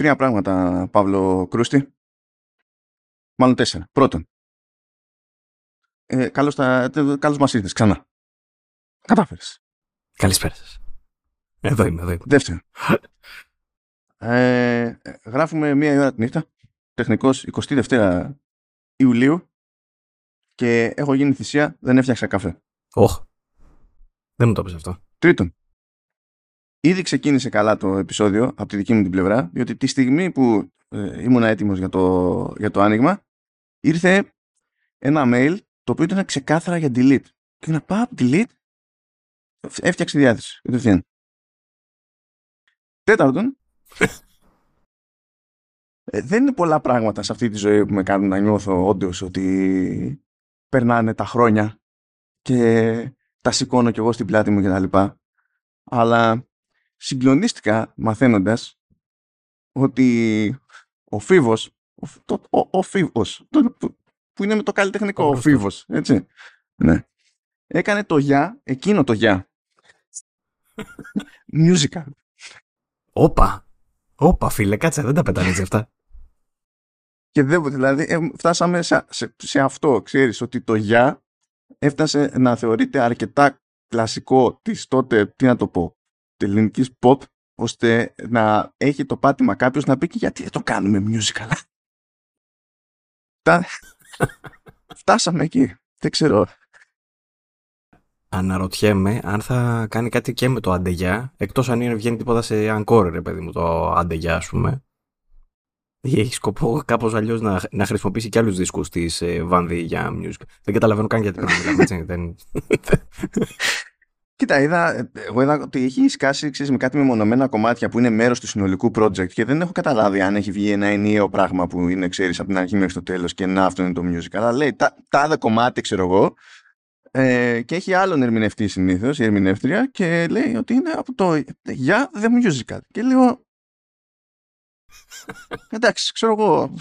Τρία πράγματα, Παύλο Κρούστη. Μάλλον τέσσερα. Πρώτον, ε, καλώς, τα, καλώς μας ήρθες ξανά. Κατάφερες. Καλησπέρα σας. Εδώ είμαι, εδώ είμαι. Δεύτερον, ε, γράφουμε μία ώρα τη νύχτα, τεχνικός 22 Ιουλίου και έχω γίνει θυσία, δεν έφτιαξα καφέ. Όχ. Δεν μου το πες αυτό. Τρίτον, ήδη ξεκίνησε καλά το επεισόδιο από τη δική μου την πλευρά, διότι τη στιγμή που ε, ήμουν έτοιμος για το, για το άνοιγμα, ήρθε ένα mail το οποίο ήταν ξεκάθαρα για delete. Και να πάω delete, έφτιαξε τη διάθεση. Κατευθείαν. Τέταρτον, ε, δεν είναι πολλά πράγματα σε αυτή τη ζωή που με κάνουν να νιώθω όντως ότι περνάνε τα χρόνια και τα σηκώνω κι εγώ στην πλάτη μου κτλ. Αλλά συγκλονίστηκα μαθαίνοντας ότι ο Φίβος, ο, το, ο, ο Φίβος, το, που είναι με το καλλιτεχνικό, ο Φίβος, έτσι, ναι, έκανε το για, εκείνο το για. Musical. Όπα. Όπα, φίλε, κάτσε, δεν τα πετάνε αυτά. Και δεν, δηλαδή, ε, φτάσαμε σε, σε, σε, αυτό, ξέρεις, ότι το για έφτασε να θεωρείται αρκετά κλασικό της τότε, τι να το πω, ελληνικής pop, ώστε να έχει το πάτημα κάποιος να πει και γιατί δεν το κάνουμε musical. Φτάσαμε εκεί. Δεν ξέρω. Αναρωτιέμαι αν θα κάνει κάτι και με το αντεγιά, εκτός αν είναι βγαίνει τίποτα σε encore, ρε παιδί μου, το αντεγιά, ας πούμε. Έχει σκοπό κάπως αλλιώς να, να χρησιμοποιήσει και άλλους δίσκους της ε, Βάνδη για music. Δεν καταλαβαίνω καν γιατί πρέπει να Κοίτα, είδα, εγώ είδα ότι έχει σκάσει ξέρεις, με κάτι μεμονωμένα κομμάτια που είναι μέρος του συνολικού project και δεν έχω καταλάβει αν έχει βγει ένα ενιαίο πράγμα που είναι, ξέρεις, από την αρχή μέχρι το τέλος και να αυτό είναι το music. Αλλά λέει, τα, τα κομμάτι, ξέρω εγώ, ε, και έχει άλλον ερμηνευτή συνήθως, η ερμηνεύτρια, και λέει ότι είναι από το για yeah, the musical. Και λέω. Εντάξει, ξέρω εγώ.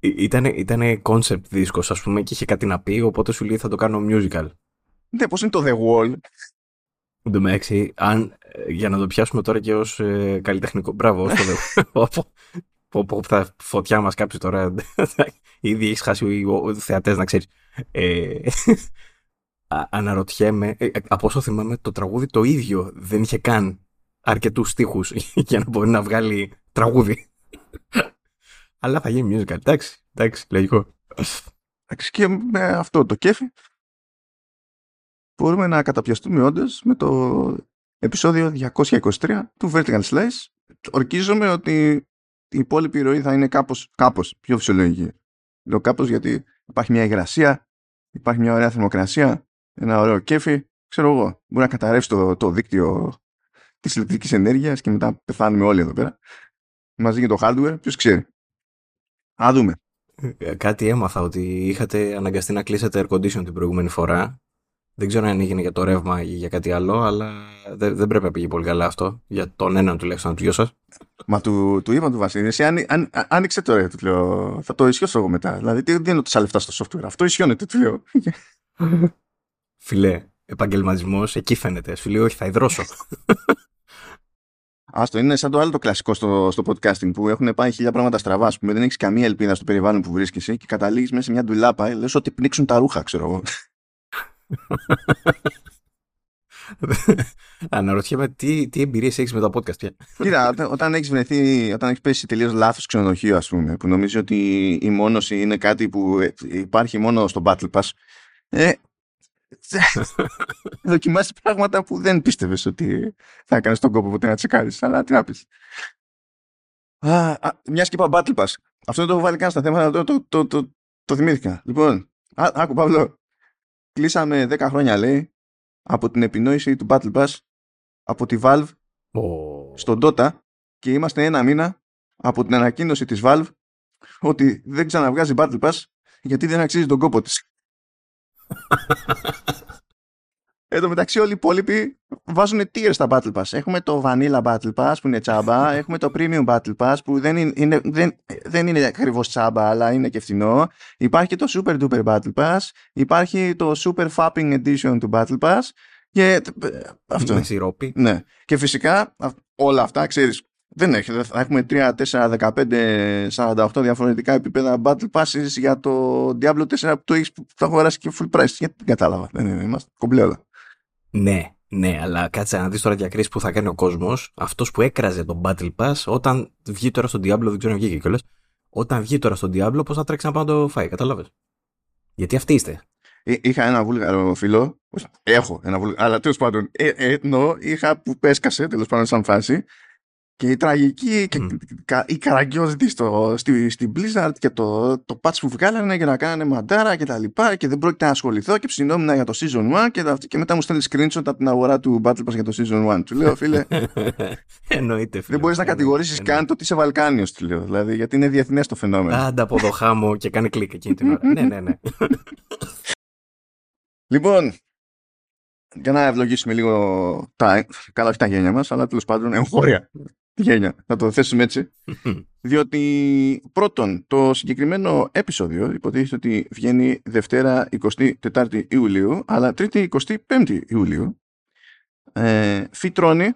Ήτανε, ήτανε concept δίσκος, ας πούμε, και είχε κάτι να πει, οπότε σου λέει θα το κάνω musical. Ναι, πώς είναι το The Wall; Εν τω μεταξύ, αν, ε, για να το πιάσουμε τώρα και ως ε, καλλιτεχνικό, μπράβο, ως το Wall. θα φωτιά μας κάψει τώρα. Ήδη έχεις χάσει οι θεατές, να ξέρεις. Ε, αναρωτιέμαι, ε, από όσο θυμάμαι, το τραγούδι το ίδιο δεν είχε καν αρκετούς στίχους για να μπορεί να βγάλει τραγούδι. Αλλά θα γίνει musical. Εντάξει, εντάξει, λογικό. Εντάξει, και με αυτό το κέφι μπορούμε να καταπιαστούμε όντως με το επεισόδιο 223 του Vertical Slice. Ορκίζομαι ότι η υπόλοιπη ροή θα είναι κάπως, κάπως πιο φυσιολογική. Λέω κάπως γιατί υπάρχει μια υγρασία, υπάρχει μια ωραία θερμοκρασία, ένα ωραίο κέφι. Ξέρω εγώ, μπορεί να καταρρεύσει το, το δίκτυο της ηλεκτρικής ενέργειας και μετά πεθάνουμε όλοι εδώ πέρα. Μαζί και το hardware, ποιος ξέρει. Α δούμε. Ε, κάτι έμαθα ότι είχατε αναγκαστεί να κλείσετε air condition την προηγούμενη φορά δεν ξέρω αν έγινε για το ρεύμα ή για κάτι άλλο, αλλά δεν, δεν πρέπει να πήγε πολύ καλά αυτό. Για τον έναν τουλάχιστον από τους δυο σας. Μα του, του είπα του Βασίλη, εσύ αν, αν, άνοιξε το ρε, του λέω. Θα το ισιώσω εγώ μετά. Δηλαδή, τι δίνω τόσα λεφτά στο software. Αυτό ισιώνεται, του λέω. Φιλέ, επαγγελματισμός, εκεί φαίνεται. Σου λέω, όχι, θα υδρώσω. Άστο, είναι σαν το άλλο το κλασικό στο, στο podcasting που έχουν πάει χίλια πράγματα στραβά. Που δεν έχεις καμία ελπίδα στο περιβάλλον που βρίσκεσαι και καταλήγεις μέσα σε μια ντουλάπα. Λες ότι πνίξουν τα ρούχα, ξέρω εγώ. Αναρωτιέμαι τι, τι εμπειρίες έχεις με το podcast πια. Κοίτα, όταν έχεις βρεθεί, όταν έχεις πέσει τελείως λάθος ξενοδοχείο, ας πούμε, που νομίζει ότι η μόνωση είναι κάτι που ε, υπάρχει μόνο στο Battle Pass. Ε, δοκιμάσεις πράγματα που δεν πίστευες ότι θα έκανες τον κόπο ποτέ να τσεκάρεις. Αλλά τι να πεις. Μιας και είπα Battle Pass. Αυτό δεν το έχω βάλει καν στα θέματα, το, το, το, το, το θυμήθηκα. Λοιπόν, α, άκου Παύλο, κλείσαμε 10 χρόνια λέει από την επινόηση του Battle Pass από τη Valve oh. στον Dota και είμαστε ένα μήνα από την ανακοίνωση της Valve ότι δεν ξαναβγάζει Battle Pass γιατί δεν αξίζει τον κόπο της. Εν τω μεταξύ όλοι οι υπόλοιποι βάζουν tiers στα Battle Pass. Έχουμε το Vanilla Battle Pass που είναι τσάμπα, έχουμε το Premium Battle Pass που δεν είναι, είναι δεν, δεν είναι ακριβώς τσάμπα αλλά είναι και φθηνό. Υπάρχει το Super Duper Battle Pass, υπάρχει το Super Fapping Edition του Battle Pass και αυτό. Με σιρόπι. Ναι. Και φυσικά όλα αυτά, ξέρεις, δεν έχει. Θα έχουμε 3, 4, 15, 48 διαφορετικά επίπεδα Battle Passes για το Diablo 4 που το έχεις που θα αγοράσεις και full price. Γιατί δεν κατάλαβα. Δεν είναι, είμαστε κομπλέ όλα. Ναι, ναι, αλλά κάτσε να δεις τώρα διακρίσει που θα κάνει ο κόσμος. Αυτός που έκραζε τον Battle Pass όταν βγει τώρα στο Diablo, δεν ξέρω αν βγήκε κιόλας. Όταν βγει τώρα στο Diablo, πώς θα τρέξει να πάει να το φάει, κατάλαβες; Γιατί αυτοί είστε. Είχα ένα βούλγαρο φίλο. Έχω ένα βούλγαρο. Αλλά τέλος πάντων, ε, ε, εννοώ, είχα που πέσκασε τέλος πάντων σαν φάση και η τραγική και η καραγκιόζητη στο, στη, στην Blizzard και το, το patch που βγάλανε για να κάνανε μαντάρα και τα λοιπά και δεν πρόκειται να ασχοληθώ και ψινόμουν για το Season 1 και, και μετά μου στέλνει screenshot από την αγορά του Battle Pass για το Season 1. Του λέω φίλε, Εννοείται, φίλε δεν μπορείς να κατηγορήσεις καν το ότι είσαι Βαλκάνιος του λέω, δηλαδή γιατί είναι διεθνές το φαινόμενο. Άντα από το χάμο και κάνει κλικ εκείνη την ώρα. ναι, ναι, ναι. Λοιπόν, για να ευλογήσουμε λίγο τα, καλά όχι τα γένια μας, αλλά τέλος πάντων εγχώρια γένια, να το θέσουμε έτσι. Διότι πρώτον, το συγκεκριμένο επεισόδιο υποτίθεται ότι βγαίνει Δευτέρα 24 Ιουλίου, αλλά Τρίτη 25 Ιουλίου. Ε, φυτρώνει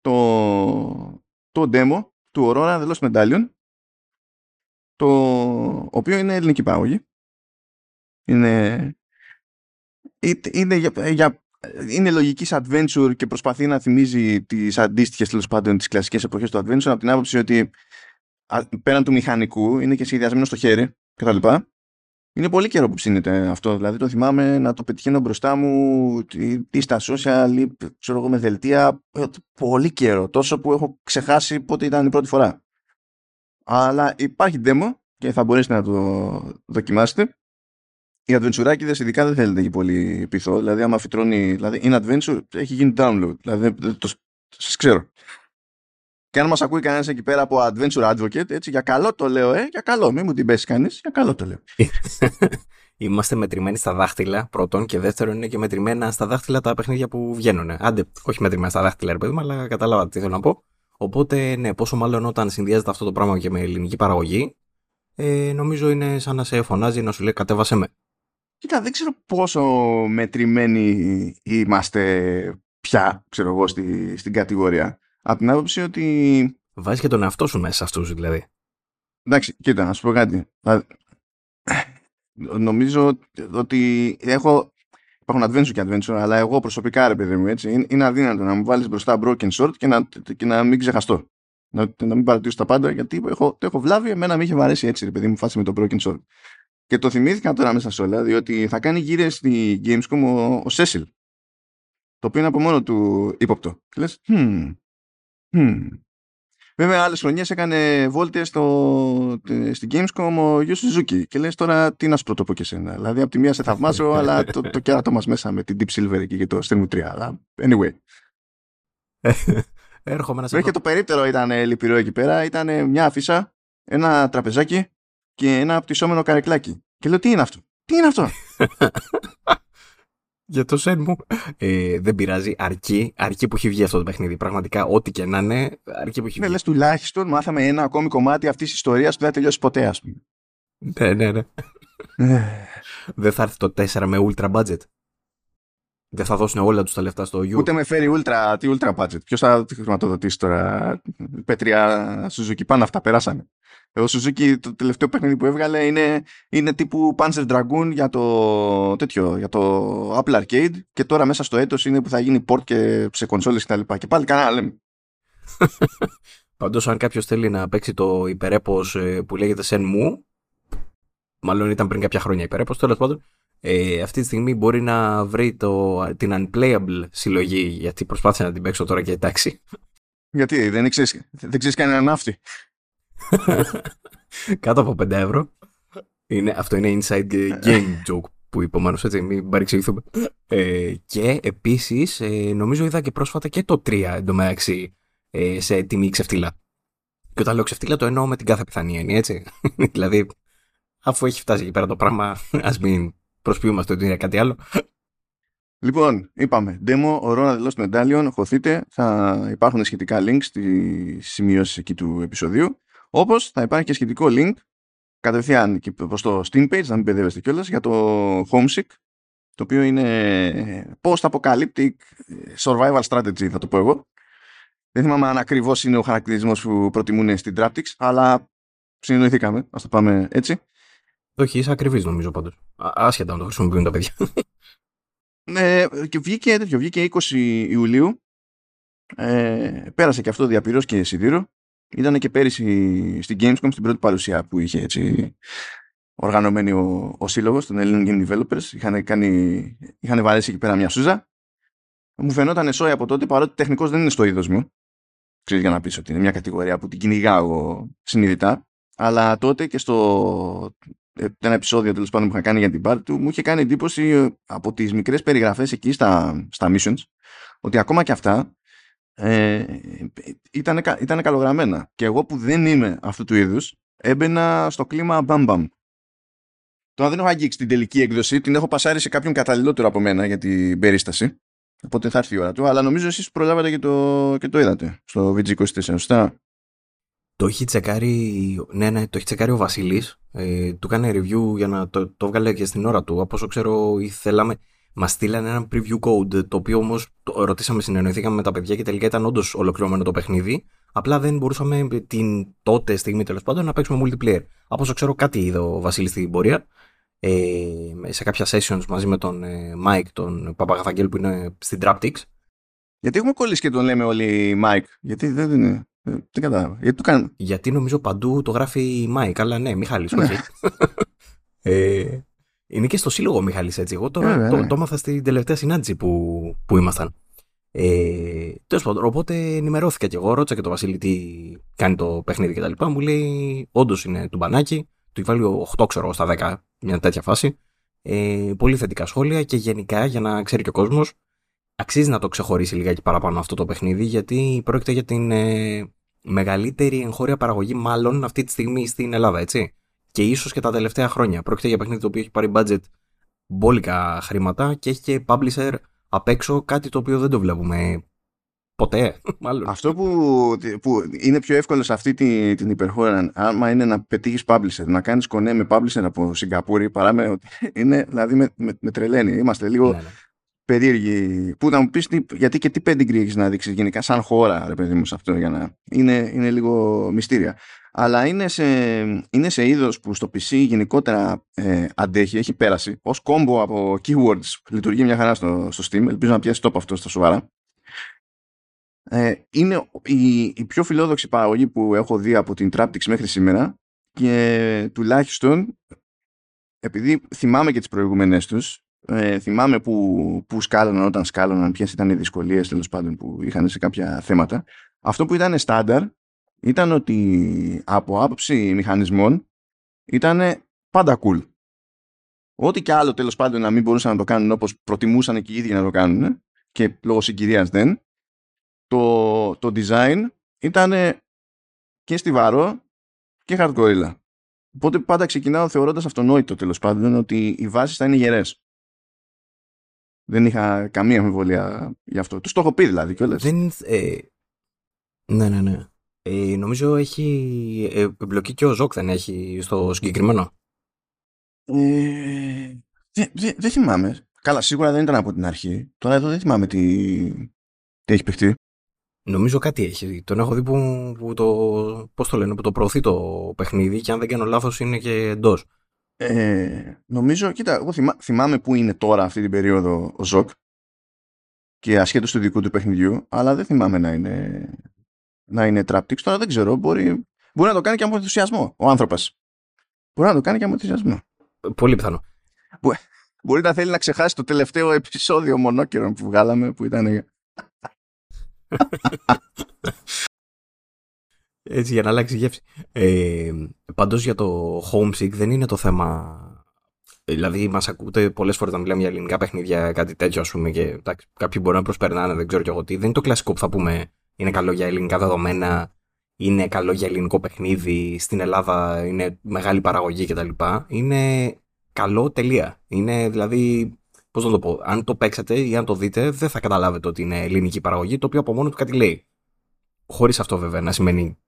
το, το demo του Aurora The Lost Medallion, το οποίο είναι ελληνική πάγωγη. Είναι, είναι για, για είναι λογικής adventure και προσπαθεί να θυμίζει τις αντίστοιχες τέλος πάντων τις κλασικές εποχές του adventure από την άποψη ότι πέραν του μηχανικού είναι και σχεδιασμένο στο χέρι κτλ. Είναι πολύ καιρό που ψήνεται αυτό. Δηλαδή το θυμάμαι να το πετυχαίνω μπροστά μου ή στα social ή ξέρω εγώ με δελτία. Ε, πολύ καιρό. Τόσο που έχω ξεχάσει πότε ήταν η πρώτη φορά. Αλλά υπάρχει demo και θα μπορέσετε να το δοκιμάσετε οι adventureάκιδες ειδικά δεν θέλετε και πολύ πειθό. Δηλαδή, άμα φυτρώνει. Δηλαδή, in adventure έχει γίνει download. Δηλαδή, το, σας ξέρω. Και αν μας ακούει κανένας εκεί πέρα από adventure advocate, έτσι, για καλό το λέω, ε, για καλό. Μην μου την πέσει κανείς, για καλό το λέω. Είμαστε μετρημένοι στα δάχτυλα, πρώτον, και δεύτερον είναι και μετρημένα στα δάχτυλα τα παιχνίδια που βγαίνουν. Άντε, όχι μετρημένα στα δάχτυλα, ρε παιδί μου, αλλά καταλάβατε τι θέλω να πω. Οπότε, ναι, πόσο μάλλον όταν συνδυάζεται αυτό το πράγμα και με ελληνική παραγωγή, ε, νομίζω είναι σαν να σε φωνάζει να σου λέει κατέβασε με. Κοίτα, δεν ξέρω πόσο μετρημένοι είμαστε πια, ξέρω εγώ, στη, στην κατηγορία. Από την άποψη ότι... Βάζεις και τον εαυτό σου μέσα σε αυτούς, δηλαδή. Εντάξει, κοίτα, να σου πω κάτι. Νομίζω ότι έχω... Υπάρχουν adventure και adventure, αλλά εγώ προσωπικά, ρε παιδί μου, έτσι, είναι αδύνατο να μου βάλεις μπροστά broken sword και να, και να μην ξεχαστώ. Να, να μην παρατηρήσω τα πάντα, γιατί έχω, το έχω βλάβει, εμένα με είχε βαρέσει έτσι, ρε παιδί μου, φάση με το broken sword. Και το θυμήθηκα τώρα μέσα σε όλα, διότι θα κάνει γύρες στη Gamescom ο, ο Σέσιλ. Το οποίο είναι από μόνο του ύποπτο. Και λες, hmm, hmm. Βέβαια, άλλες χρονιές έκανε βόλτες στην Gamescom ο Γιώργο Σουζούκη. Και λες τώρα τι να σου πρωτοπώ και εσένα. Δηλαδή, από τη μία σε θαυμάζω, αλλά το, το κέρατο μας μέσα με την Deep Silver εκεί και το Strenmu 3. Αλλά anyway. Έρχομαι να σε Και το περίπτερο ήταν λυπηρό εκεί πέρα. Ήταν μια αφίσα, ένα τραπεζάκι και ένα απτυσσόμενο καρεκλάκι. Και λέω τι είναι αυτό; Τι είναι αυτό; Για το σεν μου. Ε, δεν πειράζει. Αρκεί, αρκεί που έχει βγει αυτό το παιχνίδι. Πραγματικά, ό,τι και να είναι, αρκεί που έχει ναι, βγει. λες τουλάχιστον μάθαμε ένα ακόμη κομμάτι αυτής της ιστορίας που δεν θα τελειώσει ποτέ, ας πούμε. Ναι, ναι, ναι. δεν θα έρθει το 4 με ultra budget. Δεν θα δώσουν όλα τους τα λεφτά στο U. Ούτε με φέρει ultra, τι ultra budget. Ποιος θα χρηματοδοτήσει τώρα; Πέτρια Suzuki. Πάνω αυτά περάσανε. Ο Suzuki το τελευταίο παιχνίδι που έβγαλε είναι, είναι τύπου Panzer Dragoon για το, τέτοιο, για το Apple Arcade και τώρα μέσα στο έτος είναι που θα γίνει port και σε κονσόλες και τα λοιπά. Και πάλι κανένα λέμε. Πάντως αν κάποιος θέλει να παίξει το υπερέπος ε, που λέγεται Shenmue, μάλλον ήταν πριν κάποια χρόνια υπερέπος, τέλος πάντων, ε, αυτή τη στιγμή μπορεί να βρει το, την Unplayable συλλογή, γιατί προσπάθησα να την παίξω τώρα και εντάξει. Γιατί δεν ξέρεις, δεν ξέρεις κανέναν ναύτη. Κάτω από 5 ευρώ. Είναι, αυτό είναι inside game joke που είπε ο Μάνος, έτσι, μην παρεξηγηθούμε. Ε, και επίσης, ε, νομίζω είδα και πρόσφατα και το 3 εντωμεταξύ ε, σε τιμή ξεφτύλα. Και όταν λέω ξεφτύλα το εννοώ με την κάθε πιθανή έννοια, έτσι. δηλαδή, αφού έχει φτάσει εκεί πέρα το πράγμα, ας μην προσποιούμαστε ότι είναι κάτι άλλο. Λοιπόν, είπαμε, demo, Aurora The Lost Medallion, χωθείτε, θα υπάρχουν σχετικά links στις σημειώσεις εκεί του επεισοδίου. Όπως θα υπάρχει και σχετικό link κατευθείαν και προς το Steam page, να μην παιδεύεστε κιόλας, για το Homesick, το οποίο είναι post-apocalyptic survival strategy, θα το πω εγώ. Δεν θυμάμαι αν ακριβώς είναι ο χαρακτηρισμός που προτιμούν στην Traptix, αλλά συνεννοηθήκαμε. Α το πάμε έτσι. Όχι, είσαι ακριβής νομίζω πάντως. Άσχετα να το χρησιμοποιούν τα παιδιά. Ναι, και βγήκε, τέτοιο, βγήκε 20 Ιουλίου. Ε, πέρασε και αυτό διαπυρός και σιδήρο. Ήταν και πέρυσι στην Gamescom στην πρώτη παρουσία που είχε έτσι οργανωμένη ο, ο σύλλογος των Ελλήνων Game Developers. Είχαν, κάνει, είχαν βαρέσει εκεί πέρα μια σούζα. Μου φαινόταν σόι από τότε παρότι τεχνικός δεν είναι στο είδος μου. Ξέρεις για να πεις ότι είναι μια κατηγορία που την κυνηγάω συνειδητά. Αλλά τότε και στο ε, ένα επεισόδιο τέλος πάντων που είχα κάνει για την πάρτι του μου είχε κάνει εντύπωση ε, από τις μικρές περιγραφές εκεί στα, στα missions ότι ακόμα και αυτά ε, ήταν, ήταν καλογραμμένα και εγώ που δεν είμαι αυτού του είδους έμπαινα στο κλίμα μπαμ μπαμ Τώρα δεν έχω αγγίξει την τελική έκδοση, την έχω πασάρει σε κάποιον καταλληλότερο από μένα για την περίσταση. Οπότε θα έρθει η ώρα του. Αλλά νομίζω εσείς προλάβατε και το, και το είδατε στο VG24, σωστά; Το έχει τσεκάρει, ναι, ναι, το έχει τσεκάρει ο Βασίλης. Ε, του έκανε review για να το, το βγάλε και στην ώρα του. Από όσο ξέρω, ήθελαμε. Μα στείλανε ένα preview code, το οποίο όμως ρωτήσαμε, συνεννοηθήκαμε με τα παιδιά και τελικά ήταν όντως ολοκληρωμένο το παιχνίδι. Απλά δεν μπορούσαμε την τότε στιγμή τέλος πάντων να παίξουμε multiplayer. Από όσο ξέρω, κάτι είδε ο Βασίλης στην πορεία. Ε, σε κάποια sessions μαζί με τον ε, Mike, τον Παπαγαθαγγέλ που είναι στην Traptix. Γιατί έχουμε κολλήσει και τον λέμε όλοι Mike, γιατί δεν είναι. Δεν κατάλαβα. Γιατί, το Γιατί νομίζω παντού το γράφει Μάικ, αλλά ναι, Μιχάλης, όχι. Ναι. ε, είναι και στο σύλλογο Μιχάλης έτσι. Εγώ τώρα ε, το, ναι. το έμαθα στην τελευταία συνάντηση που, που ήμασταν. Ε, Τέλος πάντων, οπότε ενημερώθηκα κι εγώ, ρώτησα και το Βασίλη τι κάνει το παιχνίδι κτλ. Μου λέει, όντως είναι του μπανάκι, του βάλει 8 ξέρω στα 10, μια τέτοια φάση. Ε, πολύ θετικά σχόλια και γενικά για να ξέρει και ο κόσμος, αξίζει να το ξεχωρίσει λιγάκι παραπάνω αυτό το παιχνίδι, γιατί πρόκειται για την ε, μεγαλύτερη εγχώρια παραγωγή, μάλλον αυτή τη στιγμή στην Ελλάδα, έτσι. Και ίσως και τα τελευταία χρόνια. Πρόκειται για παιχνίδι το οποίο έχει πάρει budget μπόλικα χρήματα και έχει και publisher απ' έξω κάτι το οποίο δεν το βλέπουμε ποτέ, μάλλον. Αυτό που, που είναι πιο εύκολο σε αυτή την, την υπερχώρα, άμα είναι να πετύχεις publisher, να κάνεις κονέ με publisher από Σιγκαπούρη, παρά με ότι είναι, δηλαδή με, με, με τρελαίνει. Είμαστε λίγο. Ναι, ναι περίεργη. Που να μου πεις γιατί και τι pedigree έχεις να δείξεις γενικά, σαν χώρα, ρε παιδί μου, σε αυτό για να. Είναι, είναι λίγο μυστήρια. Αλλά είναι σε, είναι σε είδος που στο PC γενικότερα ε, αντέχει, έχει πέρασει. Ω κόμπο από keywords λειτουργεί μια χαρά στο, στο Steam. Ελπίζω να πιάσει τόπο αυτό στα σοβαρά. Ε, είναι η, η πιο φιλόδοξη παραγωγή που έχω δει από την Traptix μέχρι σήμερα και τουλάχιστον επειδή θυμάμαι και τις προηγούμενες τους ε, θυμάμαι που, που σκάλωναν όταν σκάλωναν, ποιες ήταν οι δυσκολίες τέλος πάντων που είχαν σε κάποια θέματα. Αυτό που ήταν στάνταρ ήταν ότι από άποψη μηχανισμών ήταν πάντα cool. Ό,τι και άλλο τέλος πάντων να μην μπορούσαν να το κάνουν όπως προτιμούσαν και οι ίδιοι να το κάνουν και λόγω συγκυρίας δεν, το, το design ήταν και στιβαρό και hardcore. Οπότε πάντα ξεκινάω θεωρώντας αυτονόητο τέλος πάντων ότι οι βάσεις θα είναι γερές. Δεν είχα καμία αμφιβολία γι' αυτό. Τους το έχω πει δηλαδή κιόλας. Δεν. Ε, ναι, ναι, ναι. Ε, νομίζω έχει ε, εμπλοκή και ο Ζοκ δεν έχει στο συγκεκριμένο. Ε, δεν δε, δε θυμάμαι. Καλά, σίγουρα δεν ήταν από την αρχή. Τώρα εδώ δεν θυμάμαι τι, τι έχει παιχτεί. Νομίζω κάτι έχει. Τον έχω δει που, που το, πώς το λένε, που το προωθεί το παιχνίδι και αν δεν κάνω λάθος είναι και εντός. Ε, νομίζω, κοίτα, εγώ θυμά, θυμάμαι που είναι τώρα αυτή την περίοδο ο Ζοκ και ασχέτως του δικού του παιχνιδιού, αλλά δεν θυμάμαι να είναι, να είναι Traptix. Τώρα δεν ξέρω, μπορεί, μπορεί να το κάνει και από ενθουσιασμό ο άνθρωπος. Μπορεί να το κάνει και από ενθουσιασμό. Πολύ πιθανό. Μπορεί να θέλει να ξεχάσει το τελευταίο επεισόδιο μονόκερο που βγάλαμε που ήταν... Έτσι για να αλλάξει γεύση. Ε, πάντως για το homesick δεν είναι το θέμα... Δηλαδή μας ακούτε πολλές φορές να μιλάμε για ελληνικά παιχνίδια, κάτι τέτοιο ας πούμε και εντάξει, κάποιοι μπορεί να προσπερνάνε, δεν ξέρω κι εγώ τι. Δεν είναι το κλασικό που θα πούμε είναι καλό για ελληνικά δεδομένα, είναι καλό για ελληνικό παιχνίδι, στην Ελλάδα είναι μεγάλη παραγωγή κτλ. Είναι καλό τελεία. Είναι δηλαδή, πώς να το πω, αν το παίξετε ή αν το δείτε, δεν θα καταλάβετε ότι είναι ελληνική παραγωγή, το οποίο από μόνο του κάτι λέει. Χωρίς αυτό βέβαια να σημαίνει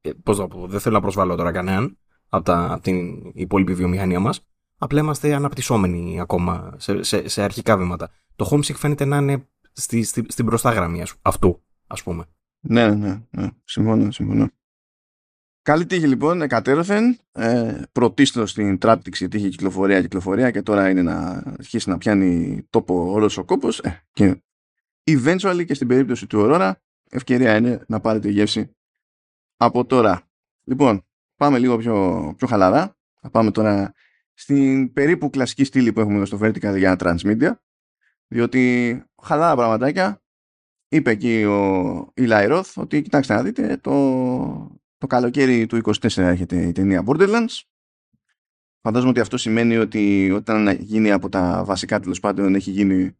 ε, πώς το πω, δεν θέλω να προσβάλλω τώρα κανέναν από, τα, από την υπόλοιπη βιομηχανία μας, απλά είμαστε αναπτυσσόμενοι ακόμα σε, σε, σε αρχικά βήματα. Το Homesick φαίνεται να είναι στη, στη, στην μπροστά γραμμή αυτού, ας πούμε. Ναι, ναι, ναι, ναι. Συμφωνώ, συμφωνώ. Καλή τύχη λοιπόν, εκατέρωθεν. Ε, πρωτίστως στην τράπτυξη τύχη κυκλοφορία, κυκλοφορία και τώρα είναι να αρχίσει να πιάνει τόπο όλος ο κόπος. Ε, και eventually και στην περίπτωση του Aurora ευκαιρία είναι να πάρετε γεύση από τώρα. Λοιπόν, πάμε λίγο πιο, πιο χαλαρά. Θα πάμε τώρα στην περίπου κλασική στήλη που έχουμε εδώ στο Vertical για Transmedia. Διότι χαλάρα πραγματάκια. Είπε εκεί ο Eli Roth ότι κοιτάξτε να δείτε το, το καλοκαίρι του 24 έρχεται η ταινία Borderlands. Φαντάζομαι ότι αυτό σημαίνει ότι όταν γίνει από τα βασικά τέλος πάντων έχει γίνει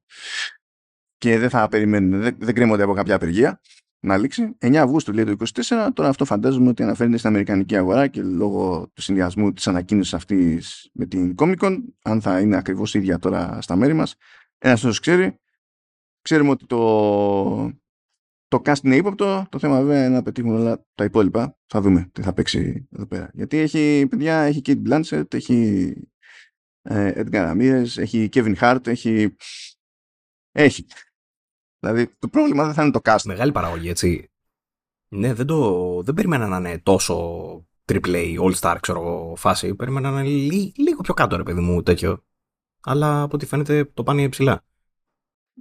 και δεν θα περιμένουν, δεν, δεν κρέμονται από κάποια απεργία να λήξει. 9 Αυγούστου λέει το 24. Τώρα αυτό φαντάζομαι ότι αναφέρεται στην Αμερικανική αγορά και λόγω του συνδυασμού της ανακοίνωσης αυτής με την Comic Con, αν θα είναι ακριβώς ίδια τώρα στα μέρη μας, ένας όσος ξέρει. Ξέρουμε ότι το, το cast είναι ύποπτο. Το θέμα βέβαια είναι να πετύχουν όλα τα υπόλοιπα. Θα δούμε τι θα παίξει εδώ πέρα. Γιατί έχει παιδιά, έχει Kate Blanchett, έχει ε, Edgar Ramirez, έχει Kevin Hart, έχει. Έχει. Δηλαδή το πρόβλημα δεν θα είναι το cast. Μεγάλη παραγωγή, έτσι. Ναι, δεν, το, δεν περίμενα να είναι τόσο AAA, All Star, ξέρω εγώ, φάση. Περίμενα να είναι λίγο πιο κάτω, ρε παιδί μου, τέτοιο. Αλλά από ό,τι φαίνεται το πάνε ψηλά.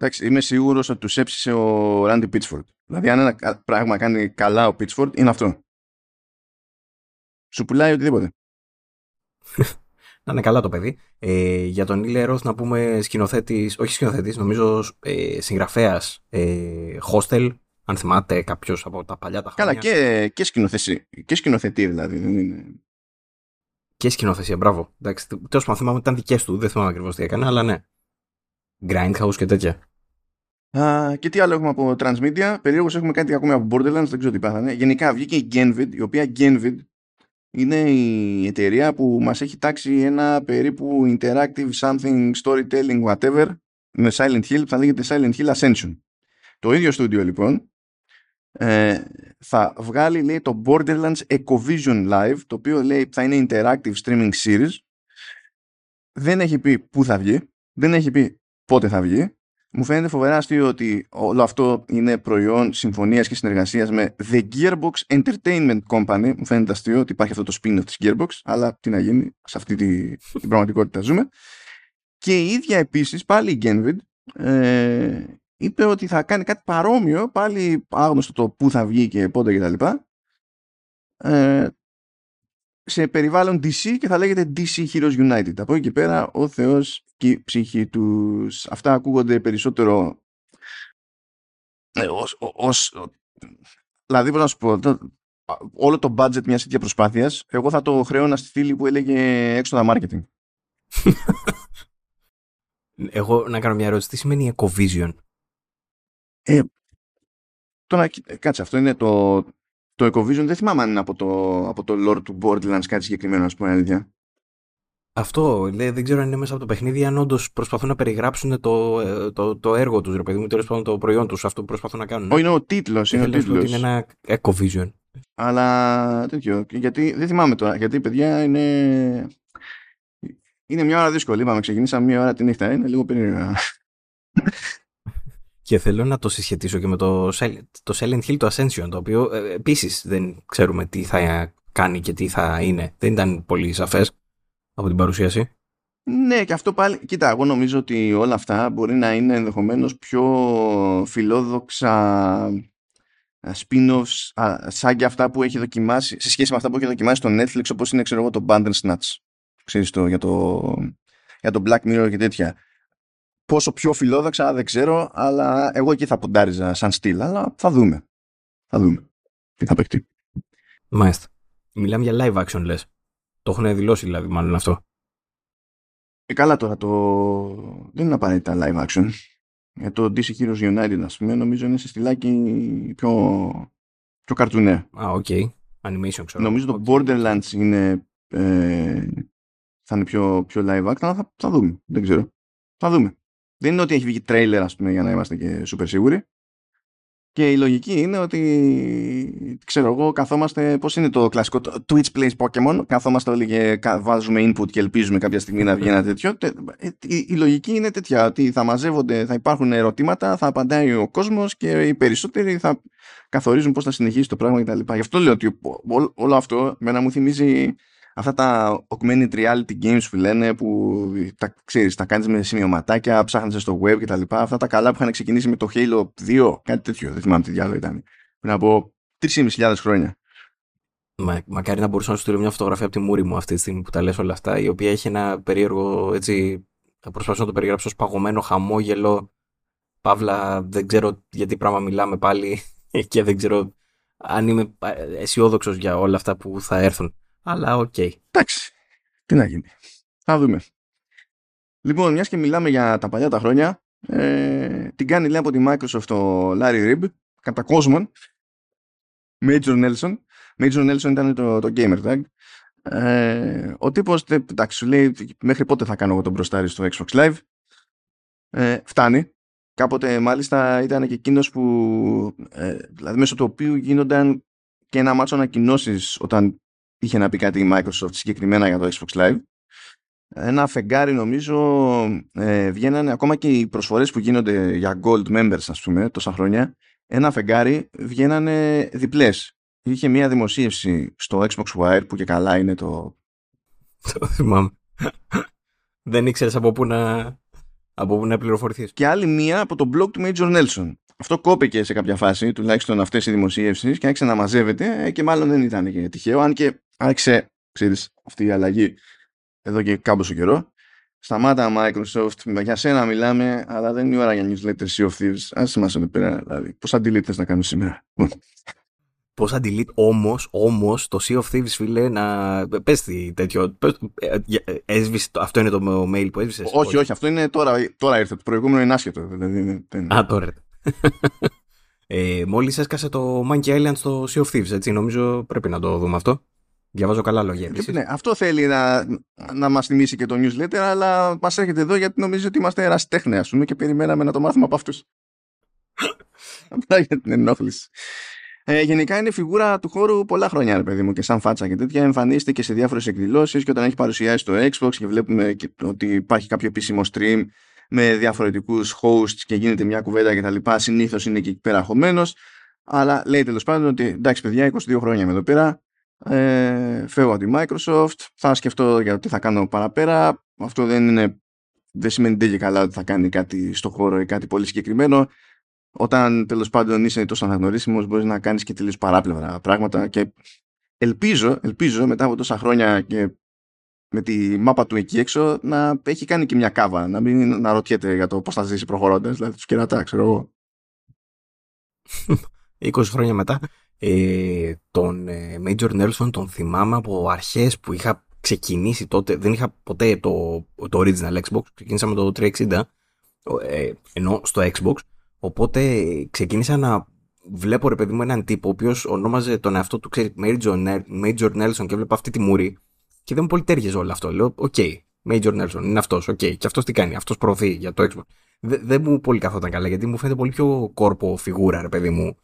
Εντάξει, είμαι σίγουρος ότι τους έψησε ο Ράντι Πίτσφορντ. Δηλαδή, αν ένα πράγμα κάνει καλά ο Πίτσφορντ, είναι αυτό. Σου πουλάει οτιδήποτε. να είναι καλά το παιδί. Ε, για τον Ήλε Ροθ να πούμε σκηνοθέτης, όχι σκηνοθέτης, νομίζω ε, συγγραφέας ε, hostel, αν θυμάται κάποιος από τα παλιά τα χρόνια. Καλά, και, και, σκηνοθεσί, και σκηνοθετή δηλαδή. Δεν είναι... Και σκηνοθεσία, μπράβο. Εντάξει, τέλος πάντων θυμάμαι ότι ήταν δικές του, δεν θυμάμαι ακριβώς τι έκανε, αλλά ναι. Grindhouse και τέτοια. Α, και τι άλλο έχουμε από Transmedia. Περίεργω έχουμε κάτι ακόμη από Borderlands, δεν ξέρω τι πάθανε. Γενικά βγήκε η Genvid, η οποία Genvid είναι η εταιρεία που μας έχει τάξει ένα περίπου interactive something storytelling whatever με Silent Hill που θα λέγεται Silent Hill Ascension. Το ίδιο στούντιο λοιπόν ε, θα βγάλει λέει το Borderlands Ecovision Live το οποίο λέει θα είναι interactive streaming series δεν έχει πει πού θα βγει δεν έχει πει πότε θα βγει μου φαίνεται φοβερά αστείο ότι όλο αυτό είναι προϊόν συμφωνίας και συνεργασίας με The Gearbox Entertainment Company. Μου φαίνεται αστείο ότι υπάρχει αυτό το spin-off της Gearbox, αλλά τι να γίνει, σε αυτή τη, την πραγματικότητα ζούμε. Και η ίδια επίσης, πάλι η Genvid, ε, είπε ότι θα κάνει κάτι παρόμοιο, πάλι άγνωστο το πού θα βγει και πότε κτλ. Ε, σε περιβάλλον DC και θα λέγεται DC Heroes United. Από εκεί και πέρα ο Θεός και η ψυχή τους. Αυτά ακούγονται περισσότερο ε, ως, ως, δηλαδή πώς να σου πω όλο το budget μιας τέτοιας προσπάθειας εγώ θα το χρέωνα στη φίλη που έλεγε έξοδα marketing. εγώ να κάνω μια ερώτηση. Τι σημαίνει Ecovision? Ε, τώρα, κάτσε, αυτό είναι το, το Ecovision δεν θυμάμαι αν είναι από το, από το lore του Borderlands κάτι συγκεκριμένο, ας πούμε, αλήθεια. Αυτό, δεν ξέρω αν είναι μέσα από το παιχνίδι, αν όντως προσπαθούν να περιγράψουν το, ε, το, το έργο τους, ρε παιδί μου, τέλος πάντων το προϊόν τους, αυτό που προσπαθούν να κάνουν. Όχι, είναι ο τίτλος. Είναι, ο τίτλος. είναι ένα Ecovision. Αλλά τέτοιο. Γιατί δεν θυμάμαι τώρα, γιατί παιδιά είναι. Είναι μια ώρα δύσκολη. Είπαμε, ξεκινήσαμε μια ώρα τη νύχτα. Είναι λίγο περίεργα. Και θέλω να το συσχετίσω και με το, το Silent Hill το Ascension, το οποίο ε, επίσης δεν ξέρουμε τι θα κάνει και τι θα είναι. Δεν ήταν πολύ σαφές από την παρουσίαση. Ναι, και αυτό πάλι. Κοίτα, εγώ νομίζω ότι όλα αυτά μπορεί να είναι ενδεχομένως πιο φιλόδοξα spin-offs σαν και αυτά που έχει δοκιμάσει, σε σχέση με αυτά που έχει δοκιμάσει στο Netflix, όπως είναι, ξέρω εγώ, το Bandersnatch. Ξέρεις το, για το, για το Black Mirror και τέτοια. Πόσο πιο φιλόδοξα δεν ξέρω, αλλά εγώ εκεί θα ποντάριζα σαν στυλ, αλλά θα δούμε. Θα δούμε. Τι θα παιχτεί. Μάλιστα. Μιλάμε για live action, λες. Το έχουν δηλώσει δηλαδή, μάλλον αυτό. Ε, καλά τώρα, το... δεν είναι απαραίτητα live action. Για το DC Heroes United, ας πούμε, νομίζω είναι σε στυλάκι πιο, πιο καρτουνέ. Α, OK. Okay. Animation, ξέρω. Νομίζω το Borderlands είναι, ε, θα είναι πιο, πιο live action, αλλά θα, θα δούμε. Δεν ξέρω. Θα δούμε. Δεν είναι ότι έχει βγει τρέιλερ, ας πούμε, για να είμαστε και super σίγουροι. Και η λογική είναι ότι, ξέρω εγώ, καθόμαστε, πώς είναι το κλασικό, το Twitch Plays Pokemon, καθόμαστε όλοι και βάζουμε input και ελπίζουμε κάποια στιγμή να βγει ένα τέτοιο. Ε, η, η, λογική είναι τέτοια, ότι θα μαζεύονται, θα υπάρχουν ερωτήματα, θα απαντάει ο κόσμος και οι περισσότεροι θα καθορίζουν πώς θα συνεχίσει το πράγμα κτλ. Γι' αυτό λέω ότι όλο αυτό μένα μου θυμίζει αυτά τα augmented reality games που λένε που τα, ξέρεις, τα κάνεις με σημειωματάκια, ψάχνεις στο web και τα λοιπά. Αυτά τα καλά που είχαν ξεκινήσει με το Halo 2, κάτι τέτοιο, δεν θυμάμαι τι διάλογο ήταν. Πριν από 3.500 χρόνια. Μα, μακάρι να μπορούσα να σου στείλω μια φωτογραφία από τη μούρη μου αυτή τη στιγμή που τα λες όλα αυτά, η οποία έχει ένα περίεργο, έτσι, θα προσπαθήσω να το περιγράψω ως παγωμένο χαμόγελο. Παύλα, δεν ξέρω γιατί πράγμα μιλάμε πάλι και δεν ξέρω αν είμαι αισιόδοξος για όλα αυτά που θα έρθουν. Αλλά OK. Okay. Εντάξει. Τι να γίνει. Θα δούμε. Λοιπόν, μιας και μιλάμε για τα παλιά τα χρόνια, ε, την κάνει λέει από τη Microsoft ο Larry Hryb, κατά κόσμον, Major Nelson. Major Nelson ήταν το, το gamertag. Ε, ο τύπος, εντάξει, σου λέει μέχρι πότε θα κάνω εγώ τον μπροστάρι στο Xbox Live; Ε, φτάνει. Κάποτε μάλιστα ήταν και εκείνος που, ε, δηλαδή μέσω του οποίου γίνονταν και ένα μάτσο ανακοινώσεις όταν είχε να πει κάτι η Microsoft συγκεκριμένα για το Xbox Live. Ένα φεγγάρι νομίζω ε, βγαίνανε ακόμα και οι προσφορές που γίνονται για Gold Members ας πούμε τόσα χρόνια ένα φεγγάρι βγαίνανε διπλές. Είχε μια δημοσίευση στο Xbox Wire που και καλά είναι το... Το θυμάμαι. Δεν ήξερες από πού να, από πού να πληροφορηθείς. Και άλλη μία από το blog του Major Nelson. Αυτό κόπηκε σε κάποια φάση, τουλάχιστον αυτές οι δημοσίευσεις και άρχισε να μαζεύεται ε, και μάλλον δεν ήταν και τυχαίο, αν και άρχισε, ξέρεις, αυτή η αλλαγή εδώ και κάμποσο καιρό. Σταμάτα Microsoft, για σένα μιλάμε, αλλά δεν είναι η ώρα για newsletter Sea of Thieves. Ας είμαστε εδώ πέρα, δηλαδή. Πώς αντιλήτες να κάνουμε σήμερα. Πώ delete όμως, όμως, το Sea of Thieves, φίλε, να. Πες τι τέτοιο. Ε, ε, έσβησε, αυτό είναι το mail που έσβησες; Όχι, όχι, αυτό είναι τώρα, τώρα ήρθε. Το προηγούμενο είναι άσχετο. Δηλαδή, Α, τώρα ήρθε. ε, Μόλις έσκασε το Monkey Island στο Sea of Thieves, έτσι. Νομίζω πρέπει να το δούμε αυτό. Διαβάζω καλά λόγια. Επίσης. Ναι, αυτό θέλει να, να μας θυμίσει και το newsletter, αλλά μας έρχεται εδώ γιατί νομίζει ότι είμαστε ερασιτέχνες, ας πούμε, και περιμέναμε να το μάθουμε από αυτούς. Απλά για την ενόχληση. Ε, γενικά είναι φιγούρα του χώρου πολλά χρόνια, ρε παιδί μου, και σαν φάτσα και τέτοια. Εμφανίζεται και σε διάφορες εκδηλώσεις και όταν έχει παρουσιάσει το Xbox και βλέπουμε και ότι υπάρχει κάποιο επίσημο stream με διαφορετικούς hosts και γίνεται μια κουβέντα κτλ. Συνήθως είναι και εκεί πέρα Αλλά λέει τέλος πάντων ότι εντάξει, παιδιά, 22 χρόνια είμαι εδώ πέρα ε, φεύγω από τη Microsoft, θα σκεφτώ για το τι θα κάνω παραπέρα. Αυτό δεν, είναι, δεν σημαίνει τέλεια καλά ότι θα κάνει κάτι στο χώρο ή κάτι πολύ συγκεκριμένο. Όταν τέλος πάντων είσαι τόσο αναγνωρίσιμος μπορείς να κάνεις και τελείως παράπλευρα πράγματα και ελπίζω, ελπίζω μετά από τόσα χρόνια και με τη μάπα του εκεί έξω να έχει κάνει και μια κάβα, να μην να ρωτιέται για το πώς θα ζήσει προχωρώντας, δηλαδή τους κερατά, ξέρω εγώ. 20 χρόνια μετά ε, τον ε, Major Nelson τον θυμάμαι από αρχές που είχα ξεκινήσει τότε, δεν είχα ποτέ το, το original Xbox, ξεκίνησα με το 360, ε, ενώ στο Xbox, οπότε ξεκίνησα να βλέπω ρε παιδί μου έναν τύπο ο οποίος ονόμαζε τον εαυτό του, ξέρει, Major, Major Nelson και βλέπω αυτή τη μούρη και δεν μου πολύ ταίριαζε όλο αυτό. Λέω, OK, okay, Major Nelson, είναι αυτός, OK, okay. και αυτός τι κάνει, αυτός προωθεί για το Xbox. Δεν μου πολύ καθόταν καλά γιατί μου φαίνεται πολύ πιο corpo φιγούρα ρε παιδί μου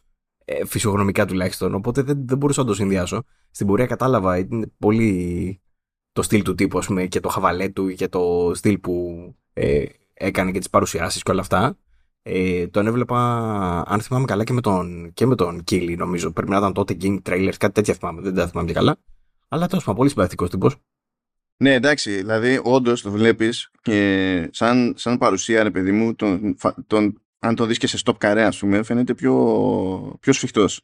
ε, φυσιογνωμικά τουλάχιστον, οπότε δεν, δεν μπορούσα να το συνδυάσω. Στην πορεία κατάλαβα, είναι πολύ το στυλ του τύπου, ας πούμε, και το χαβαλέ του και το στυλ που ε, έκανε και τις παρουσιάσεις και όλα αυτά. Ε, τον έβλεπα, αν θυμάμαι καλά, και με τον, και με τον Κίλι, νομίζω. Πρέπει να ήταν τότε game trailers, κάτι τέτοια θυμάμαι, δεν τα θυμάμαι και καλά. Αλλά τέλος πάντων, πολύ συμπαθητικός τύπος. Ναι, εντάξει, δηλαδή όντως το βλέπεις και σαν, σαν παρουσία, ρε παιδί μου, τον, τον αν το δεις και σε stop καρέ ας πούμε φαίνεται πιο, πιο σφιχτός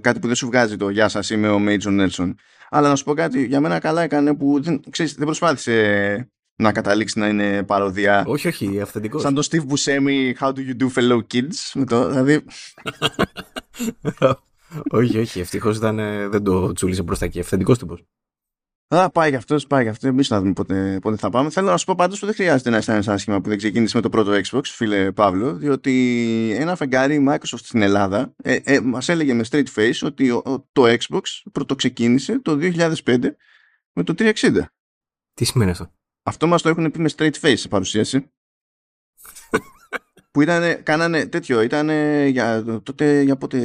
κάτι που δεν σου βγάζει το «Γεια σας, είμαι ο Major Nelson». Αλλά να σου πω κάτι, για μένα καλά έκανε που δεν, ξέρεις, δεν προσπάθησε να καταλήξει να είναι παροδία. Όχι, όχι, αυθεντικός. Σαν το Steve Buscemi, «How do you do fellow kids». Με το, δηλαδή... όχι, όχι, ευτυχώς ήταν, δεν το τσούλησε μπροστά εκεί, αυθεντικός τύπος. Α, πάει για αυτός, πάει για αυτός. Εμείς να δούμε πότε, πότε θα πάμε. Θέλω να σου πω πάντως ότι δεν χρειάζεται να αισθάνεσαι άσχημα που δεν ξεκίνησε με το πρώτο Xbox, φίλε Παύλο, διότι ένα φεγγάρι Microsoft στην Ελλάδα ε, ε, μας έλεγε με straight face ότι ο, το Xbox πρωτοξεκίνησε το 2005 με το 360. Τι σημαίνει αυτό; Αυτό μας το έχουν πει με straight face σε παρουσίαση. που ήταν, κάνανε τέτοιο, ήταν για τότε, για πότε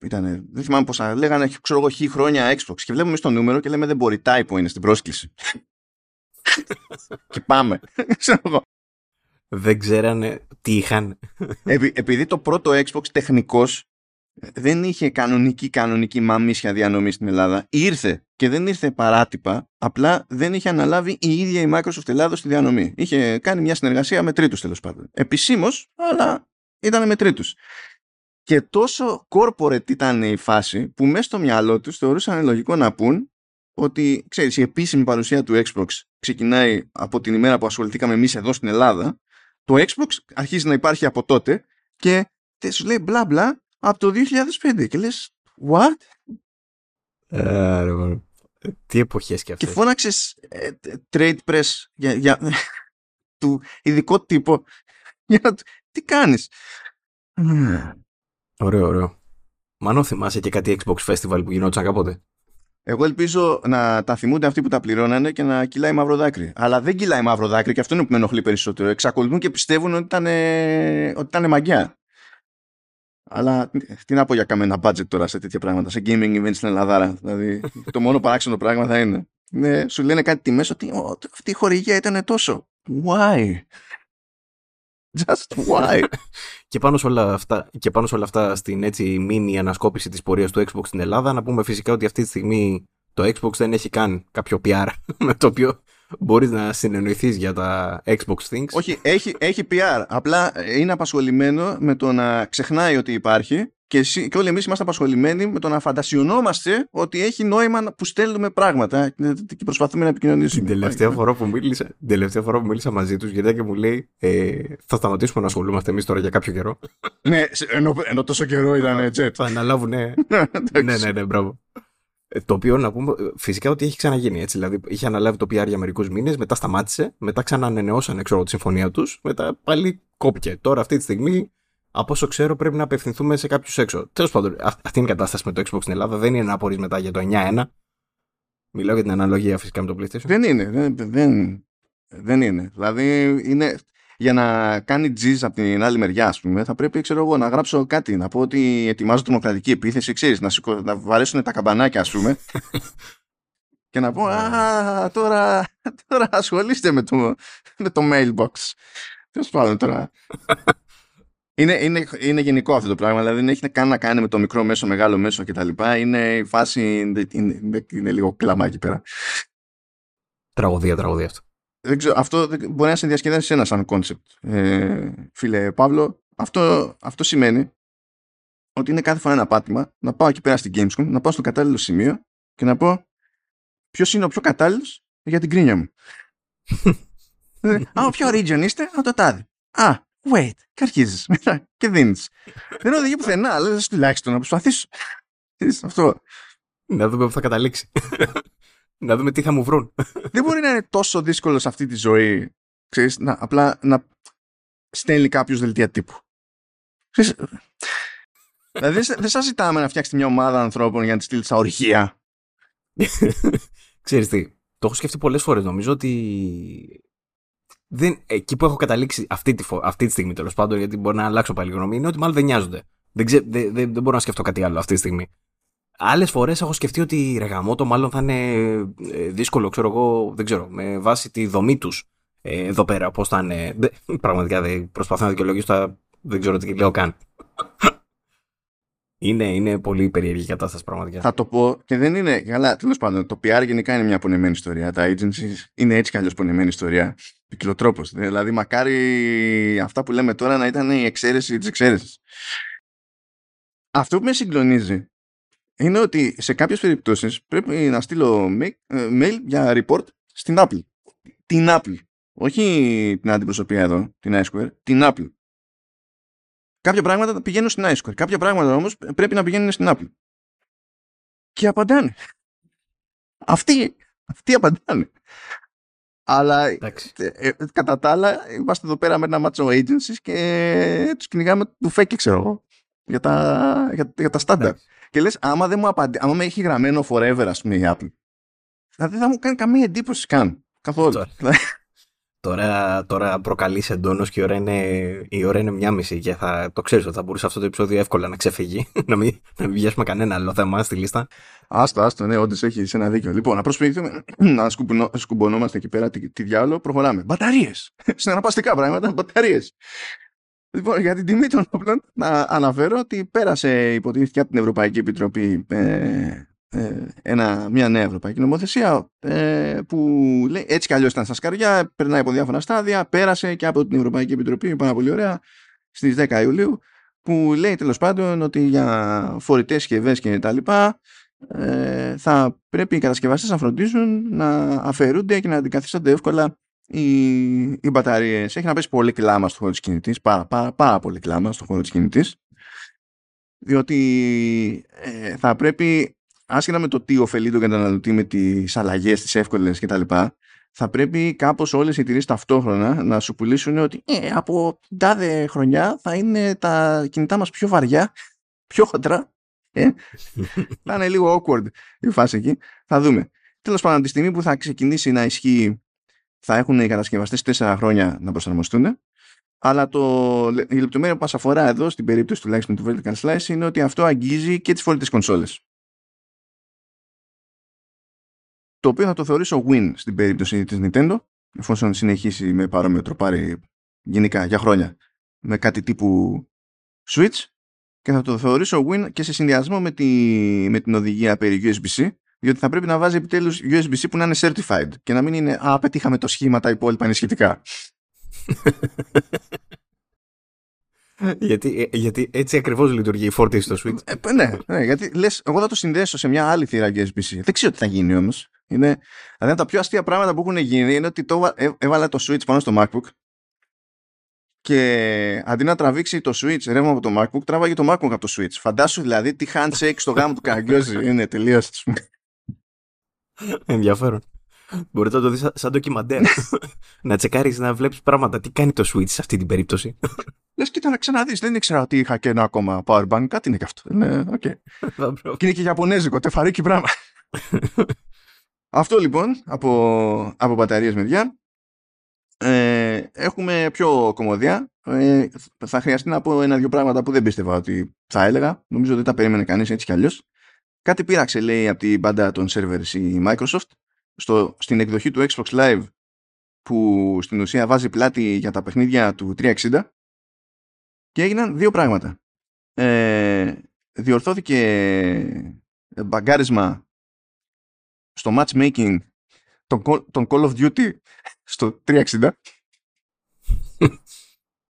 ήταν, δεν θυμάμαι πόσα, λέγανε, ξέρω εγώ, χι χρόνια Xbox και βλέπουμε στο νούμερο και λέμε δεν μπορεί, typo είναι στην πρόσκληση. και πάμε. δεν ξέρανε τι είχαν. επειδή το πρώτο Xbox τεχνικός δεν είχε κανονική κανονική μαμίσια διανομή στην Ελλάδα. Ήρθε και δεν ήρθε παράτυπα, απλά δεν είχε αναλάβει η ίδια η Microsoft Ελλάδα στη διανομή. Είχε κάνει μια συνεργασία με τρίτους τέλος πάντων. Επισήμως, αλλά ήταν με τρίτους. Και τόσο corporate ήταν η φάση που μέσα στο μυαλό τους θεωρούσαν λογικό να πούν ότι ξέρεις, η επίσημη παρουσία του Xbox ξεκινάει από την ημέρα που ασχοληθήκαμε εμείς εδώ στην Ελλάδα. Το Xbox αρχίζει να υπάρχει από τότε και σου λέει μπλα μπλα από το 2005 και λες what? Ε, τι εποχές και αυτές. Και φώναξες ε, trade press για, για του ειδικό τύπο για να, τι κάνεις; Ωραίο, ωραίο. Μανώ θυμάσαι και κάτι Xbox Festival που γινόταν κάποτε; Εγώ ελπίζω να τα θυμούνται αυτοί που τα πληρώνανε και να κυλάει μαύρο δάκρυ. Αλλά δεν κυλάει μαύρο δάκρυ και αυτό είναι που με ενοχλεί περισσότερο. Εξακολουθούν και πιστεύουν ότι ήταν, ότι ήταν μαγιά. Αλλά τι να πω για καμένα budget τώρα σε τέτοια πράγματα, σε gaming events στην Ελλάδα. Δηλαδή, το μόνο παράξενο πράγμα θα είναι. Ναι, σου λένε κάτι τιμές ότι αυτή η χορηγία ήταν τόσο. Why? Just why? και, πάνω σε όλα αυτά, και πάνω σε όλα αυτά στην έτσι μήνυ ανασκόπηση της πορείας του Xbox στην Ελλάδα να πούμε φυσικά ότι αυτή τη στιγμή το Xbox δεν έχει καν κάποιο PR με το οποίο μπορείς να συνεννοηθείς για τα Xbox Things. Όχι, έχει, έχει PR. Απλά είναι απασχολημένο με το να ξεχνάει ότι υπάρχει και, εσύ, και όλοι εμείς είμαστε απασχολημένοι με το να φαντασιωνόμαστε ότι έχει νόημα που στέλνουμε πράγματα και προσπαθούμε να επικοινωνήσουμε. Την τελευταία φορά που μίλησα, την τελευταία φορά που μίλησα μαζί τους, γυρνάει και μου λέει ε, Θα σταματήσουμε να ασχολούμαστε εμείς τώρα για κάποιο καιρό. ναι, ενώ, ενώ τόσο καιρό ήταν jet. Θα αναλάβουν, ναι. ναι, ναι, ναι, μπράβο. Ε, το οποίο να πούμε φυσικά ότι έχει ξαναγίνει έτσι. Δηλαδή είχε αναλάβει το PR για μερικούς μήνες, μετά σταμάτησε, μετά ξανανενεώσαν ξέρω, τη συμφωνία τους, μετά πάλι κόπηκε. Τώρα αυτή τη στιγμή, από όσο ξέρω, πρέπει να απευθυνθούμε σε κάποιους έξω. Τέλος πάντων, αυτή είναι η κατάσταση με το Xbox στην Ελλάδα. Δεν είναι να απορρεί μετά για το 9-1. Μιλάω για την αναλογία φυσικά με το PlayStation. Δεν είναι. Δεν, δεν, δεν είναι. Δηλαδή είναι, για να κάνει τζιζ από την άλλη μεριά, ας πούμε, θα πρέπει ξέρω εγώ, να γράψω κάτι, να πω ότι ετοιμάζω τρομοκρατική επίθεση, ξέρεις, να, σηκώ, να βαρέσουν τα καμπανάκια, ας πούμε. και να πω, Α, τώρα, τώρα ασχολείστε με το, με το mailbox. Τέλος πάντων τώρα. Είναι, είναι, είναι γενικό αυτό το πράγμα, δηλαδή δεν έχει καν να κάνει με το μικρό μέσο, μεγάλο μέσο κτλ. Είναι η φάση, είναι, είναι, είναι λίγο κλαμά εκεί πέρα. Τραγωδία, τραγωδία αυτό δεν ξέρω, αυτό μπορεί να σε διασκεδάσει ένα σαν κόνσεπτ, ε, φίλε Παύλο. Αυτό, αυτό σημαίνει ότι είναι κάθε φορά ένα πάτημα να πάω εκεί πέρα στην Gamescom, να πάω στο κατάλληλο σημείο και να πω ποιος είναι ο πιο κατάλληλος για την κρίνια μου; Ε, Α, ο πιο region είστε, α, το τάδι. Α, wait, και αρχίζεις μετά και δίνεις. Δεν οδηγεί πουθενά, αλλά τουλάχιστον να προσπαθήσω. Αυτό. Να δούμε που θα καταλήξει. Να δούμε τι θα μου βρουν. Δεν μπορεί να είναι τόσο δύσκολο σε αυτή τη ζωή. Ξέρεις, να, απλά να στέλνει κάποιος δελτία τύπου. Ξέρεις, δηλαδή δεν σας ζητάμε να φτιάξετε μια ομάδα ανθρώπων για να τη στείλει στα ορυχεία. Ξέρεις τι, το έχω σκεφτεί πολλές φορές. Νομίζω ότι δεν, εκεί που έχω καταλήξει αυτή τη, αυτή τη στιγμή τέλος πάντων, γιατί μπορεί να αλλάξω πάλι γνώμη, είναι ότι μάλλον δεν νοιάζονται. Δεν, ξέ, δεν, δεν, δεν μπορώ να σκεφτώ κάτι άλλο αυτή τη στιγμή. Άλλες φορές έχω σκεφτεί ότι ρε το μάλλον θα είναι ε, δύσκολο, ξέρω εγώ, δεν ξέρω, με βάση τη δομή τους ε, εδώ πέρα, πώς θα είναι. Πραγματικά δεν προσπαθώ να δικαιολογήσω, δεν ξέρω τι λέω καν. Είναι, είναι πολύ περίεργη η κατάσταση πραγματικά. Θα το πω και δεν είναι. Καλά, τέλος πάντων, το PR γενικά είναι μια πονεμένη ιστορία. Τα agencies είναι έτσι κι αλλιώς πονεμένη ιστορία. Ποικιλοτρόπο. Δηλαδή, μακάρι αυτά που λέμε τώρα να ήταν η εξαίρεση της εξαίρεσης. Αυτό που με συγκλονίζει είναι ότι σε κάποιες περιπτώσεις πρέπει να στείλω ε, mail για report στην Apple. Την Apple. Όχι την αντιπροσωπεία εδώ, την iSquare, την Apple. Κάποια πράγματα πηγαίνουν στην iSquare. Κάποια πράγματα όμως πρέπει να πηγαίνουν στην Apple. Και απαντάνε. Αυτοί, αυτοί απαντάνε. Αλλά ε, ε, κατά τα άλλα είμαστε εδώ πέρα με ένα μάτσο agencies και τους κυνηγάμε του fake, ξέρω εγώ, για τα, για, για τα στάνταρ. Και λες, άμα δεν μου απαντήσει, άμα με έχει γραμμένο forever, ας πούμε, η Apple, δηλαδή δεν θα μου κάνει καμία εντύπωση καν. Καθόλου. Τώρα, τώρα προκαλείς εντόνως και η ώρα, είναι, η ώρα είναι μια μισή και θα το ξέρεις ότι θα μπορούσε αυτό το επεισόδιο εύκολα να ξεφύγει. να μην, να μην βιάσουμε κανένα άλλο θέμα στη λίστα. Άστο, άστο, ναι, όντως έχει ένα δίκιο. Λοιπόν, να προσπαθήσουμε να σκουμπονόμαστε εκεί πέρα τι, τι διάλογο. Προχωράμε. Μπαταρίες! Συναναπαστικά πράγματα, μπαταρίες. Λοιπόν, για την τιμή των όπλων, να αναφέρω ότι πέρασε, υποτίθεται από την Ευρωπαϊκή Επιτροπή ε, ε, ένα, μια νέα ευρωπαϊκή νομοθεσία ε, που λέει έτσι κι αλλιώς ήταν στα σκαριά, περνάει από διάφορα στάδια, πέρασε και από την Ευρωπαϊκή Επιτροπή, πάρα πολύ ωραία, στις 10 Ιουλίου, που λέει τέλος πάντων ότι για φορητές συσκευέ και τα λοιπά ε, θα πρέπει οι κατασκευαστές να φροντίζουν να αφαιρούνται και να αντικαθίστανται εύκολα οι, οι μπαταρίες. Έχει να πέσει πολύ κλάμα στο χώρο της κινητής, πάρα, πάρα, πάρα πολύ κλάμα στο χώρο της κινητής, διότι ε, θα πρέπει άσχετα με το τι ωφελεί τον καταναλωτή με τις αλλαγές, τις εύκολες κτλ., θα πρέπει κάπως όλες οι εταιρείες ταυτόχρονα να σου πουλήσουν ότι ε, από τάδε χρονιά θα είναι τα κινητά μας πιο βαριά, πιο χοντρά. Ε, θα είναι λίγο awkward η φάση εκεί. Θα δούμε. Τέλος πάντων, τη στιγμή που θα ξεκινήσει να ισχύει, θα έχουν οι κατασκευαστές τέσσερα χρόνια να προσαρμοστούν. Αλλά το, η λεπτομέρεια που μας αφορά εδώ, στην περίπτωση τουλάχιστον του Vertical Slice, είναι ότι αυτό αγγίζει και τις φορητές κονσόλες. το οποίο θα το θεωρήσω win στην περίπτωση της Nintendo εφόσον συνεχίσει με παρόμοιο τροπάρι γενικά για χρόνια με κάτι τύπου Switch και θα το θεωρήσω win και σε συνδυασμό με, τη, με την οδηγία περί USB-C διότι θα πρέπει να βάζει επιτέλους USB-C που να είναι certified και να μην είναι «Α, πετύχαμε το σχήμα, τα υπόλοιπα είναι σχετικά». γιατί, ε, γιατί έτσι ακριβώς λειτουργεί η φόρτιση στο Switch. Ε, ναι, ναι, γιατί λες, εγώ θα το συνδέσω σε μια άλλη θύρα USB-C. Δεν ξέρω τι θα γίνει όμως. Είναι, δηλαδή τα πιο αστεία πράγματα που έχουν γίνει είναι ότι το, έβαλα το Switch πάνω στο MacBook και αντί να τραβήξει το Switch ρεύμα από το MacBook, τράβαγε το MacBook από το Switch. Φαντάσου δηλαδή τι handshake στο γάμο του Καραγκιόζη είναι τελείως. Ενδιαφέρον. Μπορείτε να το δεις σαν ντοκιμαντέρ. να τσεκάρεις να βλέπεις πράγματα. Τι κάνει το Switch σε αυτή την περίπτωση. Λες, κοίτα να ξαναδείς. Δεν ήξερα ότι είχα και ένα ακόμα powerbank. Κάτι είναι και αυτό. Ναι, okay. και είναι και Ιαπωνέζικο, τεφαρίκι πράγμα. Αυτό λοιπόν από, από μπαταρίες μεριά. Ε, έχουμε πιο κομμωδία. Ε, θα χρειαστεί να πω ένα-δυο πράγματα που δεν πίστευα ότι θα έλεγα. Νομίζω ότι τα περίμενε κανείς έτσι κι αλλιώς. Κάτι πείραξε λέει από την μπάντα των servers η Microsoft στο, στην εκδοχή του Xbox Live που στην ουσία βάζει πλάτη για τα παιχνίδια του 360 και έγιναν δύο πράγματα. Ε, διορθώθηκε μπαγκάρισμα στο matchmaking τον, τον Call of Duty στο 360.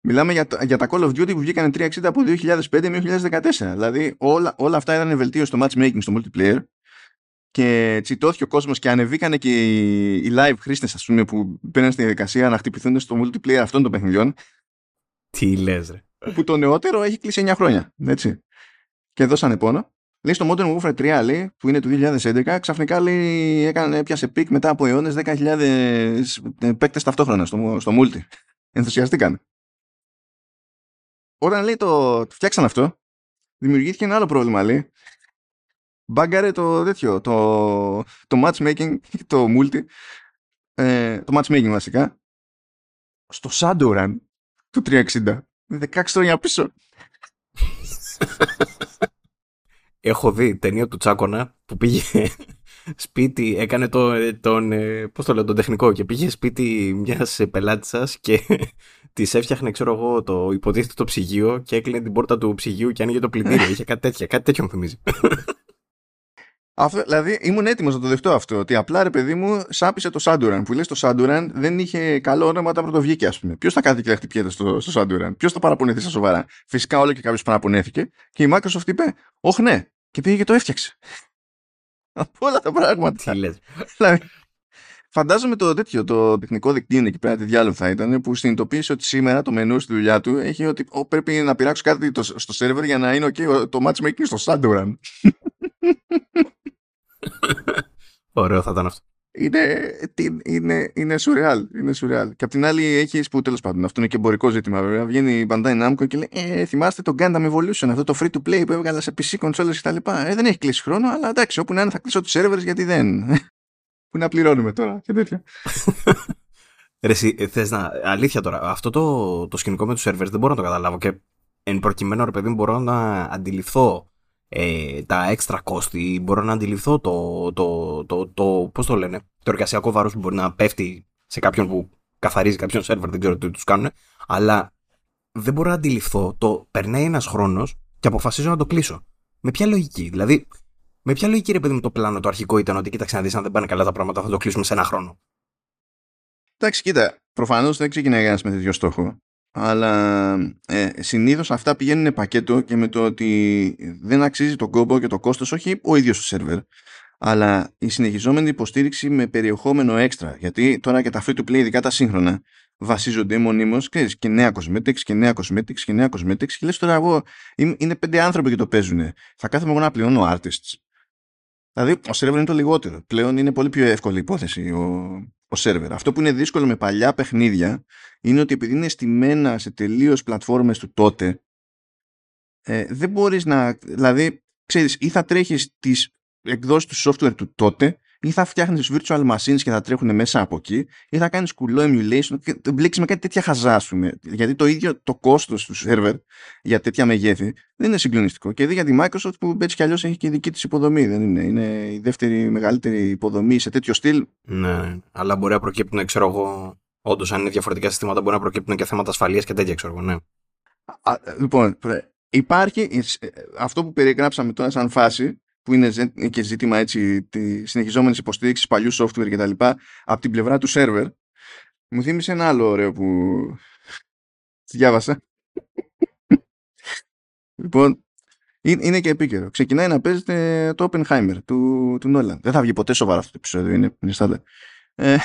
Μιλάμε για, για τα Call of Duty που βγήκαν 360 από 2005 με 2014. Δηλαδή όλα, όλα αυτά ήταν βελτίωση στο matchmaking στο multiplayer και τσιτώθηκε ο κόσμος και ανεβήκανε και οι, οι live χρήστες ας πούμε που μπαίνουν στη διαδικασία να χτυπηθούν στο multiplayer αυτών των παιχνιδιών. Τι λες ρε. Που το νεότερο έχει κλείσει 9 χρόνια. Έτσι. Και δώσανε πόνο. Λέει στο Modern Warfare 3 λέει, που είναι του 2011 ξαφνικά λέει, έκανε, πιάσε peak μετά από αιώνες 10.000 παίκτες ταυτόχρονα στο, στο multi. Ενθουσιαστήκαν. Όταν λέει το, το φτιάξαν αυτό δημιουργήθηκε ένα άλλο πρόβλημα λέει. Μπάγκαρε το τέτοιο, το, το matchmaking, το multi, ε, το matchmaking βασικά, στο Shadowrun του 360. 16 χρόνια πίσω έχω δει ταινία του Τσάκονα που πήγε σπίτι, έκανε το, τον, ε, πώς το λέω, τον τεχνικό και πήγε σπίτι μιας πελάτης σας και της έφτιαχνε, ξέρω εγώ, το υποτίθεται το ψυγείο και έκλεινε την πόρτα του ψυγείου και άνοιγε το πλυντήριο. Είχε κάτι τέτοιο, κάτι τέτοιο μου θυμίζει. Αυτό, δηλαδή ήμουν έτοιμος να το δεχτώ αυτό. Ότι απλά ρε παιδί μου σάπισε το Σάντουραν. Που λες το Σάντουραν δεν είχε καλό όνομα όταν πρωτοβγήκε, ας πούμε. Ποιος θα κάθεται και θα χτυπιέται στο, στο Σάντουραν; Ποιος θα παραπονεθεί στα σοβαρά; Φυσικά όλο και κάποιος παραπονέθηκε. Και η Microsoft είπε, Όχι ναι. Και πήγε και το έφτιαξε. Από όλα τα πράγματα. Τι λες. Δηλαδή, φαντάζομαι το τέτοιο, το τεχνικό δικτύο εκεί πέρα, τι διάλογο θα ήταν, που συνειδητοποίησε ότι σήμερα το μενού στη δουλειά του έχει ότι πρέπει να πειράξω κάτι το, στο σερβερ για να είναι OK το matchmaking στο Shadowrun. Ωραίο θα ήταν αυτό. Είναι, είναι, είναι σουρεάλ. Είναι σουρεάλ. Και απ' την άλλη έχεις που τέλος πάντων αυτό είναι και εμπορικό ζήτημα βέβαια. Βγαίνει η Bandai Namco και λέει ε, θυμάστε το Gundam Evolution, αυτό το free to play που έβγαλα σε PC consoles κτλ. Ε, δεν έχει κλείσει χρόνο, αλλά εντάξει, όπου να είναι θα κλείσω τους servers γιατί δεν. που να πληρώνουμε τώρα και τέτοια. Ρε, εσύ, ε, θες να. Αλήθεια τώρα, αυτό το, το σκηνικό με τους servers δεν μπορώ να το καταλάβω και εν προκειμένου, ρε παιδί μου, μπορώ να αντιληφθώ ε, τα έξτρα κόστη, μπορώ να αντιληφθώ το, το, το, το, πώς το λένε, το εργασιακό βάρος που μπορεί να πέφτει σε κάποιον που καθαρίζει κάποιον σερβερ, δεν ξέρω τι τους κάνουν, αλλά δεν μπορώ να αντιληφθώ το περνάει ένας χρόνος και αποφασίζω να το κλείσω. Με ποια λογική, δηλαδή, με ποια λογική ρε παιδί μου το πλάνο το αρχικό ήταν ότι κοίταξε να δεις αν δεν πάνε καλά τα πράγματα θα το κλείσουμε σε ένα χρόνο. Εντάξει, κοίτα, προφανώς δεν ξεκινάει ένα με τέτοιο στόχο αλλά ε, συνήθως αυτά πηγαίνουν πακέτο και με το ότι δεν αξίζει τον κόμπο και το κόστος όχι ο ίδιος ο σερβερ αλλά η συνεχιζόμενη υποστήριξη με περιεχόμενο έξτρα. Γιατί τώρα και τα free to play ειδικά τα σύγχρονα βασίζονται μονίμως ξέρεις, και νέα cosmetics και νέα cosmetics και νέα cosmetics και λες τώρα εγώ είναι πέντε άνθρωποι και το παίζουν θα κάθομαι εγώ να πληρώνω artists δηλαδή ο server είναι το λιγότερο. Πλέον είναι πολύ πιο εύκολη υπόθεση ο, ο σερβερ. Αυτό που είναι δύσκολο με παλιά παιχνίδια είναι ότι επειδή είναι στημένα σε τελείως πλατφόρμες του τότε ε, δεν μπορείς να... Δηλαδή, ξέρεις, ή θα τρέχεις τις εκδόσεις του software του τότε ή θα φτιάχνεις virtual machines και θα τρέχουν μέσα από εκεί ή θα κάνεις κουλό emulation και μπλέξεις με κάτι τέτοια χαζά πούμε. γιατί το ίδιο το κόστος του server για τέτοια μεγέθη δεν είναι συγκλονιστικό και δει για τη Microsoft που έτσι κι αλλιώς έχει και δική της υποδομή δεν είναι, είναι η δεύτερη μεγαλύτερη υποδομή σε τέτοιο στυλ ναι, αλλά μπορεί να προκύπτουν ξέρω εγώ Όντως, αν είναι διαφορετικά συστήματα, μπορεί να προκύπτουν και θέματα ασφαλείας και τέτοια, ξέρω εγώ, ναι. Α, λοιπόν, υπάρχει ε, αυτό που περιγράψαμε τώρα σαν φάση που είναι και ζήτημα έτσι τη συνεχιζόμενης υποστήριξης παλιού software κτλ. από την πλευρά του server, μου θύμισε ένα άλλο ωραίο που διάβασα. λοιπόν, είναι και επίκαιρο. Ξεκινάει να παίζεται το Oppenheimer του, του Nolan. Δεν θα βγει ποτέ σοβαρά αυτό το επεισόδιο, είναι, είναι ε,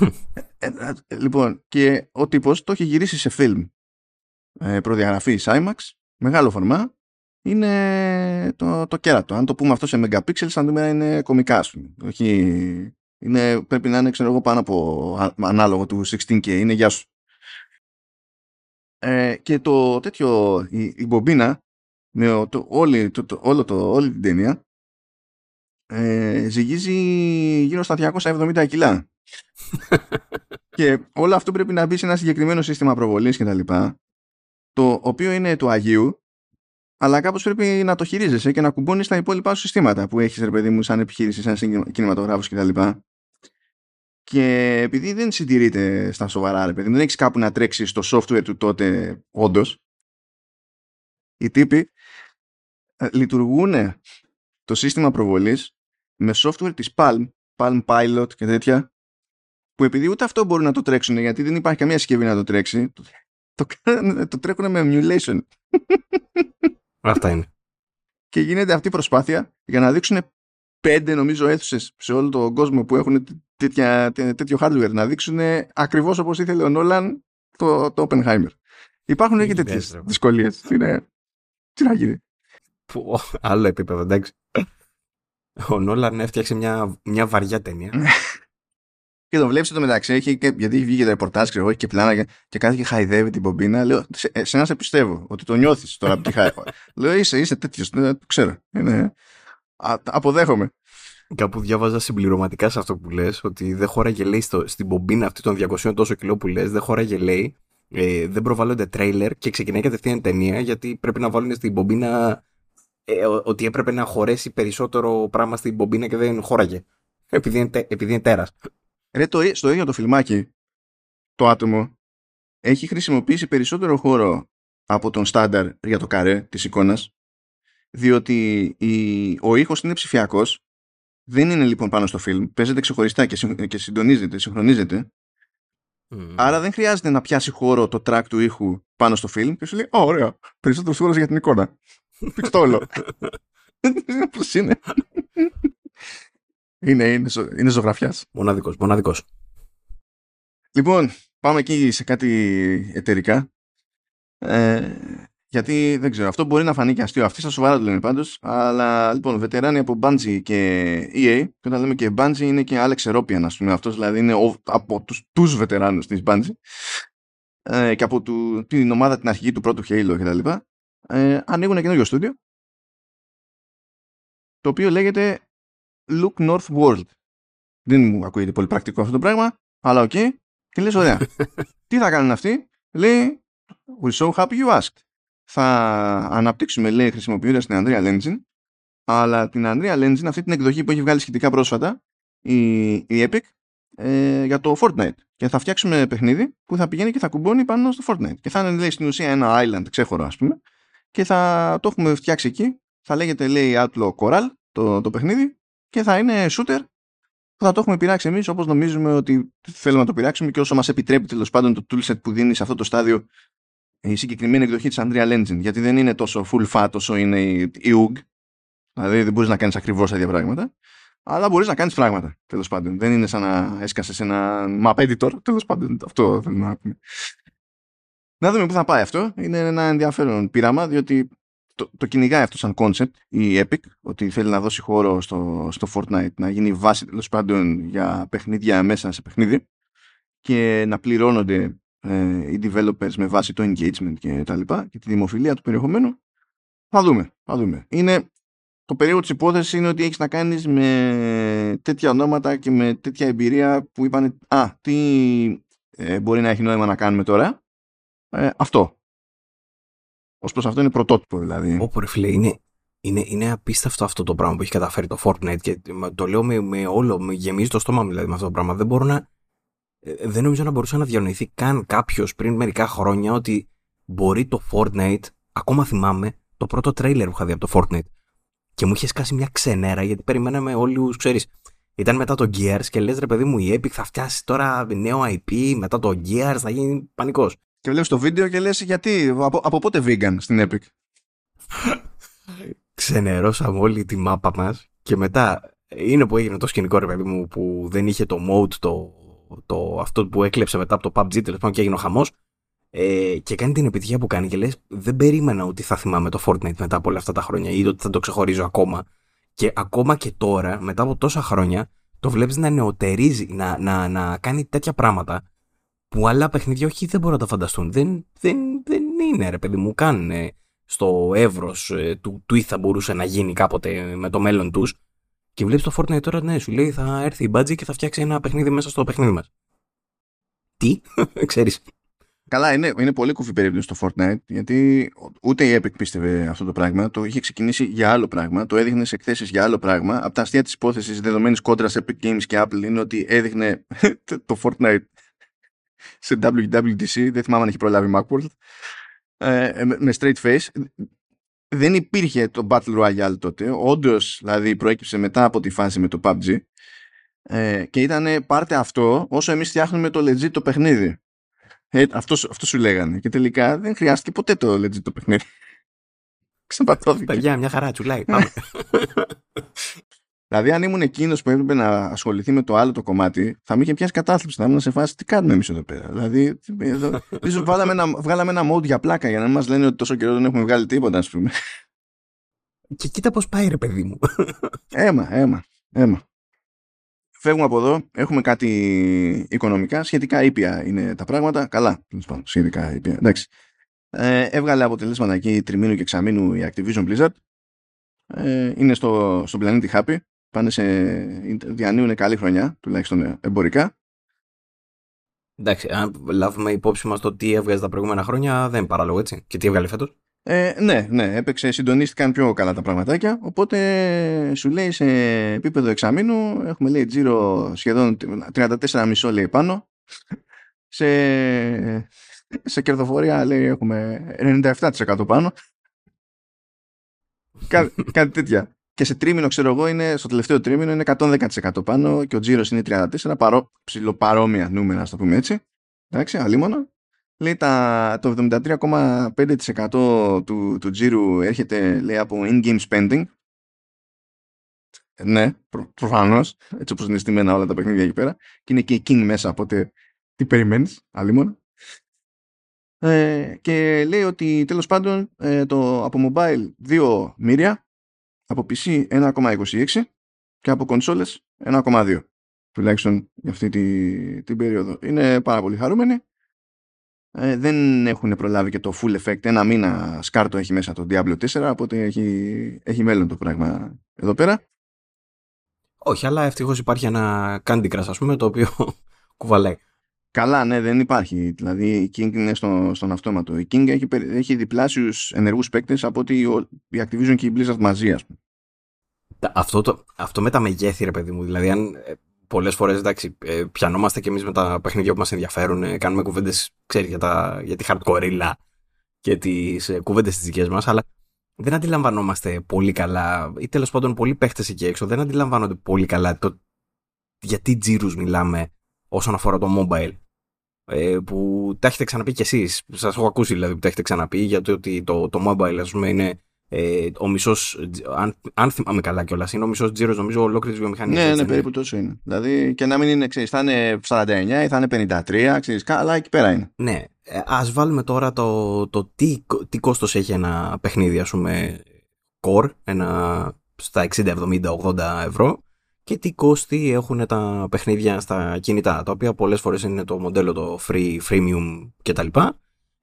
ε, ε, λοιπόν, και ο τύπος το έχει γυρίσει σε φιλμ. Ε, προδιαγραφή IMAX, μεγάλο φορμά, είναι το, το κέρατο. Αν το πούμε αυτό σε megapixels, θα δούμε είναι κομικά, σου. Όχι, είναι, πρέπει να είναι, ξέρω εγώ, πάνω από ανάλογο του 16K. Είναι γεια σου. Ε, και το τέτοιο, η, η μπομπίνα, με το, όλη, το, το, όλο το, όλη την ταινία, ε, ζυγίζει γύρω στα 270 κιλά. και όλο αυτό πρέπει να μπει σε ένα συγκεκριμένο σύστημα προβολής και τα λοιπά, το οποίο είναι του Αγίου αλλά κάπως πρέπει να το χειρίζεσαι και να κουμπώνεις τα υπόλοιπα σου συστήματα που έχεις ρε παιδί μου σαν επιχείρηση, σαν κινηματογράφος κτλ. Και, και επειδή δεν συντηρείται στα σοβαρά ρε παιδί δεν έχεις κάπου να τρέξεις το software του τότε όντως. οι τύποι ε, λειτουργούν το σύστημα προβολής με software της Palm, Palm Pilot και τέτοια που επειδή ούτε αυτό μπορούν να το τρέξουν γιατί δεν υπάρχει καμία συσκευή να το τρέξει το, το, το τρέχουν με emulation Αυτά είναι. Και γίνεται αυτή η προσπάθεια για να δείξουν πέντε νομίζω αίθουσες σε όλο τον κόσμο που έχουν τέτοια, τέτοιο hardware να δείξουν ακριβώς όπως ήθελε ο Νόλαν το, το Oppenheimer. Υπάρχουν και τέτοιες δυσκολίες. Τι να γίνει. Άλλο επίπεδο, εντάξει. Ο Νόλαν έφτιαξε μια, μια βαριά ταινία. και το βλέπεις το μεταξύ, έχει και, γιατί έχει βγει και το ρεπορτάζ, ξέρω, έχει και πλάνα και, και κάθε και χαϊδεύει την πομπίνα. Λέω, σε, σε ένα σε πιστεύω ότι το νιώθεις τώρα από τη χάι. Λέω, είσαι, είσαι τέτοιος, το ξέρω. Είναι, α, αποδέχομαι. Κάπου διάβαζα συμπληρωματικά σε αυτό που λες, ότι δεν χώραγε λέει στο, στην πομπίνα αυτή των 200 τόσο κιλό που λες, δεν χώραγε λέει, ε, δεν προβάλλονται τρέιλερ και ξεκινάει κατευθείαν ταινία γιατί πρέπει να βάλουν στην πομπίνα ε, ότι έπρεπε να χωρέσει περισσότερο πράγμα στην πομπίνα και δεν χώραγε. Επειδή είναι, επειδή είναι τέρας. Ρε, το, στο ίδιο το φιλμάκι, το άτομο έχει χρησιμοποιήσει περισσότερο χώρο από τον στάνταρ για το καρέ της εικόνας διότι η, ο ήχος είναι ψηφιακός δεν είναι λοιπόν πάνω στο φιλμ παίζεται ξεχωριστά και, και συντονίζεται, συγχρονίζεται. Άρα δεν χρειάζεται να πιάσει χώρο το track του ήχου πάνω στο φιλμ και σου λέει ωραία, περισσότερος χώρος για την εικόνα πιστόλο πώς είναι είναι, είναι, ζω, είναι ζωγραφιάς. Μοναδικός, μοναδικός. Λοιπόν, πάμε εκεί σε κάτι εταιρικά. Ε, γιατί δεν ξέρω, αυτό μπορεί να φανεί και αστείο. Αυτή στα σοβαρά το λένε πάντως. Αλλά λοιπόν, βετεράνοι από Bungie και EA, και όταν λέμε και Bungie είναι και Alex Eropian, ας πούμε. Αυτός δηλαδή είναι ο, από τους τους βετεράνους της Bungie ε, και από του, την ομάδα την αρχική του πρώτου Halo κτλ. Ε, ανοίγουν ένα καινούριο στούντιο το οποίο λέγεται Look North World. Δεν μου ακούγεται πολύ πρακτικό αυτό το πράγμα, αλλά OK. Okay. Και λες, ωραία. Τι θα κάνουν αυτοί; Λέει, we're so happy you asked. Θα αναπτύξουμε, λέει, χρησιμοποιώντας την Unreal Engine, αλλά την Unreal Engine, αυτή την εκδοχή που έχει βγάλει σχετικά πρόσφατα, η, η Epic, ε, για το Fortnite. Και θα φτιάξουμε παιχνίδι που θα πηγαίνει και θα κουμπώνει πάνω στο Fortnite. Και θα είναι, λέει, στην ουσία ένα island ξέχωρο, ας πούμε, και θα το έχουμε φτιάξει εκεί. Θα λέγεται, λέει, Outlaw Corral, το, το παιχνίδι, και θα είναι shooter που θα το έχουμε πειράξει εμείς όπως νομίζουμε ότι θέλουμε να το πειράξουμε και όσο μας επιτρέπει τέλος πάντων το toolset που δίνει σε αυτό το στάδιο η συγκεκριμένη εκδοχή της Unreal Engine. Γιατί δεν είναι τόσο full fat όσο είναι η, η UG. Δηλαδή δεν μπορείς να κάνεις ακριβώς τα ίδια πράγματα. Αλλά μπορείς να κάνεις πράγματα τέλος πάντων. Δεν είναι σαν να έσκασες ένα map editor. Τέλος πάντων, αυτό θέλω να πούμε. Να δούμε πού θα πάει αυτό. Είναι ένα ενδιαφέρον πείραμα, διότι το, το κυνηγάει αυτό σαν concept η Epic, ότι θέλει να δώσει χώρο στο, στο Fortnite να γίνει βάση τέλος πάντων για παιχνίδια μέσα σε παιχνίδι και να πληρώνονται ε, οι developers με βάση το engagement και τα λοιπά και τη δημοφιλία του περιεχομένου. Θα δούμε, θα δούμε. Είναι, το περίεργο της υπόθεσης είναι ότι έχεις να κάνεις με τέτοια ονόματα και με τέτοια εμπειρία που είπαν «Α, τι ε, μπορεί να έχει νόημα να κάνουμε τώρα» ε, αυτό Ω προς αυτό είναι πρωτότυπο δηλαδή. Όπω ρε φίλε, είναι, είναι, είναι απίστευτο αυτό το πράγμα που έχει καταφέρει το Fortnite και το λέω με, με όλο, με γεμίζει το στόμα μου δηλαδή με αυτό το πράγμα. Δεν μπορώ να. Ε, δεν νομίζω να μπορούσε να διανοηθεί καν κάποιος πριν μερικά χρόνια ότι μπορεί το Fortnite, ακόμα θυμάμαι, το πρώτο τρέιλερ που είχα δει από το Fortnite. Και μου είχε σκάσει μια ξενέρα γιατί περιμέναμε όλους, ξέρεις. Ήταν μετά το Gears και λες ρε παιδί μου η Epic θα φτιάσει τώρα νέο IP, μετά το Gears θα γίνει πανικός. Και βλέπεις το βίντεο και λες γιατί, από, από πότε vegan στην Epic; Ξενερώσαμε όλη τη μάπα μας και μετά είναι που έγινε το σκηνικό ρε παιδί μου που δεν είχε το mode το, το αυτό που έκλεψε μετά από το PUBG τέλος πάντων και έγινε ο χαμός ε, και κάνει την επιτυχία που κάνει και λες δεν περίμενα ότι θα θυμάμαι το Fortnite μετά από όλα αυτά τα χρόνια ή ότι θα το ξεχωρίζω ακόμα και ακόμα και τώρα μετά από τόσα χρόνια το βλέπεις να νεοτερίζει, να, να, να κάνει τέτοια πράγματα που άλλα παιχνίδια όχι δεν μπορούν να τα φανταστούν. Δεν, δεν, δεν είναι ρε παιδί μου καν ε, στο εύρος ε, του, του ή θα μπορούσε να γίνει κάποτε με το μέλλον τους. Και βλέπεις το Fortnite τώρα, ναι, σου λέει θα έρθει η Bungie και θα φτιάξει ένα παιχνίδι μέσα στο παιχνίδι μας. Τι, ξέρεις. Καλά, είναι, είναι πολύ κουφή περίπτωση στο Fortnite, γιατί ούτε η Epic πίστευε αυτό το πράγμα. Το είχε ξεκινήσει για άλλο πράγμα. Το έδειχνε σε εκθέσεις για άλλο πράγμα. Από τα αστεία της υπόθεσης δεδομένης κόντρας Epic Games και Apple είναι ότι έδειχνε το Fortnite σε WWDC, δεν θυμάμαι αν έχει προλάβει Macworld, ε, με straight face. Δεν υπήρχε το Battle Royale τότε. Όντως, δηλαδή, προέκυψε μετά από τη φάση με το PUBG. Ε, και ήταν πάρτε αυτό όσο εμείς φτιάχνουμε το legit το παιχνίδι. Ε, αυτό, αυτό σου λέγανε. Και τελικά δεν χρειάστηκε ποτέ το legit το παιχνίδι. Ξαπατώθηκε. Παιδιά, μια χαρά, τσουλάει. Πάμε. Δηλαδή, αν ήμουν εκείνος που έπρεπε να ασχοληθεί με το άλλο το κομμάτι, θα με είχε πιάσει κατάθλιψη. Θα ήμουν σε φάση τι κάνουμε εμείς εδώ πέρα; Δηλαδή, ίσω βγάλαμε, ένα, βγάλαμε ένα mode για πλάκα για να μας λένε ότι τόσο καιρό δεν έχουμε βγάλει τίποτα, ας πούμε. Και κοίτα πώς πάει, ρε παιδί μου. Έμα, αίμα, αίμα. Φεύγουμε από εδώ. Έχουμε κάτι οικονομικά. Σχετικά ήπια είναι τα πράγματα. Καλά, σχετικά ήπια. Εντάξει. Ε, έβγαλε αποτελέσματα εκεί τριμήνου και εξαμήνου η Activision Blizzard. Ε, είναι στο, στον πλανήτη Happy πάνε σε, διανύουν καλή χρονιά, τουλάχιστον εμπορικά. Εντάξει, αν λάβουμε υπόψη μας το τι έβγαζε τα προηγούμενα χρόνια, δεν είναι παράλογο έτσι. Και τι έβγαλε φέτος. Ε, ναι, ναι, έπαιξε, συντονίστηκαν πιο καλά τα πραγματάκια. Οπότε σου λέει σε επίπεδο εξαμήνου έχουμε λέει τζίρο σχεδόν 34,5 λέει πάνω. σε, σε κερδοφορία λέει έχουμε 97% πάνω. Κά, κάτι τέτοια. Και σε τρίμηνο, ξέρω εγώ, είναι, στο τελευταίο τρίμηνο είναι 110% πάνω και ο τζίρος είναι 34, παρό, ψηλοπαρόμοια νούμερα, ας το πούμε έτσι. Εντάξει, αλίμονα. Λέει τα, το 73,5% του, του τζίρου έρχεται λέει, από in-game spending. Ναι, προ, προφανώς, έτσι όπως είναι στημένα όλα τα παιχνίδια εκεί πέρα. Και είναι και η King μέσα, οπότε τι περιμένεις, αλίμονα. Ε, και λέει ότι τέλος πάντων ε, το, από mobile 2 μύρια, από PC 1,26 και από κονσόλες 1,2 τουλάχιστον για αυτή τη, την περίοδο. Είναι πάρα πολύ χαρούμενοι. Ε, δεν έχουν προλάβει και το full effect. Ένα μήνα σκάρτο έχει μέσα το Diablo 4, οπότε έχει, έχει μέλλον το πράγμα εδώ πέρα. Όχι, αλλά ευτυχώς υπάρχει ένα Candy Crush, ας πούμε, το οποίο κουβαλάει. Καλά, ναι, δεν υπάρχει. Δηλαδή η King είναι στο, στον αυτόματο. Η King έχει, έχει διπλάσιους ενεργούς παίκτες από ότι η Activision και η Blizzard μαζί, ας πούμε. Αυτό, το, αυτό με τα μεγέθη, ρε παιδί μου. Δηλαδή, αν ε, πολλές φορές εντάξει, ε, πιανόμαστε κι εμείς με τα παιχνίδια που μας ενδιαφέρουν, ε, κάνουμε κουβέντες, ξέρεις, για, τα, για τη hardcore και τις ε, κουβέντες τις δικές μας, αλλά δεν αντιλαμβανόμαστε πολύ καλά, ή τέλος πάντων πολλοί παίχτες εκεί έξω δεν αντιλαμβάνονται πολύ καλά το γιατί τζίρους μιλάμε όσον αφορά το mobile. Ε, που τα έχετε ξαναπεί κι εσείς. Σας έχω ακούσει δηλαδή που τα έχετε ξαναπεί για το ότι το, το mobile, ας πούμε, είναι ε, ο μισός, αν, αν θυμάμαι καλά κιόλας, είναι ο μισός τζίρος νομίζω ολόκληρης βιομηχανίας. Ναι, ναι, περίπου τόσο είναι. Δηλαδή και να μην είναι, ξέρεις, θα είναι 49 ή θα είναι 53, ξέρεις, αλλά εκεί πέρα είναι. Ναι. Ε, ας βάλουμε τώρα το, το τι, τι κόστος έχει ένα παιχνίδι, ας πούμε, core, ένα στα 60, 70, 80 ευρώ και τι κόστη έχουν τα παιχνίδια στα κινητά, τα οποία πολλές φορές είναι το μοντέλο το free, freemium κτλ.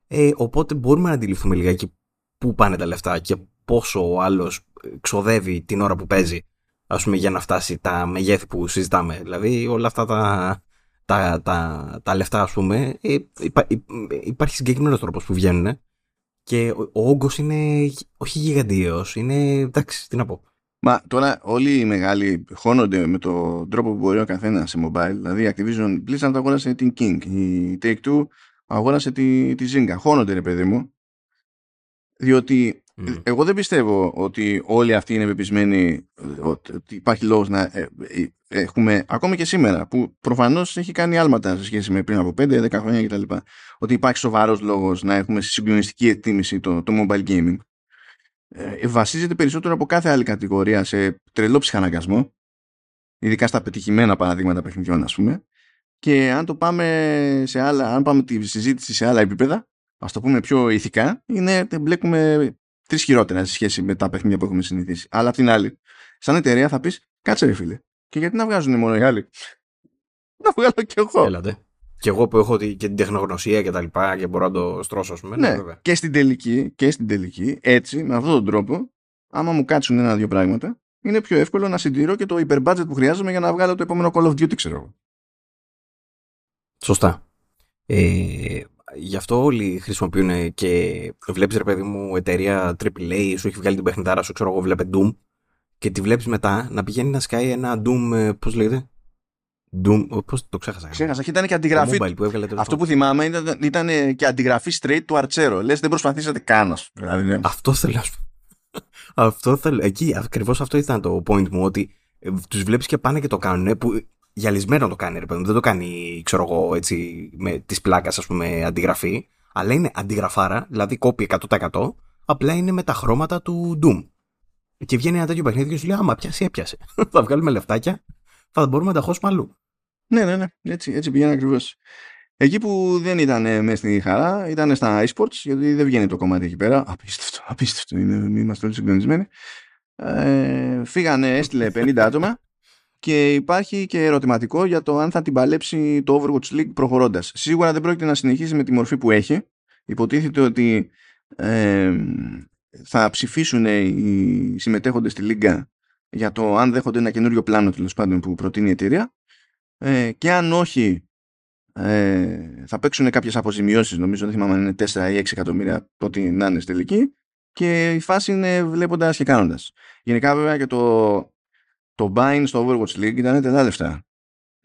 Ε, οπότε μπορούμε να αντιληφθούμε λιγάκι πού πάνε τα λεφτά και πόσο ο άλλος ξοδεύει την ώρα που παίζει ας πούμε, για να φτάσει τα μεγέθη που συζητάμε. Δηλαδή όλα αυτά τα, τα, τα, τα λεφτά, ας πούμε, ε, υπά, υπάρχει συγκεκριμένος τρόπος που βγαίνουν και ο, ο όγκος είναι όχι γιγαντιαίος, είναι εντάξει, τι να πω. Μα τώρα όλοι οι μεγάλοι χώνονται με τον τρόπο που μπορεί ο καθένας σε mobile. Δηλαδή η Activision Blizzard αγόρασε την King, η Take-Two αγόρασε τη, τη Zynga. Χώνονται ρε παιδί μου. Διότι εγώ δεν πιστεύω ότι όλοι αυτοί είναι πεπισμένοι ότι υπάρχει λόγος να ε, ε, έχουμε, ακόμη και σήμερα, που προφανώς έχει κάνει άλματα σε σχέση με πριν από 5-10 χρόνια κτλ. Ότι υπάρχει σοβαρός λόγος να έχουμε συγκλονιστική εκτίμηση το, το mobile gaming. Ε, βασίζεται περισσότερο από κάθε άλλη κατηγορία σε τρελό ψυχαναγκασμό, ειδικά στα πετυχημένα παραδείγματα παιχνιδιών, ας πούμε. Και αν το πάμε σε άλλα, αν πάμε τη συζήτηση σε άλλα επίπεδα, ας το πούμε πιο ηθικά, είναι μπλέκουμε τρεις χειρότερα σε σχέση με τα παιχνίδια που έχουμε συνηθίσει. Αλλά απ' την άλλη, σαν εταιρεία θα πεις, κάτσε ρε φίλε. Και γιατί να βγάζουν μόνο οι άλλοι; Να βγάλω κι εγώ. Έλατε. Και εγώ που έχω και την τεχνογνωσία και τα λοιπά και μπορώ να το στρώσω, ας πούμε. Ναι, ναι και στην τελική, και στην τελική, έτσι, με αυτόν τον τρόπο, άμα μου κάτσουν ένα-δύο πράγματα, είναι πιο εύκολο να συντηρώ και το υπερμπάτζετ που χρειάζομαι για να βγάλω το επόμενο Call of Duty, ξέρω εγώ. Σωστά. Ε, γι' αυτό όλοι χρησιμοποιούν και βλέπεις ρε παιδί μου εταιρεία AAA, σου έχει βγάλει την παιχνιδάρα σου, ξέρω εγώ, βλέπε Doom και τη βλέπεις μετά να πηγαίνει να σκάει ένα Doom, ε, πώς λέγεται; Doom, πώς το ξέχασα. Ξέχασα και ήταν και αντιγραφή. Που έβγαλε, αυτό που θυμάμαι ήταν, ήταν και αντιγραφή straight του Αρτσέρο. Λες, δεν προσπαθήσατε καν. Δηλαδή, ναι. Αυτό θέλω να σου αυτό θέλω. Εκεί ακριβώς αυτό ήταν το point μου. Ότι ε, τους βλέπεις και πάνε και το κάνουν. Που γυαλισμένο το κάνει, ρε παιδί Δεν το κάνει, ξέρω εγώ, έτσι, με τη πλάκα, ας πούμε, αντιγραφή. Αλλά είναι αντιγραφάρα, δηλαδή κόπη 100%. Απλά είναι με τα χρώματα του Doom. Και βγαίνει ένα τέτοιο παιχνίδι και σου λέει: Άμα πιάσει, έπιασε. θα βγάλουμε λεφτάκια, θα μπορούμε να τα χώσουμε αλλού. Ναι, ναι, ναι. Έτσι, έτσι πηγαίνει ακριβώς. Εκεί που δεν ήταν μέσα στη χαρά, ήταν στα eSports, γιατί δεν βγαίνει το κομμάτι εκεί πέρα. Απίστευτο, απίστευτο. Είναι, είμαστε όλοι συγκλονισμένοι. Ε, φύγανε, έστειλε 50 άτομα και υπάρχει και ερωτηματικό για το αν θα την παλέψει το Overwatch League προχωρώντας. Σίγουρα δεν πρόκειται να συνεχίσει με τη μορφή που έχει. Υποτίθεται ότι ε, θα ψηφίσουν οι συμμετέχοντες στη Λίγκα για το αν δέχονται ένα καινούριο πλάνο τέλος πάντων που προτείνει η εταιρεία ε, και αν όχι ε, θα παίξουν κάποιες αποζημιώσεις. Νομίζω δεν θυμάμαι αν είναι 4 ή 6 εκατομμύρια το ότι να είναι στη τελική. Και η φάση είναι βλέποντας και κάνοντας. Γενικά βέβαια και το, το buying στο Overwatch League ήταν τελά λεφτά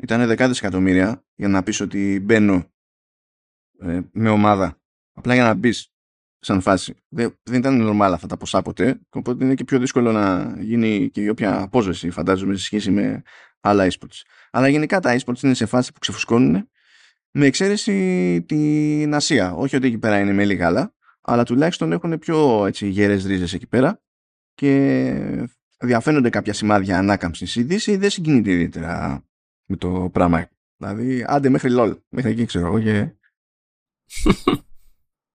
ήταν δεκάδες εκατομμύρια για να πεις ότι μπαίνω ε, με ομάδα. Απλά για να μπεις σαν φάση. Δεν, δεν ήταν νορμάλ αυτά τα ποσά ποτέ, οπότε είναι και πιο δύσκολο να γίνει και η όποια απόζεση, φαντάζομαι, σε σχέση με άλλα esports. Αλλά γενικά τα esports είναι σε φάση που ξεφουσκώνουν, με εξαίρεση την Ασία. Όχι ότι εκεί πέρα είναι με γάλα, αλλά τουλάχιστον έχουν πιο έτσι, γέρες ρίζες εκεί πέρα και διαφαίνονται κάποια σημάδια ανάκαμψης. Η Δύση δεν συγκινείται ιδιαίτερα με το πράγμα. Δηλαδή, άντε μέχρι LOL, μέχρι εκεί ξέρω εγώ και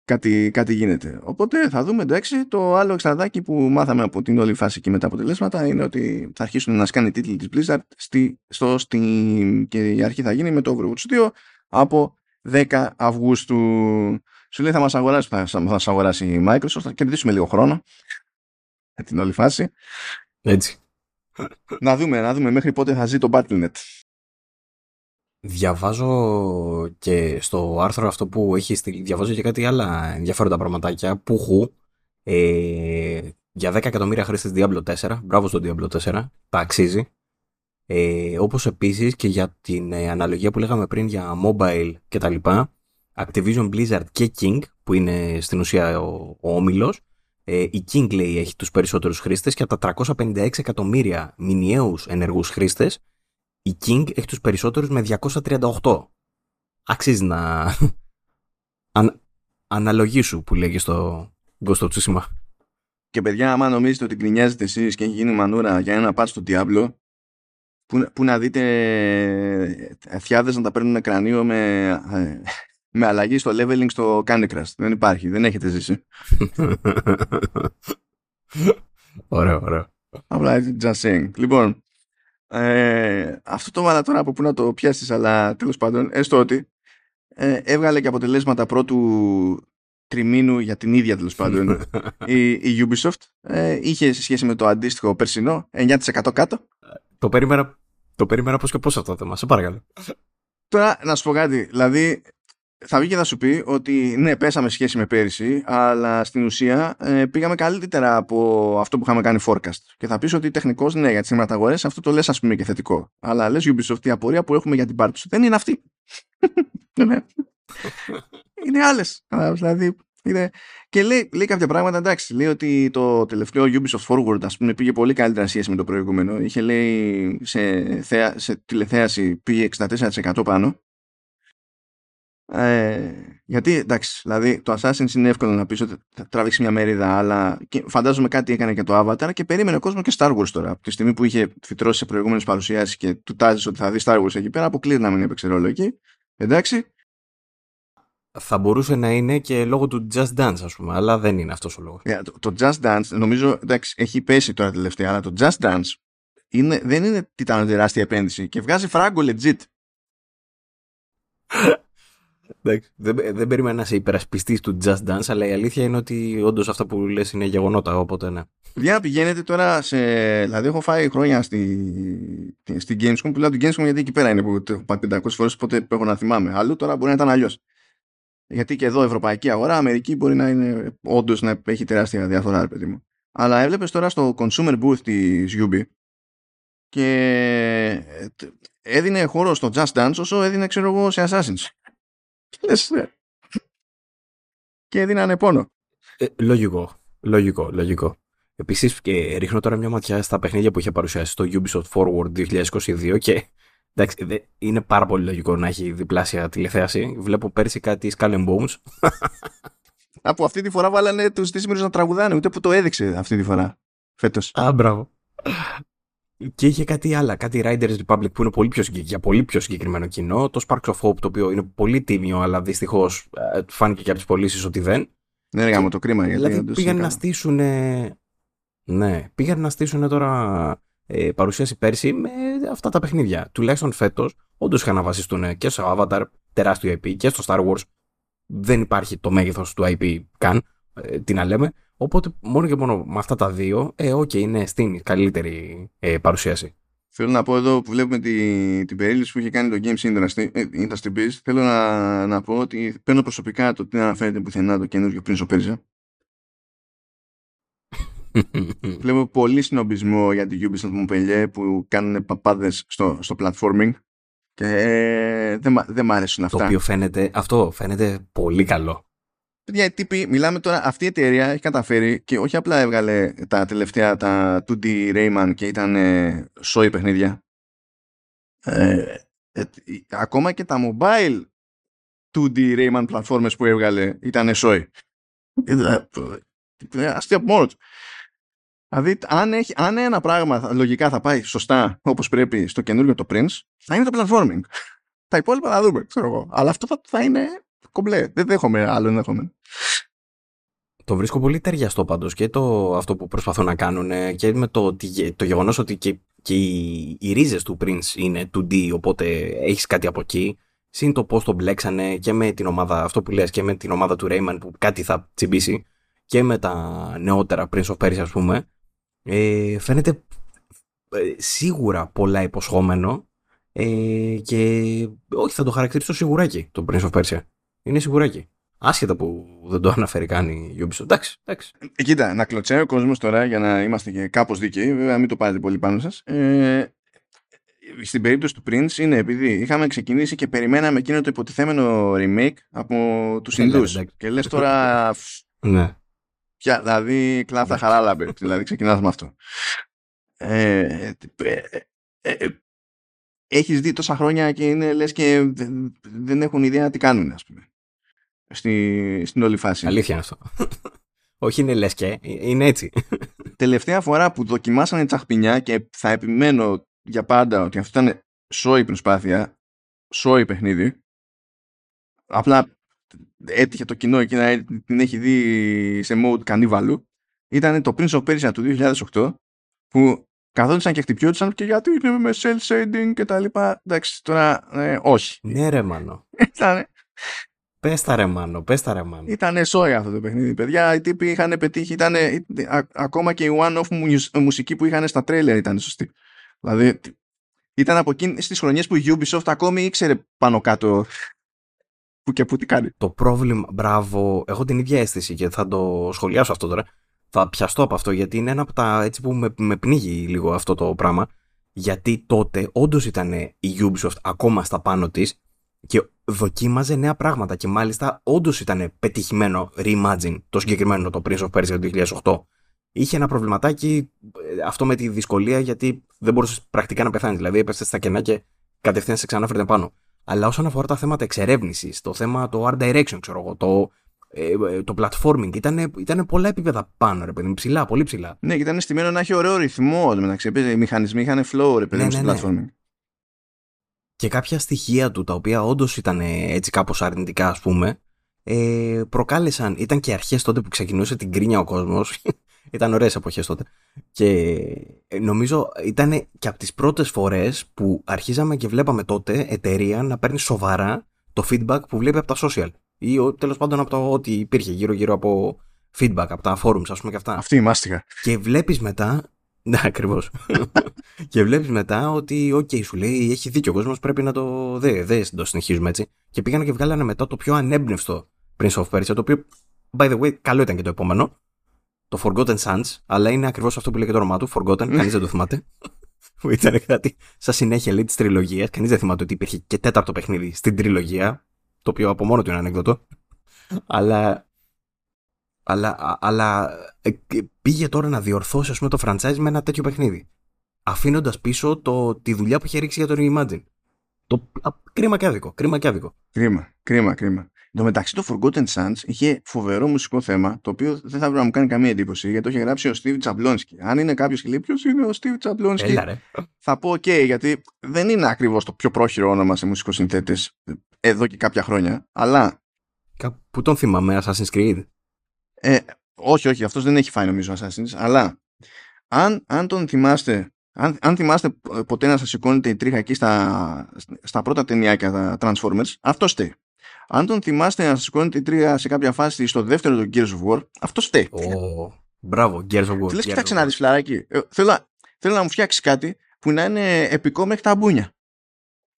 κάτι, κάτι γίνεται. Οπότε θα δούμε εντάξει. Το άλλο εξτραδάκι που μάθαμε από την όλη φάση και με τα αποτελέσματα είναι ότι θα αρχίσουν να σκάνε τίτλοι της Blizzard στη, στο Steam και η αρχή θα γίνει με το Overwatch 2 από 10 Αυγούστου. Σου λέει θα μας αγοράσει, θα, θα μας αγοράσει η Microsoft, θα κερδίσουμε λίγο χρόνο για την όλη φάση. Έτσι. να δούμε, να δούμε μέχρι πότε θα ζει το Battle.net. Διαβάζω και στο άρθρο αυτό που έχει στείλει, διαβάζω και κάτι άλλα ενδιαφέροντα πραγματάκια που χου ε, για 10 εκατομμύρια χρήστες Diablo 4, μπράβο στο Diablo 4, τα αξίζει. Ε, όπως επίσης και για την ε, αναλογία που λέγαμε πριν για mobile και τα λοιπά, Activision Blizzard και King, που είναι στην ουσία ο, ο όμιλος, ε, η King λέει έχει τους περισσότερους χρήστες και από τα 356 εκατομμύρια μηνιαίους ενεργούς χρήστες, η King έχει τους περισσότερους με 238. Αξίζει να αν... αναλογήσου που λέγεις στο Ghost of Tsushima. Και παιδιά, άμα νομίζετε ότι γκρινιάζετε εσείς και έχει γίνει μανούρα για ένα patch στο Diablo, που, που να δείτε ε, φιάδες να τα παίρνουν κρανίο με, ε, με αλλαγή στο leveling στο Candy Crush. Δεν υπάρχει, δεν έχετε ζήσει. ωραίο, ωραίο. Απλά just saying. Λοιπόν, ε, αυτό το βάλα τώρα από πού να το πιάσεις, αλλά τέλος πάντων, έστω ότι ε, έβγαλε και αποτελέσματα πρώτου τριμήνου για την ίδια τέλος πάντων η, η Ubisoft. Ε, είχε σε σχέση με το αντίστοιχο περσινό 9% κάτω. Το περίμενα, το περίμενα πώς και πώς αυτό το θέμα, σε παρακαλώ. Τώρα να σου πω κάτι, δηλαδή θα βγει και θα σου πει ότι ναι, πέσαμε σχέση με πέρυσι, αλλά στην ουσία ε, πήγαμε καλύτερα από αυτό που είχαμε κάνει forecast. Και θα πεις ότι τεχνικώ ναι, για τις χρηματαγορέ αυτό το λες, ας πούμε, και θετικό. Αλλά λες Ubisoft, η απορία που έχουμε για την πάρτι σου δεν είναι αυτή. Ναι. είναι άλλες. Δηλαδή, είναι... Και λέει, λέει κάποια πράγματα, εντάξει, λέει ότι το τελευταίο Ubisoft Forward, ας πούμε, πήγε πολύ καλύτερα σχέση με το προηγούμενο. Είχε, λέει, σε, θέα, σε τηλεθέαση πήγε 64% πάνω ε, γιατί εντάξει, δηλαδή το Assassin's είναι εύκολο να πεις ότι θα τραβήξει μια μερίδα, αλλά και φαντάζομαι κάτι έκανε και το Avatar και περίμενε ο κόσμος και Star Wars τώρα. Από τη στιγμή που είχε φυτρώσει σε προηγούμενες παρουσιάσεις και του τάζει ότι θα δει Star Wars εκεί πέρα, αποκλείει να μην έπαιξε ρόλο εκεί. Εντάξει. Θα μπορούσε να είναι και λόγω του Just Dance, ας πούμε, αλλά δεν είναι αυτός ο λόγος. Yeah, το, το, Just Dance, νομίζω, εντάξει, έχει πέσει τώρα τελευταία, αλλά το Just Dance είναι, δεν είναι ήταν τεράστια επένδυση και βγάζει φράγκο legit. δεν, δεν περίμενα να είσαι υπερασπιστή του Just Dance, αλλά η αλήθεια είναι ότι όντως αυτά που λες είναι γεγονότα, οπότε ναι. Για πηγαίνετε τώρα σε. Δηλαδή, έχω φάει χρόνια στη, στη Gamescom που λέω την Gamescom γιατί εκεί πέρα είναι που έχω πάει 500 φορές, οπότε έχω να θυμάμαι. Αλλού τώρα μπορεί να ήταν αλλιώς. Γιατί και εδώ ευρωπαϊκή αγορά, Αμερική μπορεί να είναι όντως να έχει τεράστια διαφορά, ρε παιδί μου. Αλλά έβλεπες τώρα στο consumer booth της UB και έδινε χώρο στο Just Dance όσο έδινε, ξέρω εγώ, σε Assassin's. Ναι. Και έδιναν πόνο. Ε, λογικό. Λογικό, λογικό. Επίσης, και ρίχνω τώρα μια ματιά στα παιχνίδια που είχε παρουσιάσει στο Ubisoft Forward 2022 και εντάξει, είναι πάρα πολύ λογικό να έχει διπλάσια τηλεθέαση. Βλέπω πέρσι κάτι Skull and Bones. Από αυτή τη φορά βάλανε τους Disney να τραγουδάνε, ούτε που το έδειξε αυτή τη φορά. Φέτος. Α, μπράβο. Και είχε κάτι άλλο, κάτι Riders Republic που είναι πολύ πιο για πολύ πιο συγκεκριμένο κοινό. Το Sparks of Hope το οποίο είναι πολύ τίμιο, αλλά δυστυχώς ε, φάνηκε και από τις πωλήσεις ότι δεν. Ναι, ρε, το κρίμα. Γιατί δηλαδή πήγαν να στήσουν. Ναι, πήγαν να στήσουν τώρα ε, παρουσίαση πέρσι με αυτά τα παιχνίδια. Τουλάχιστον φέτος, όντως είχαν να βασιστούν και στο Avatar, τεράστιο IP, και στο Star Wars. Δεν υπάρχει το μέγεθος του IP καν. Ε, τι να λέμε. Οπότε μόνο και μόνο με αυτά τα δύο, ε, okay, είναι στην καλύτερη ε, παρουσίαση. Θέλω να πω εδώ που βλέπουμε τη, την περίληψη που είχε κάνει το Games Industry, ε, Industry Biz, θέλω να, να πω ότι παίρνω προσωπικά το τι αναφέρεται πουθενά το καινούργιο πριν στο Πέρζα. Βλέπω πολύ συνομπισμό για την Ubisoft Montpellier που κάνουν παπάδες στο, στο platforming και ε, δεν, δεν μ' αρέσουν αυτά. Το οποίο φαίνεται, αυτό φαίνεται πολύ καλό. Παιδιά, τύποι, μιλάμε τώρα, αυτή η εταιρεία έχει καταφέρει και όχι απλά έβγαλε τα τελευταία τα 2D Rayman και ήταν ε, σόι παιχνίδια. Ε, ε, ακόμα και τα mobile 2D Rayman platformers που έβγαλε ήταν σόι. Ε, ε, αστείο από μόνο του. Δηλαδή, αν, έχει, αν ένα πράγμα λογικά θα πάει σωστά όπως πρέπει στο καινούργιο το Prince, θα είναι το platforming. Τα υπόλοιπα θα δούμε, ξέρω εγώ. Αλλά αυτό θα, θα είναι κομπλέ. Δεν δέχομαι άλλο ενδεχόμενο. Το βρίσκω πολύ ταιριαστό πάντως και το, αυτό που προσπαθούν να κάνουν και με το, το γεγονός ότι και, και οι, οι ρίζες του Prince είναι 2D, οπότε έχεις κάτι από εκεί. Συν το πώς το μπλέξανε και με την ομάδα, αυτό που λες, και με την ομάδα του Rayman που κάτι θα τσιμπήσει και με τα νεότερα Prince of Persia, ας πούμε. Ε, φαίνεται ε, σίγουρα πολλά υποσχόμενο Ε, και όχι, θα το χαρακτηρίσω σιγουράκι το Prince of Persia. Είναι σιγουράκι. Άσχετα που δεν το αναφέρει καν η Ubisoft. Εντάξει, εντάξει. Ε, κοίτα, να κλωτσάει ο κόσμος τώρα για να είμαστε και κάπως δίκαιοι, βέβαια μην το πάρετε πολύ πάνω σας. Ε, στην περίπτωση του Prince είναι επειδή είχαμε ξεκινήσει και περιμέναμε εκείνο το υποτιθέμενο remake από τους Ε, Ινδού. ναι, Και λες τώρα. Ναι. Πια, δηλαδή κλάφτα χαράλαμπε. δηλαδή ξεκινάς με αυτό. Ε, ε, ε, ε, έχεις δει τόσα χρόνια και είναι λες και δεν, δεν έχουν ιδέα τι κάνουν ας πούμε στη, στην όλη φάση. Αλήθεια είναι αυτό. όχι είναι λες και, είναι έτσι. Τελευταία φορά που δοκιμάσανε τσαχπινιά και θα επιμένω για πάντα ότι αυτό ήταν σόι προσπάθεια, σόι παιχνίδι, απλά έτυχε το κοινό εκεί να την έχει δει σε mode κανίβαλου, ήταν το Prince of Persia του 2008 που καθόντουσαν και χτυπιόντουσαν και γιατί είναι με cell shading και τα λοιπά. Εντάξει, τώρα ε, όχι. ναι ρε μάνο. Ήταν, Πες τα ρε μάνο, πες τα ρε μάνο. ήτανε σόι αυτό το παιχνίδι, παιδιά. Οι τύποι είχαν πετύχει, ήταν, ακόμα και η one-off μουσ- μουσική που είχαν στα τρέιλερ ήταν σωστή. Δηλαδή, ήταν από εκείνες τις χρονιές που η Ubisoft ακόμη ήξερε πάνω κάτω που και που τι κάνει. Το πρόβλημα, μπράβο, έχω την ίδια αίσθηση και θα το σχολιάσω αυτό τώρα. Θα πιαστώ από αυτό γιατί είναι ένα από τα έτσι που με, με πνίγει λίγο αυτό το πράγμα. Γιατί τότε όντως ήταν η Ubisoft ακόμα στα πάνω της και δοκίμαζε νέα πράγματα και μάλιστα όντως ήταν πετυχημένο reimagine το συγκεκριμένο το Prince of Persia του 2008. Είχε ένα προβληματάκι ε, αυτό με τη δυσκολία γιατί δεν μπορούσες πρακτικά να πεθάνεις. Δηλαδή έπεσε στα κενά και κατευθείαν σε ξανάφερε πάνω. Αλλά όσον αφορά τα θέματα εξερεύνησης, το θέμα το art direction, ξέρω εγώ, το, ε, ε, το platforming, ήταν, ήταν πολλά επίπεδα πάνω, ρε παιδί μου, ψηλά, πολύ ψηλά. Ναι, και ήταν στημένο να έχει ωραίο ρυθμό. μεταξύ, Επίσης, οι μηχανισμοί είχαν flow, ρε παιδί Ναι, μου, ναι, στο ναι. platforming. Και κάποια στοιχεία του, τα οποία όντως ήταν ε, έτσι κάπως αρνητικά, ας πούμε, ε, προκάλεσαν, ήταν και αρχές τότε που ξεκινούσε την κρίνια ο κόσμος, ήταν ωραίες εποχές τότε, και ε, νομίζω ήταν και από τις πρώτες φορές που αρχίζαμε και βλέπαμε τότε εταιρεία να παίρνει σοβαρά το feedback που βλέπει από τα social ή ο- τέλος πάντων από το ό,τι υπήρχε γύρω-γύρω από feedback, από τα forums ας πούμε και αυτά. Αυτή η μάστιγα. Και βλέπεις μετά. Ναι, ακριβώς. και βλέπεις μετά ότι, οκ, σου λέει, έχει δίκιο ο κόσμος, πρέπει να το. Δεν δε το συνεχίζουμε έτσι. Και πήγανε και βγάλανε μετά το πιο ανέμπνευστο Prince of Persia, το οποίο, by the way, καλό ήταν και το επόμενο. Το Forgotten Sands, αλλά είναι ακριβώς αυτό που λέει και το όνομά του, Forgotten, κανείς δεν το θυμάται. που ήταν κάτι σαν συνέχεια λέει της τριλογίας. Κανείς δεν θυμάται ότι υπήρχε και τέταρτο παιχνίδι στην τριλογία, το οποίο από μόνο του είναι ανέκδοτο. αλλά αλλά, α- αλλά ε, και πήγε τώρα να διορθώσει ας πούμε, το franchise με ένα τέτοιο παιχνίδι. Αφήνοντας πίσω το, τη δουλειά που είχε ρίξει για το Reimagine. Το, α, κρίμα και άδικο. Κρίμα και άδικο. Κρίμα, κρίμα, κρίμα. Εν τω μεταξύ το Forgotten Sons είχε φοβερό μουσικό θέμα, το οποίο δεν θα έπρεπε να μου κάνει καμία εντύπωση, γιατί το είχε γράψει ο Steve Τσαμπλόνσκι. Αν είναι κάποιος και λέει ποιο είναι ο Steve Τσαμπλόνσκι, Έλα ρε. θα πω OK, γιατί δεν είναι ακριβώς το πιο πρόχειρο όνομα σε μουσικοσυνθέτες εδώ και κάποια χρόνια. Αλλά Κα- Πού τον θυμάμαι, Assassin's Creed; Ε, όχι, όχι, αυτός δεν έχει φάει νομίζω Assassin's, αλλά αν, αν τον θυμάστε, αν, αν θυμάστε ποτέ να σας σηκώνετε η τρίχα εκεί στα, στα πρώτα ταινιάκια, τα Transformers, αυτό φταίει. Αν τον θυμάστε να σας σηκώνετε η τρίχα σε κάποια φάση στο δεύτερο του Gears of War, αυτό φταίει. Ω, μπράβο, Gears of War. Τι λες, Gears κοιτάξτε of να War. δεις φλαράκι. Ε, θέλω, να- θέλω να μου φτιάξεις κάτι που να είναι επικό μέχρι τα μπούνια.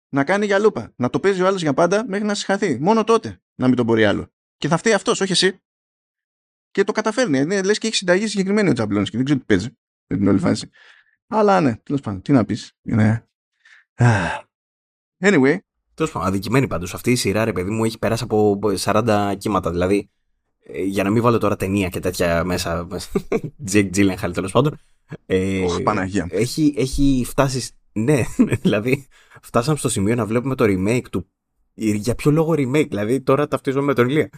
Να κάνει για λούπα. Να το παίζει ο άλλος για πάντα μέχρι να σιχαθεί. Μόνο τότε να μην τον μπορεί άλλο. Και θα φταίει αυτός, όχι εσύ. Και το καταφέρνει. Είναι, λες και έχει συνταγή συγκεκριμένη ο Τζαμπλόνς και δεν ξέρω τι παίζει με την όλη φάση. Αλλά ναι, τέλος πάντων, τι να πεις. Είναι... Α. Anyway, Τέλος πάντων, αδικημένη πάντως. Αυτή η σειρά, ρε παιδί μου, έχει περάσει από 40 κύματα. Δηλαδή, ε, για να μην βάλω τώρα ταινία και τέτοια μέσα. Τζέικ Τζίλενχαλ, τέλος πάντων. Ε, Ωχ, Παναγία. έχει, έχει φτάσει. σ- Ναι, δηλαδή, φτάσαμε στο σημείο να βλέπουμε το remake του. Για ποιο λόγο remake, δηλαδή τώρα ταυτίζομαι με τον Ηλία.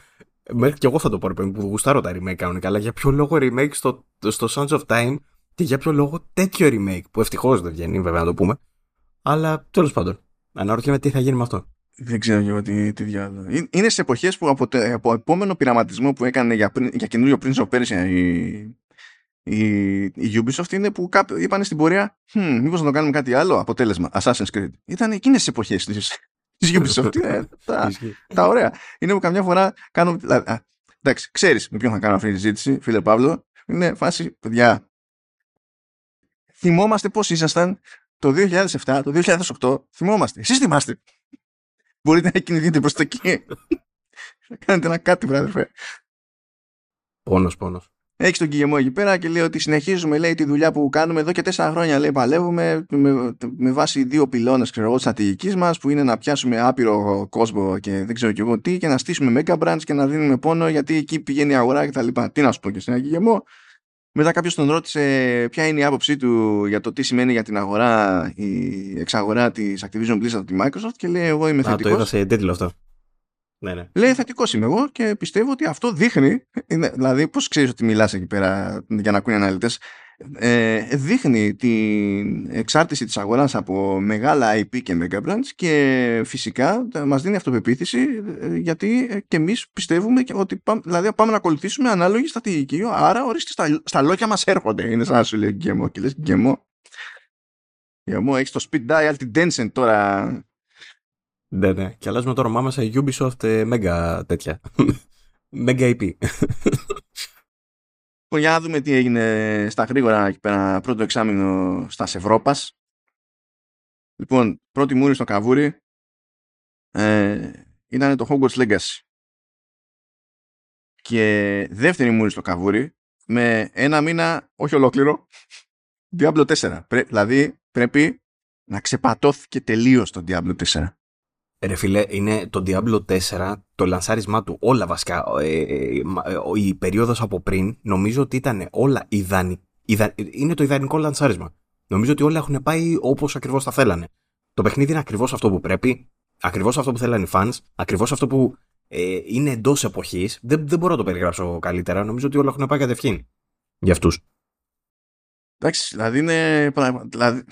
Μέχρι και εγώ θα το πω, ρε παιδί μου, που γουστάρω τα remake κανονικά, αλλά για ποιο λόγο remake στο, στο Sons of Time και για ποιο λόγο τέτοιο remake, που ευτυχώς δεν βγαίνει, βέβαια να το πούμε. Αλλά τέλος πάντων, αναρωτιέμαι τι θα γίνει με αυτό. Δεν ξέρω και εγώ τι, τι διάλογο. Ε, Είναι σε εποχές που από, τε- από επόμενο πειραματισμό που έκανε για, πριν- για καινούριο Prince of Persia η, η, η Ubisoft είναι που κάποιοι είπαν στην πορεία hm, μήπως να το κάνουμε κάτι άλλο αποτέλεσμα Assassin's Creed. Ήταν εκείνες τις εποχές της, της Ubisoft. Είναι τα, Ισχύει. τα ωραία. Είναι που καμιά φορά κάνω... δηλαδή, α, εντάξει, ξέρεις με ποιον θα κάνω αυτή τη συζήτηση, φίλε Παύλο. Είναι φάση, παιδιά, θυμόμαστε πώς ήσασταν το 2007, το 2008 θυμόμαστε. Εσείς θυμάστε. Μπορείτε να κινηθείτε προς το εκεί. να κάνετε ένα κάτι, βράδυ. Πόνος, πόνος. Έχει τον Κιγεμό εκεί πέρα και λέει ότι συνεχίζουμε λέει, τη δουλειά που κάνουμε εδώ και τέσσερα χρόνια. Λέει, παλεύουμε με, με βάση δύο πυλώνες της στρατηγικής μας που είναι να πιάσουμε άπειρο κόσμο και δεν ξέρω και εγώ τι και να στήσουμε mega brands και να δίνουμε πόνο γιατί εκεί πηγαίνει η αγορά κτλ. Τι να σου πω και σε ένα Κιγεμό. Μετά κάποιος τον ρώτησε ποια είναι η άποψή του για το τι σημαίνει για την αγορά η εξαγορά της Activision Blizzard από τη Microsoft και λέει εγώ είμαι θετικό. το είδα σε τίτλο αυτό. Ναι, ναι. Λέει θετικός είμαι εγώ και πιστεύω ότι αυτό δείχνει, είναι, δηλαδή πώς ξέρεις ότι μιλάς εκεί πέρα για να ακούνε οι αναλυτές, ε, δείχνει την εξάρτηση της αγοράς από μεγάλα IP και Megabrands και φυσικά μας δίνει αυτοπεποίθηση ε, γιατί και εμείς πιστεύουμε ότι πάμε, δηλαδή πάμε να ακολουθήσουμε ανάλογη στρατηγική άρα ορίστε στα, στα λόγια μας έρχονται είναι σαν να σου λέει γκέμο και λες γκέμο γκέμο έχεις το speed dial την Tencent τώρα ναι, ναι. Και αλλάζουμε το όνομά μας σε Ubisoft ε, Mega τέτοια. Mega IP. Λοιπόν, για να δούμε τι έγινε στα γρήγορα εκεί πέρα πρώτο εξάμεινο στα Ευρώπας. Λοιπόν, πρώτη μούρη στο καβούρι ε, ήταν το Hogwarts Legacy. Και δεύτερη μούρη στο καβούρι με ένα μήνα, όχι ολόκληρο, Diablo 4. δηλαδή πρέπει να ξεπατώθηκε τελείως το Diablo 4. Ρε φίλε, είναι το Diablo 4, το λανσάρισμά του, όλα βασικά, ε, ε, ε, η περίοδος από πριν, νομίζω ότι ήταν όλα ιδανικό. είναι το ιδανικό λανσάρισμα. Νομίζω ότι όλα έχουν πάει όπως ακριβώς τα θέλανε. Το παιχνίδι είναι ακριβώς αυτό που πρέπει, ακριβώς αυτό που θέλανε οι fans, ακριβώς αυτό που ε, είναι εντός εποχής. Δεν, δεν μπορώ να το περιγράψω καλύτερα. Νομίζω ότι όλα έχουν πάει κατευθείαν για αυτούς. Εντάξει, δηλαδή είναι. Δηλαδή,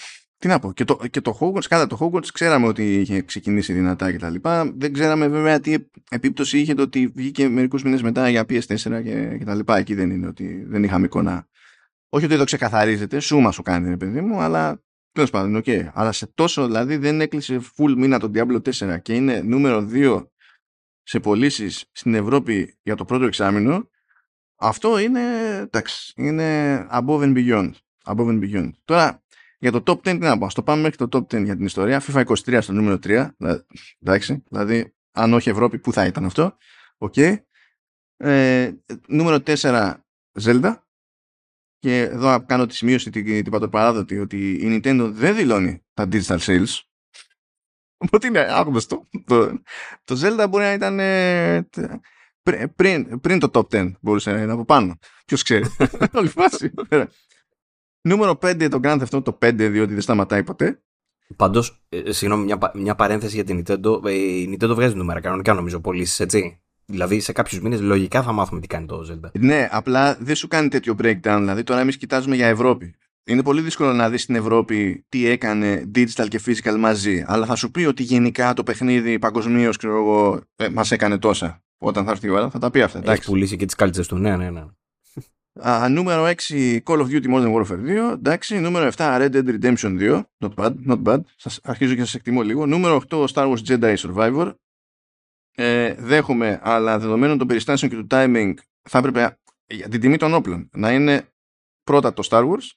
τι να πω, και το, και το Hogwarts, κατά το Hogwarts ξέραμε ότι είχε ξεκινήσει δυνατά και τα λοιπά. Δεν ξέραμε βέβαια τι επίπτωση είχε το ότι βγήκε μερικούς μήνες μετά για PS4 και, και τα λοιπά. Εκεί δεν είναι ότι δεν είχαμε εικόνα. Όχι ότι το ξεκαθαρίζεται, σούμα σου κάνει, παιδί μου, αλλά τέλος πάντων, OK. Okay. Αλλά σε τόσο, δηλαδή δεν έκλεισε full μήνα το Diablo 4 και είναι νούμερο 2 σε πωλήσεις στην Ευρώπη για το πρώτο εξάμηνο, αυτό είναι, εντάξει, είναι above and beyond. Above and beyond. Τώρα, για το top 10 τι να πω, το πάμε μέχρι το top 10 για την ιστορία. FIFA 23 στο νούμερο 3. Εντάξει, δηλαδή αν όχι Ευρώπη, πού θα ήταν αυτό. OK. Okay. Ε, νούμερο 4 Zelda. Και εδώ κάνω τη σημείωση την, την πατροπαράδοτη ότι η Nintendo δεν δηλώνει τα digital sales. Οπότε είναι άγνωστο. Το, το Zelda μπορεί να ήταν ε, πριν, πριν το top 10 μπορούσε να είναι από πάνω. Ποιος ξέρει. Όλη φάση. Νούμερο 5 το Grand Theft Auto 5 διότι δεν σταματάει ποτέ. Πάντως, ε, συγγνώμη, μια, μια παρένθεση για την Nintendo. Ε, η Nintendo βγάζει νούμερα κανονικά νομίζω πωλήσεις, έτσι. Δηλαδή σε κάποιους μήνες λογικά θα μάθουμε τι κάνει το Zelda. Ναι, απλά δεν σου κάνει τέτοιο breakdown. Δηλαδή τώρα εμείς κοιτάζουμε για Ευρώπη. Είναι πολύ δύσκολο να δεις στην Ευρώπη τι έκανε digital και physical μαζί. Αλλά θα σου πει ότι γενικά το παιχνίδι παγκοσμίως ε, μας έκανε τόσα. Όταν θα έρθει η ώρα θα τα πει αυτά. Έχει πουλήσει και τις κάλτσε του. Ναι, ναι, ναι. Α, νούμερο 6 Call of Duty Modern Warfare 2. Εντάξει, νούμερο 7 Red Dead Redemption 2. Not bad, not bad. Σας αρχίζω και σας εκτιμώ λίγο. Νούμερο 8 Star Wars Jedi Survivor. Ε, δέχομαι, αλλά δεδομένων των περιστάσεων και του timing θα έπρεπε για την τιμή των όπλων να είναι πρώτα το Star Wars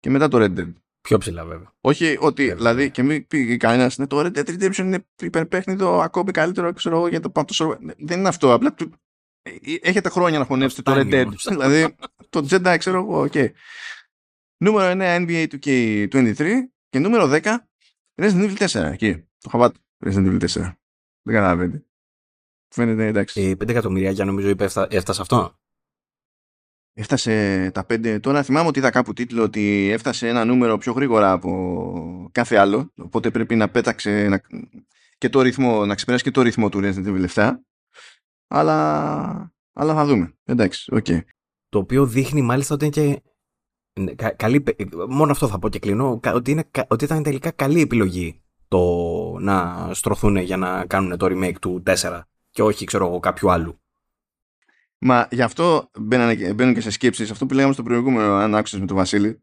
και μετά το Red Dead. Πιο ψηλά βέβαια. Όχι ότι, Πιο δηλαδή, και μην πει κανένας, ναι, το Red Dead Redemption είναι υπερπαίχνιδο ακόμη καλύτερο, ξέρω εγώ, για το, το, Δεν είναι αυτό. Απλά ε, ε, έχετε χρόνια να χωνέψετε το Red Dead. δηλαδή το Jedi ξέρω εγώ, οκ. Νούμερο 9 NBA 2K23 και νούμερο 10 Resident Evil 4. Εκεί. Το χαβά του Resident Evil 4. Δεν καταλαβαίνετε. Φαίνεται εντάξει. Ε, 5 εκατομμύρια για νομίζω είπε έφτασε αυτό. Έφτασε τα 5. Τώρα θυμάμαι ότι είδα κάπου τίτλο ότι έφτασε ένα νούμερο πιο γρήγορα από κάθε άλλο. Οπότε πρέπει να πέταξε να... και το ρυθμό, να ξεπεράσει και το ρυθμό του Resident Evil 7 αλλά, αλλά θα δούμε. Εντάξει, οκ. Okay. Το οποίο δείχνει μάλιστα ότι είναι και καλή, μόνο αυτό θα πω και κλείνω, ότι, είναι, ότι ήταν τελικά καλή επιλογή το να στρωθούν για να κάνουν το remake του 4 και όχι ξέρω εγώ κάποιου άλλου. Μα γι' αυτό μπαίνουν και σε σκέψεις αυτό που λέγαμε στο προηγούμενο αν άκουσες με τον Βασίλη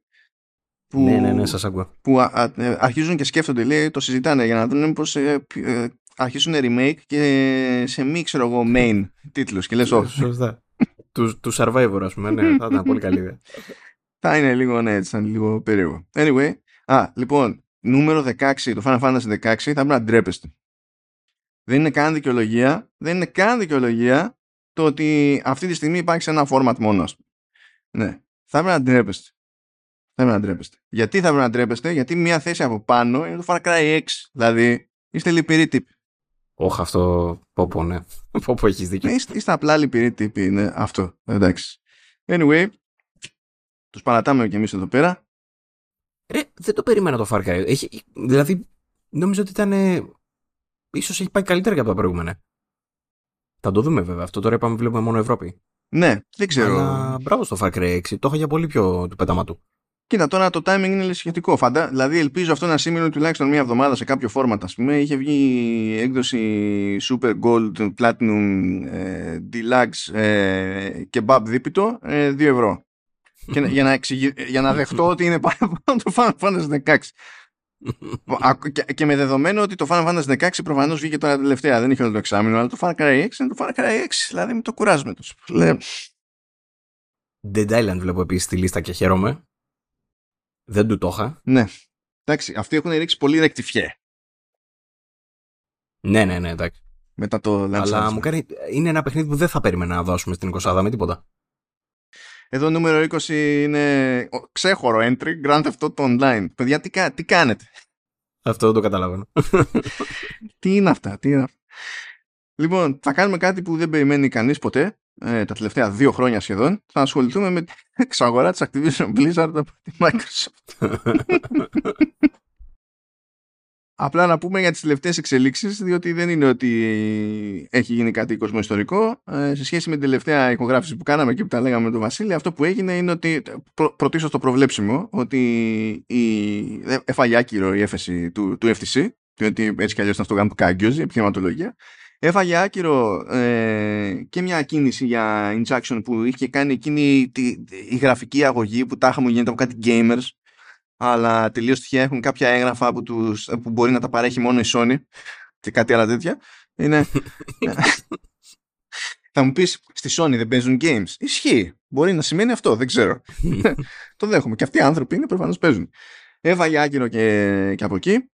που, ναι, ναι, ναι, σας ακούω. Που ε, αρχίζουν και σκέφτονται, λέει, το συζητάνε για να δουν πώς ε, ε, αρχίσουν remake και σε μη ξέρω εγώ main τίτλους και λες όχι. Σωστά. τους, τους Survivor ας πούμε, ναι, θα ήταν πολύ καλή ιδέα. Θα είναι λίγο, ναι, έτσι, θα είναι λίγο περίεργο. Anyway, α, λοιπόν, νούμερο 16, το Final Fantasy 16, θα πρέπει να ντρέπεστε. Δεν είναι καν δικαιολογία, δεν είναι καν δικαιολογία το ότι αυτή τη στιγμή υπάρχει σε ένα format μόνος. Ναι, θα πρέπει να ντρέπεστε. Θα πρέπει να ντρέπεστε. Γιατί θα πρέπει να ντρέπεστε, γιατί μια θέση από πάνω είναι το Far Cry 6. Δηλαδή, είστε λυπηροί τύποι. Όχι, αυτό. Πω, πω, ναι. Πω, πω, έχεις δίκιο. Ναι, είστε, είστε απλά λυπηροί τύποι, είναι αυτό. Εντάξει. Anyway, τους παρατάμε κι εμείς εδώ πέρα. Ρε, δεν το περίμενα το Far Cry. Έχει, δηλαδή, νόμιζα ότι ήταν. ίσως έχει πάει καλύτερα και από τα προηγούμενα. Θα το δούμε βέβαια. Αυτό τώρα είπαμε βλέπουμε μόνο Ευρώπη. Ναι, δεν ξέρω. Αλλά μπράβο στο Far Cry 6. Το είχα για πολύ πιο του πετάματου. Κοίτα, τώρα το timing είναι σχετικό. Φαντα... Δηλαδή, ελπίζω αυτό να σήμαινε τουλάχιστον μία εβδομάδα σε κάποιο φόρμα. Α πούμε, είχε βγει έκδοση Super Gold Platinum ε, Deluxe ε, Kebab δίπητο ε, 2 ευρώ. και, για, να εξηγη... για να δεχτώ ότι είναι πάνω το Final Fantasy 16. και, και με δεδομένο ότι το Final Fantasy 16 προφανώς βγήκε τώρα τελευταία, δεν είχε όλο το εξάμεινο, αλλά το Far Cry 6 είναι το Far Cry 6. Δηλαδή, με το κουράζουμε τόσο. Dead Island βλέπω επίσης στη λίστα και χαίρομαι. Δεν του το είχα. Ναι. Εντάξει, αυτοί έχουν ρίξει πολύ ρεκτιφιέ. Ναι, ναι, ναι, εντάξει. Μετά το Αλλά μου κάνει. Είναι ένα παιχνίδι που δεν θα περίμενα να δώσουμε στην 20 με τίποτα. Εδώ νούμερο 20 είναι ξέχωρο entry, Grand Theft Auto Online. Παιδιά, τι, τι κάνετε; Αυτό δεν το καταλαβαίνω. τι είναι αυτά, τι είναι αυτά; Λοιπόν, θα κάνουμε κάτι που δεν περιμένει κανείς ποτέ ε, τα τελευταία δύο χρόνια σχεδόν, θα ασχοληθούμε με την εξαγορά της Activision Blizzard από τη Microsoft. Απλά να πούμε για τις τελευταίες εξελίξεις, διότι δεν είναι ότι έχει γίνει κάτι κοσμοϊστορικό. Ε, σε σχέση με την τελευταία ηχογράφηση που κάναμε και που τα λέγαμε με τον Βασίλη, αυτό που έγινε είναι ότι προ, πρωτίστως το προβλέψιμο, ότι η, έφαγε άκυρο η έφεση του, του FTC, διότι έτσι κι αλλιώς ήταν στο γάμο κάγκιος, η επιχειρηματολογία, Έφαγε άκυρο ε, και μια κίνηση για injection που είχε κάνει εκείνη τη, η γραφική αγωγή που τάχα μου γίνεται από κάτι gamers αλλά τελείως τυχαία έχουν κάποια έγγραφα που, τους, που μπορεί να τα παρέχει μόνο η Sony και κάτι άλλα τέτοια. Είναι... Θα μου πεις στη Sony δεν παίζουν games. Ισχύει. Μπορεί να σημαίνει αυτό, δεν ξέρω. το δέχομαι. Και αυτοί οι άνθρωποι είναι προφανώς παίζουν. Έφαγε άκυρο και, και από εκεί.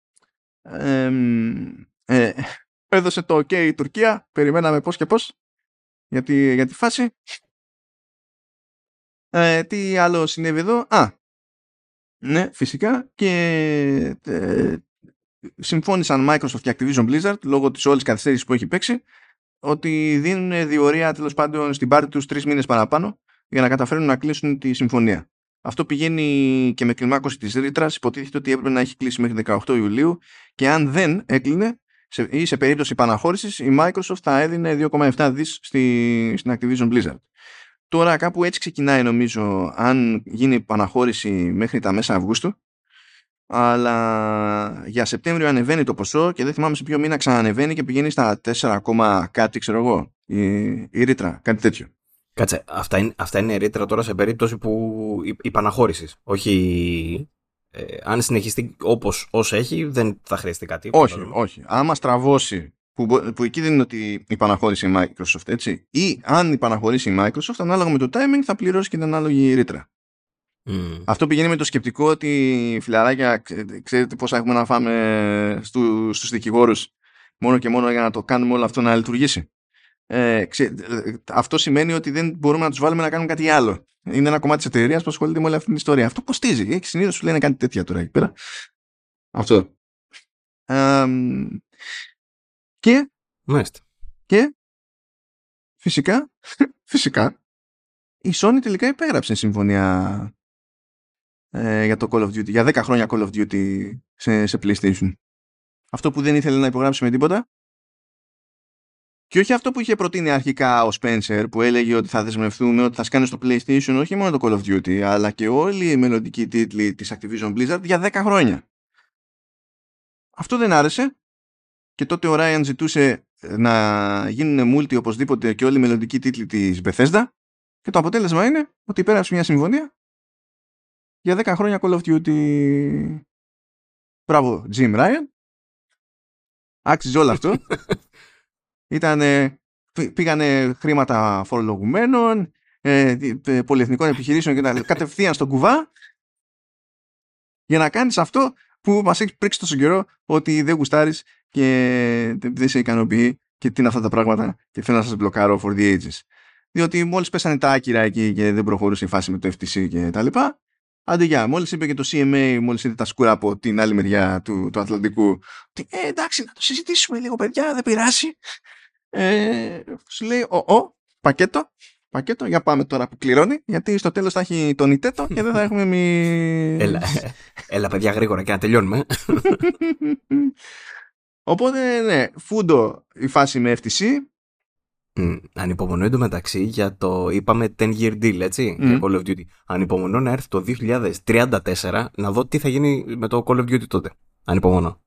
Ε, ε, έδωσε το ok η Τουρκία, περιμέναμε πώς και πώς για τη, για τη φάση. Ε, τι άλλο συνέβη εδώ, α, ναι φυσικά και ε, συμφώνησαν Microsoft και Activision Blizzard λόγω της όλης καθυστέρησης που έχει παίξει ότι δίνουν διορία τέλος πάντων στην πάρτη τους τρεις μήνες παραπάνω για να καταφέρουν να κλείσουν τη συμφωνία. Αυτό πηγαίνει και με κλιμάκωση της ρήτρας. Υποτίθεται ότι έπρεπε να έχει κλείσει μέχρι 18 Ιουλίου και αν δεν έκλεινε σε, ή σε περίπτωση επαναχώρησης η Microsoft θα έδινε 2,7 δις στη, στην Activision Blizzard. Τώρα κάπου έτσι ξεκινάει νομίζω αν γίνει επαναχώρηση μέχρι τα μέσα Αυγούστου αλλά για Σεπτέμβριο ανεβαίνει το ποσό και δεν θυμάμαι σε ποιο μήνα ξανανεβαίνει και πηγαίνει στα 4, κάτι ξέρω εγώ η, η ρήτρα, κάτι τέτοιο. Κάτσε, αυτά είναι, αυτά είναι ρήτρα τώρα σε περίπτωση που υπαναχώρησης, όχι ε, αν συνεχιστεί όπως όσο έχει δεν θα χρειαστεί κάτι. Όχι, όχι. Άμα στραβώσει που, που εκεί δεν είναι ότι υπαναχώρησε η Microsoft έτσι ή αν υπαναχωρήσει η Microsoft ανάλογα με το timing θα πληρώσει και την ανάλογη ρήτρα. Mm. Αυτό πηγαίνει με το σκεπτικό ότι φιλαράκια ξέρετε πόσα έχουμε να φάμε στου, στους δικηγόρους μόνο και μόνο για να το κάνουμε όλο αυτό να λειτουργήσει. Ε, ξέ, αυτό σημαίνει ότι δεν μπορούμε να τους βάλουμε να κάνουν κάτι άλλο. Είναι ένα κομμάτι της εταιρείας που ασχολείται με όλη αυτή την ιστορία. Αυτό κοστίζει. Έχει συνήθως σου λένε κάτι τέτοια τώρα εκεί πέρα. Αυτό. Ε, και. Μάλιστα. Και. Φυσικά. φυσικά. Η Sony τελικά υπέγραψε συμφωνία ε, για το Call of Duty. Για 10 χρόνια Call of Duty σε, σε PlayStation. Αυτό που δεν ήθελε να υπογράψει με τίποτα και όχι αυτό που είχε προτείνει αρχικά ο Spencer που έλεγε ότι θα δεσμευτούμε ότι θα σκάνε στο PlayStation όχι μόνο το Call of Duty αλλά και όλοι οι μελλοντικοί τίτλοι της Activision Blizzard για 10 χρόνια. Αυτό δεν άρεσε και τότε ο Ryan ζητούσε να γίνουν multi οπωσδήποτε και όλοι οι μελλοντικοί τίτλοι της Bethesda και το αποτέλεσμα είναι ότι υπέραψε μια συμφωνία για 10 χρόνια Call of Duty. Μπράβο, Jim Ryan. Άξιζε όλο αυτό. Ήτανε, πήγανε χρήματα φορολογουμένων, ε, πολυεθνικών επιχειρήσεων και τα κατευθείαν στον κουβά. Για να κάνεις αυτό, που μας έχεις πρίξει τόσο καιρό ότι δεν γουστάρεις και δεν σε ικανοποιεί και τι είναι αυτά τα πράγματα και θέλω να σας μπλοκάρω for the ages. Διότι μόλις πέσανε τα άκυρα εκεί και δεν προχωρούσε η φάση με το FTC και τα λοιπά, Άντε γεια, μόλις είπε και το CMA, μόλις είδε τα σκούρα από την άλλη μεριά του, του Ατλαντικού, ότι ε, εντάξει να το συζητήσουμε λίγο παιδιά, δεν πειράσει. Ε, σου λέει, ο, ο, πακέτο, πακέτο, για πάμε τώρα που κληρώνει, γιατί στο τέλος θα έχει τον Ιτέτο και δεν θα έχουμε μη... Έλα, έλα παιδιά γρήγορα και να τελειώνουμε. Οπότε, ναι, φούντο η φάση με FTC. Mm, ανυπομονώ εντωμεταξύ για το, είπαμε 10 year deal, έτσι, mm. για Call of Duty. Ανυπομονώ να έρθει το 2034 να δω τι θα γίνει με το Call of Duty τότε. Ανυπομονώ.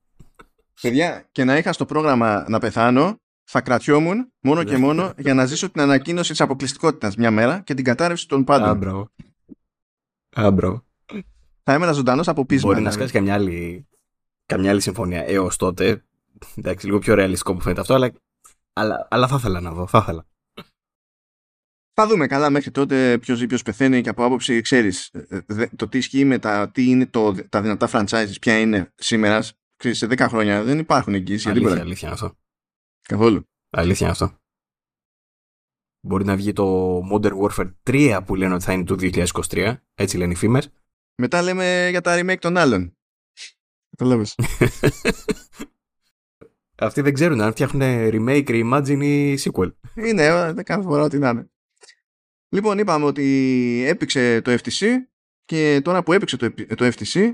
Παιδιά, και να είχα στο πρόγραμμα να πεθάνω, θα κρατιόμουν μόνο και ναι. μόνο για να ζήσω την ανακοίνωση της αποκλειστικότητας μια μέρα και την κατάρρευση των πάντων. Α, bro. Α, bro. Θα έμενα ζωντανός από πίσω. Μπορεί να δηλαδή. σκάσει καμιά άλλη, καμιά άλλη συμφωνία έως τότε. Εντάξει, λίγο πιο ρεαλιστικό που φαίνεται αυτό, αλλά, αλλά, αλλά θα ήθελα να δω. Θα ήθελα. Θα δούμε καλά μέχρι τότε ποιος ή ποιος πεθαίνει και από άποψη ξέρεις ε, ε, το τι ισχύει με τα, τι είναι το, τα δυνατά franchises, ποια είναι σήμερα. Ξέρεις, σε 10 χρόνια δεν υπάρχουν εγγυήσεις. Αλήθεια, αλήθεια αυτό. Καθόλου. Αλήθεια αυτό. Μπορεί να βγει το Modern Warfare 3 που λένε ότι θα είναι το 2023. Έτσι λένε οι φήμες. Μετά λέμε για τα remake των άλλων. Καταλάβες. Αυτοί δεν ξέρουν αν φτιάχνουν remake, reimagine ή sequel. Είναι, δεν κάθε φορά ό,τι να είναι. Λοιπόν, είπαμε ότι έπαιξε το FTC και τώρα που έπαιξε το, το FTC,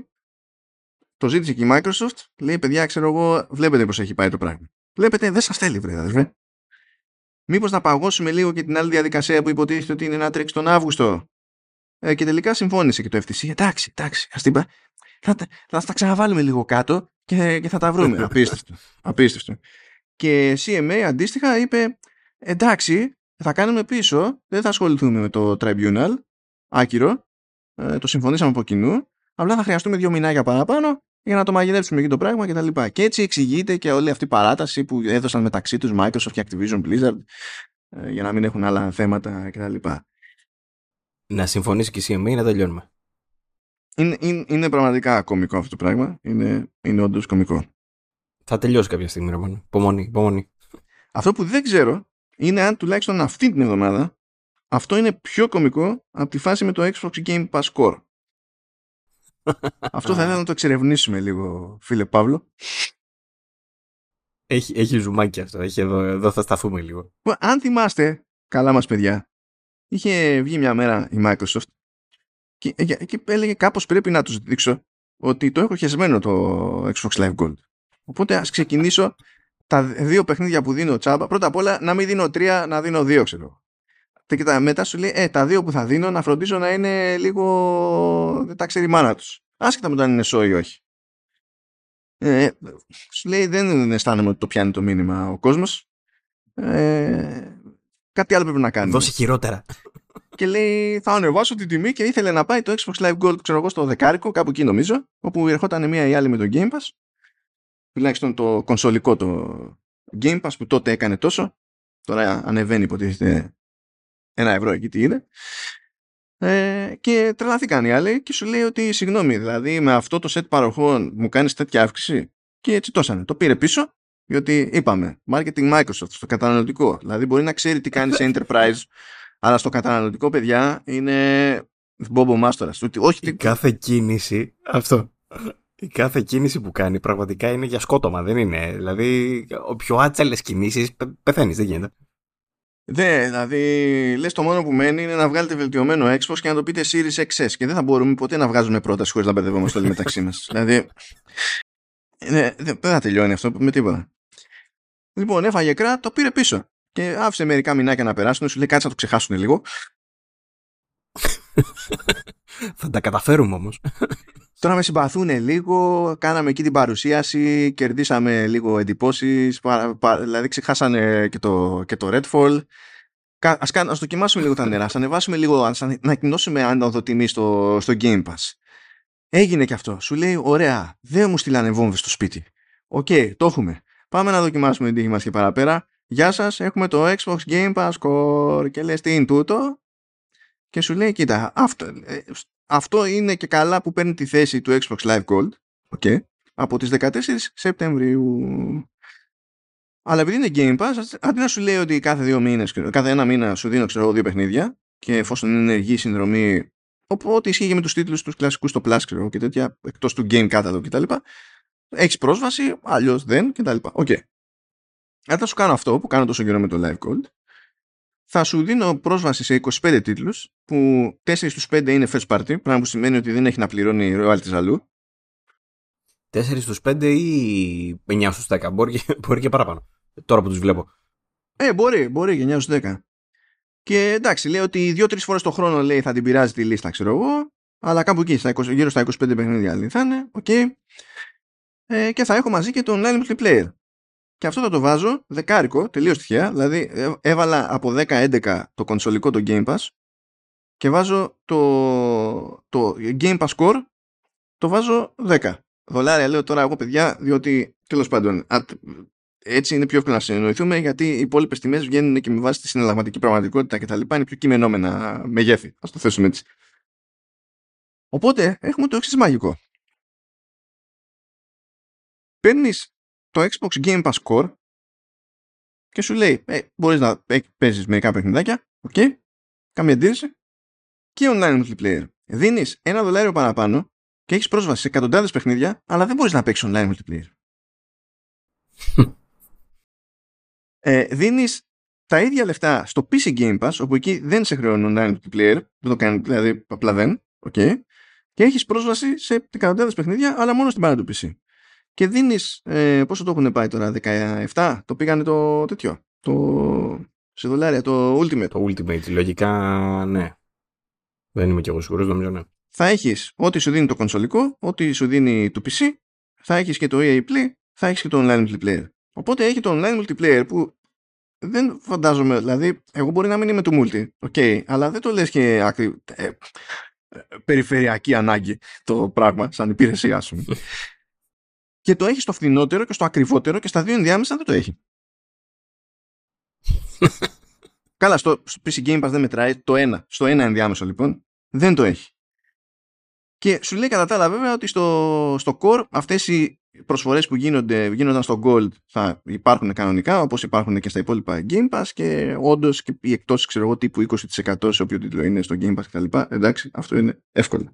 το ζήτησε και η Microsoft. Λέει, παιδιά, ξέρω εγώ, βλέπετε πώς έχει πάει το πράγμα. Βλέπετε, δεν σας θέλει, βρε, αδερφέ. Μήπως να παγώσουμε λίγο και την άλλη διαδικασία που υποτίθεται ότι είναι να τρέξει τον Αύγουστο. Ε, και τελικά συμφώνησε και το FTC. Εντάξει, εντάξει, ας την θα, θα τα ξαναβάλουμε λίγο κάτω και, και θα τα βρούμε. απίστευτο. απίστευτο. Και CMA αντίστοιχα είπε εντάξει, θα κάνουμε πίσω, δεν θα ασχοληθούμε με το tribunal, άκυρο, ε, το συμφωνήσαμε από κοινού, απλά θα χρειαστούμε δύο μηνάκια παραπάνω για να το μαγειρέψουμε εκεί το πράγμα και τα λοιπά. Και έτσι εξηγείται και όλη αυτή η παράταση που έδωσαν μεταξύ τους Microsoft και Activision Blizzard ε, για να μην έχουν άλλα θέματα κτλ. Να συμφωνήσει και η CMA να τελειώνουμε; Είναι, είναι, είναι πραγματικά κωμικό αυτό το πράγμα. Είναι, είναι όντως κωμικό. Θα τελειώσει κάποια στιγμή, Ρωμανό. Υπομονή, υπομονή. Αυτό που δεν ξέρω είναι αν τουλάχιστον αυτή την εβδομάδα αυτό είναι πιο κωμικό από τη φάση με το Xbox Game Pass Core. Αυτό θα ήθελα να το εξερευνήσουμε λίγο, φίλε Παύλο. Έχει, έχει ζουμάκι αυτό. Έχει εδώ, εδώ θα σταθούμε λίγο. Αν θυμάστε, καλά μας παιδιά, είχε βγει μια μέρα η Microsoft και, και έλεγε κάπως πρέπει να τους δείξω ότι το έχω χεσμένο το Xbox Live Gold. Οπότε ας ξεκινήσω τα δύο παιχνίδια που δίνω τσάμπα. Πρώτα απ' όλα να μην δίνω τρία, να δίνω δύο ξέρω. Και τα, μετά σου λέει, ε, τα δύο που θα δίνω να φροντίσω να είναι λίγο. δεν τα ξέρει η μάνα τους. Άσχετα με το αν είναι σόι ή όχι. Ε, σου λέει, δεν αισθάνομαι ότι το πιάνει το μήνυμα ο κόσμος. Ε, κάτι άλλο πρέπει να κάνει. Δώσει χειρότερα και λέει θα ανεβάσω την τιμή και ήθελε να πάει το Xbox Live Gold ξέρω εγώ στο δεκάρικο κάπου εκεί νομίζω όπου ερχόταν μία ή άλλη με το Game Pass τουλάχιστον το κονσολικό το Game Pass που τότε έκανε τόσο τώρα ανεβαίνει υποτίθεται ένα ευρώ εκεί τι είναι ε, και τρελαθήκαν οι άλλοι και σου λέει ότι συγγνώμη δηλαδή με αυτό το set παροχών μου κάνεις τέτοια αύξηση και έτσι τόσανε το πήρε πίσω διότι είπαμε marketing Microsoft στο καταναλωτικό δηλαδή μπορεί να ξέρει τι κάνει σε enterprise αλλά στο καταναλωτικό, παιδιά, είναι μπόμπο μάστορας. Όχι... Η κάθε κίνηση, αυτό, η κάθε κίνηση που κάνει πραγματικά είναι για σκότωμα, δεν είναι. Δηλαδή, ο πιο άτσαλες κινήσεις πεθαίνεις, δεν γίνεται. Ναι, δηλαδή, λες το μόνο που μένει είναι να βγάλετε βελτιωμένο Xbox και να το πείτε Series XS και δεν θα μπορούμε ποτέ να βγάζουμε πρόταση χωρίς να μπερδευόμαστε όλοι μεταξύ μας. δηλαδή, ναι, δεν θα τελειώνει αυτό με τίποτα. Λοιπόν, έφαγε κρά, το πήρε πίσω και άφησε μερικά μηνάκια να περάσουν. Σου λέει κάτσε να το ξεχάσουν λίγο. Θα τα καταφέρουμε όμως. Τώρα με συμπαθούν λίγο, κάναμε εκεί την παρουσίαση, κερδίσαμε λίγο εντυπώσεις, δηλαδή ξεχάσανε και το, και το Redfall. Ας, ας δοκιμάσουμε λίγο τα νερά, ας ανεβάσουμε λίγο, ας ανακοινώσουμε άνοδο τιμή στο, στο Game Pass. Έγινε και αυτό. Σου λέει, ωραία, δεν μου στείλανε βόμβες στο σπίτι. Οκ, το έχουμε. Πάμε να δοκιμάσουμε την τύχη μας και παραπέρα. Γεια σας, έχουμε το Xbox Game Pass Core και λες τι είναι τούτο; Και σου λέει κοίτα αυτό, ε, αυτό είναι και καλά που παίρνει τη θέση του Xbox Live Gold okay. από τις 14 Σεπτεμβρίου. Αλλά επειδή είναι Game Pass, αντί να σου λέει ότι κάθε δύο μήνες, κάθε ένα μήνα σου δίνω ξέρω, δύο παιχνίδια και εφόσον είναι ενεργή συνδρομή, οπότε ισχύει και με τους τίτλους τους κλασικούς στο Plus ξέρω, και τέτοια, εκτός του Game Catalog κτλ. Έχεις πρόσβαση, αλλιώς δεν κτλ. OK. Okay. Αν θα σου κάνω αυτό που κάνω τόσο καιρό με το Live Gold, θα σου δίνω πρόσβαση σε 25 τίτλους που 4 στους 5 είναι first party, πράγμα που σημαίνει ότι δεν έχει να πληρώνει royalties αλλού. 4 στους 5 ή 9 στους 10, μπορεί και, μπορεί και παραπάνω, τώρα που τους βλέπω. Ε, μπορεί, μπορεί και 9 στους 10. Και εντάξει, λέει ότι 2-3 φορές το χρόνο λέει θα την πειράζει τη λίστα, ξέρω εγώ, αλλά κάπου εκεί, στα 20, γύρω στα 25 παιχνίδια λέει, θα είναι, okay. ε, και θα έχω μαζί και το online multiplayer. Και αυτό θα το βάζω δεκάρικο, τελείως τυχαία. Δηλαδή ε, έβαλα από 10-11 το κονσολικό το Game Pass και βάζω το, το Game Pass Core το βάζω 10 δολάρια λέω τώρα εγώ παιδιά διότι τέλος πάντων έτσι είναι πιο εύκολο να συνεννοηθούμε γιατί οι υπόλοιπες τιμές βγαίνουν και με βάση τη συναλλαγματική πραγματικότητα και τα λοιπά είναι πιο κυμαινόμενα μεγέθη. Α το θέσουμε έτσι. Οπότε έχουμε το εξής μαγικό. Παίρνεις το Xbox Game Pass Core και σου λέει ε, μπορείς να παίζεις μερικά παιχνιδάκια, OK, okay, καμία αντίρρηση και online multiplayer. Δίνεις ένα δολάριο παραπάνω και έχεις πρόσβαση σε εκατοντάδες παιχνίδια, αλλά δεν μπορείς να παίξεις online multiplayer. ε, δίνεις τα ίδια λεφτά στο PC Game Pass, όπου εκεί δεν σε χρεώνει online multiplayer, δεν το κάνει, δηλαδή απλά δεν, okay, και έχεις πρόσβαση σε εκατοντάδες παιχνίδια, αλλά μόνο στην πάρα του PC και δίνεις, ε, πόσο το έχουν πάει τώρα, 17, το πήγανε το τέτοιο, το, σε δολάρια, το Ultimate. Το Ultimate, λογικά ναι. Δεν είμαι και εγώ σίγουρος, νομίζω ναι. Θα έχεις ό,τι σου δίνει το κονσολικό, ό,τι σου δίνει το PC, θα έχεις και το EA Play, θα έχεις και το online multiplayer. Οπότε έχει το online multiplayer που δεν φαντάζομαι, δηλαδή, εγώ μπορεί να μην είμαι του multi, okay, αλλά δεν το λες και άκρη, ε, ε, περιφερειακή ανάγκη το πράγμα, σαν υπηρεσία σου. και το έχει στο φθηνότερο και στο ακριβότερο και στα δύο ενδιάμεσα δεν το έχει. Καλά, στο, στο PC Game Pass δεν μετράει το ένα. Στο ένα ενδιάμεσο λοιπόν δεν το έχει. Και σου λέει κατά τα άλλα βέβαια ότι στο, στο Core αυτές οι προσφορές που γίνονται, γίνονταν στο Gold θα υπάρχουν κανονικά όπως υπάρχουν και στα υπόλοιπα Game Pass και όντως και οι εκτός ξέρω εγώ τύπου 20% σε όποιο τίτλο είναι στο Game Pass κτλ. Εντάξει, αυτό είναι εύκολο.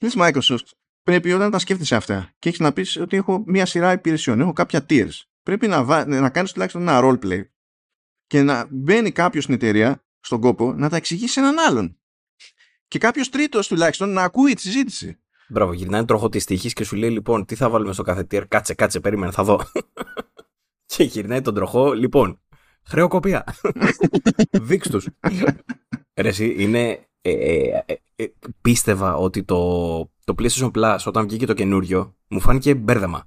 Λες Microsoft, πρέπει όταν τα σκέφτεσαι αυτά και έχεις να πεις ότι έχω μια σειρά υπηρεσιών, έχω κάποια tiers. Πρέπει να, να κάνεις τουλάχιστον ένα roleplay και να μπαίνει κάποιος στην εταιρεία, στον κόπο, να τα εξηγήσει σε έναν άλλον. Και κάποιος τρίτος τουλάχιστον να ακούει τη συζήτηση. Μπράβο, γυρνάει τροχό της τύχης και σου λέει: Λοιπόν, τι θα βάλουμε στο κάθε tier; Κάτσε, κάτσε, περίμενε, θα δω. και γυρνάει τον τροχό, λοιπόν. Χρεοκοπία. Δείξ τους. Ρε, εσύ, είναι. Ε, ε, ε, ε πίστευα ότι το, το PlayStation Plus όταν βγήκε το καινούριο μου φάνηκε μπέρδεμα.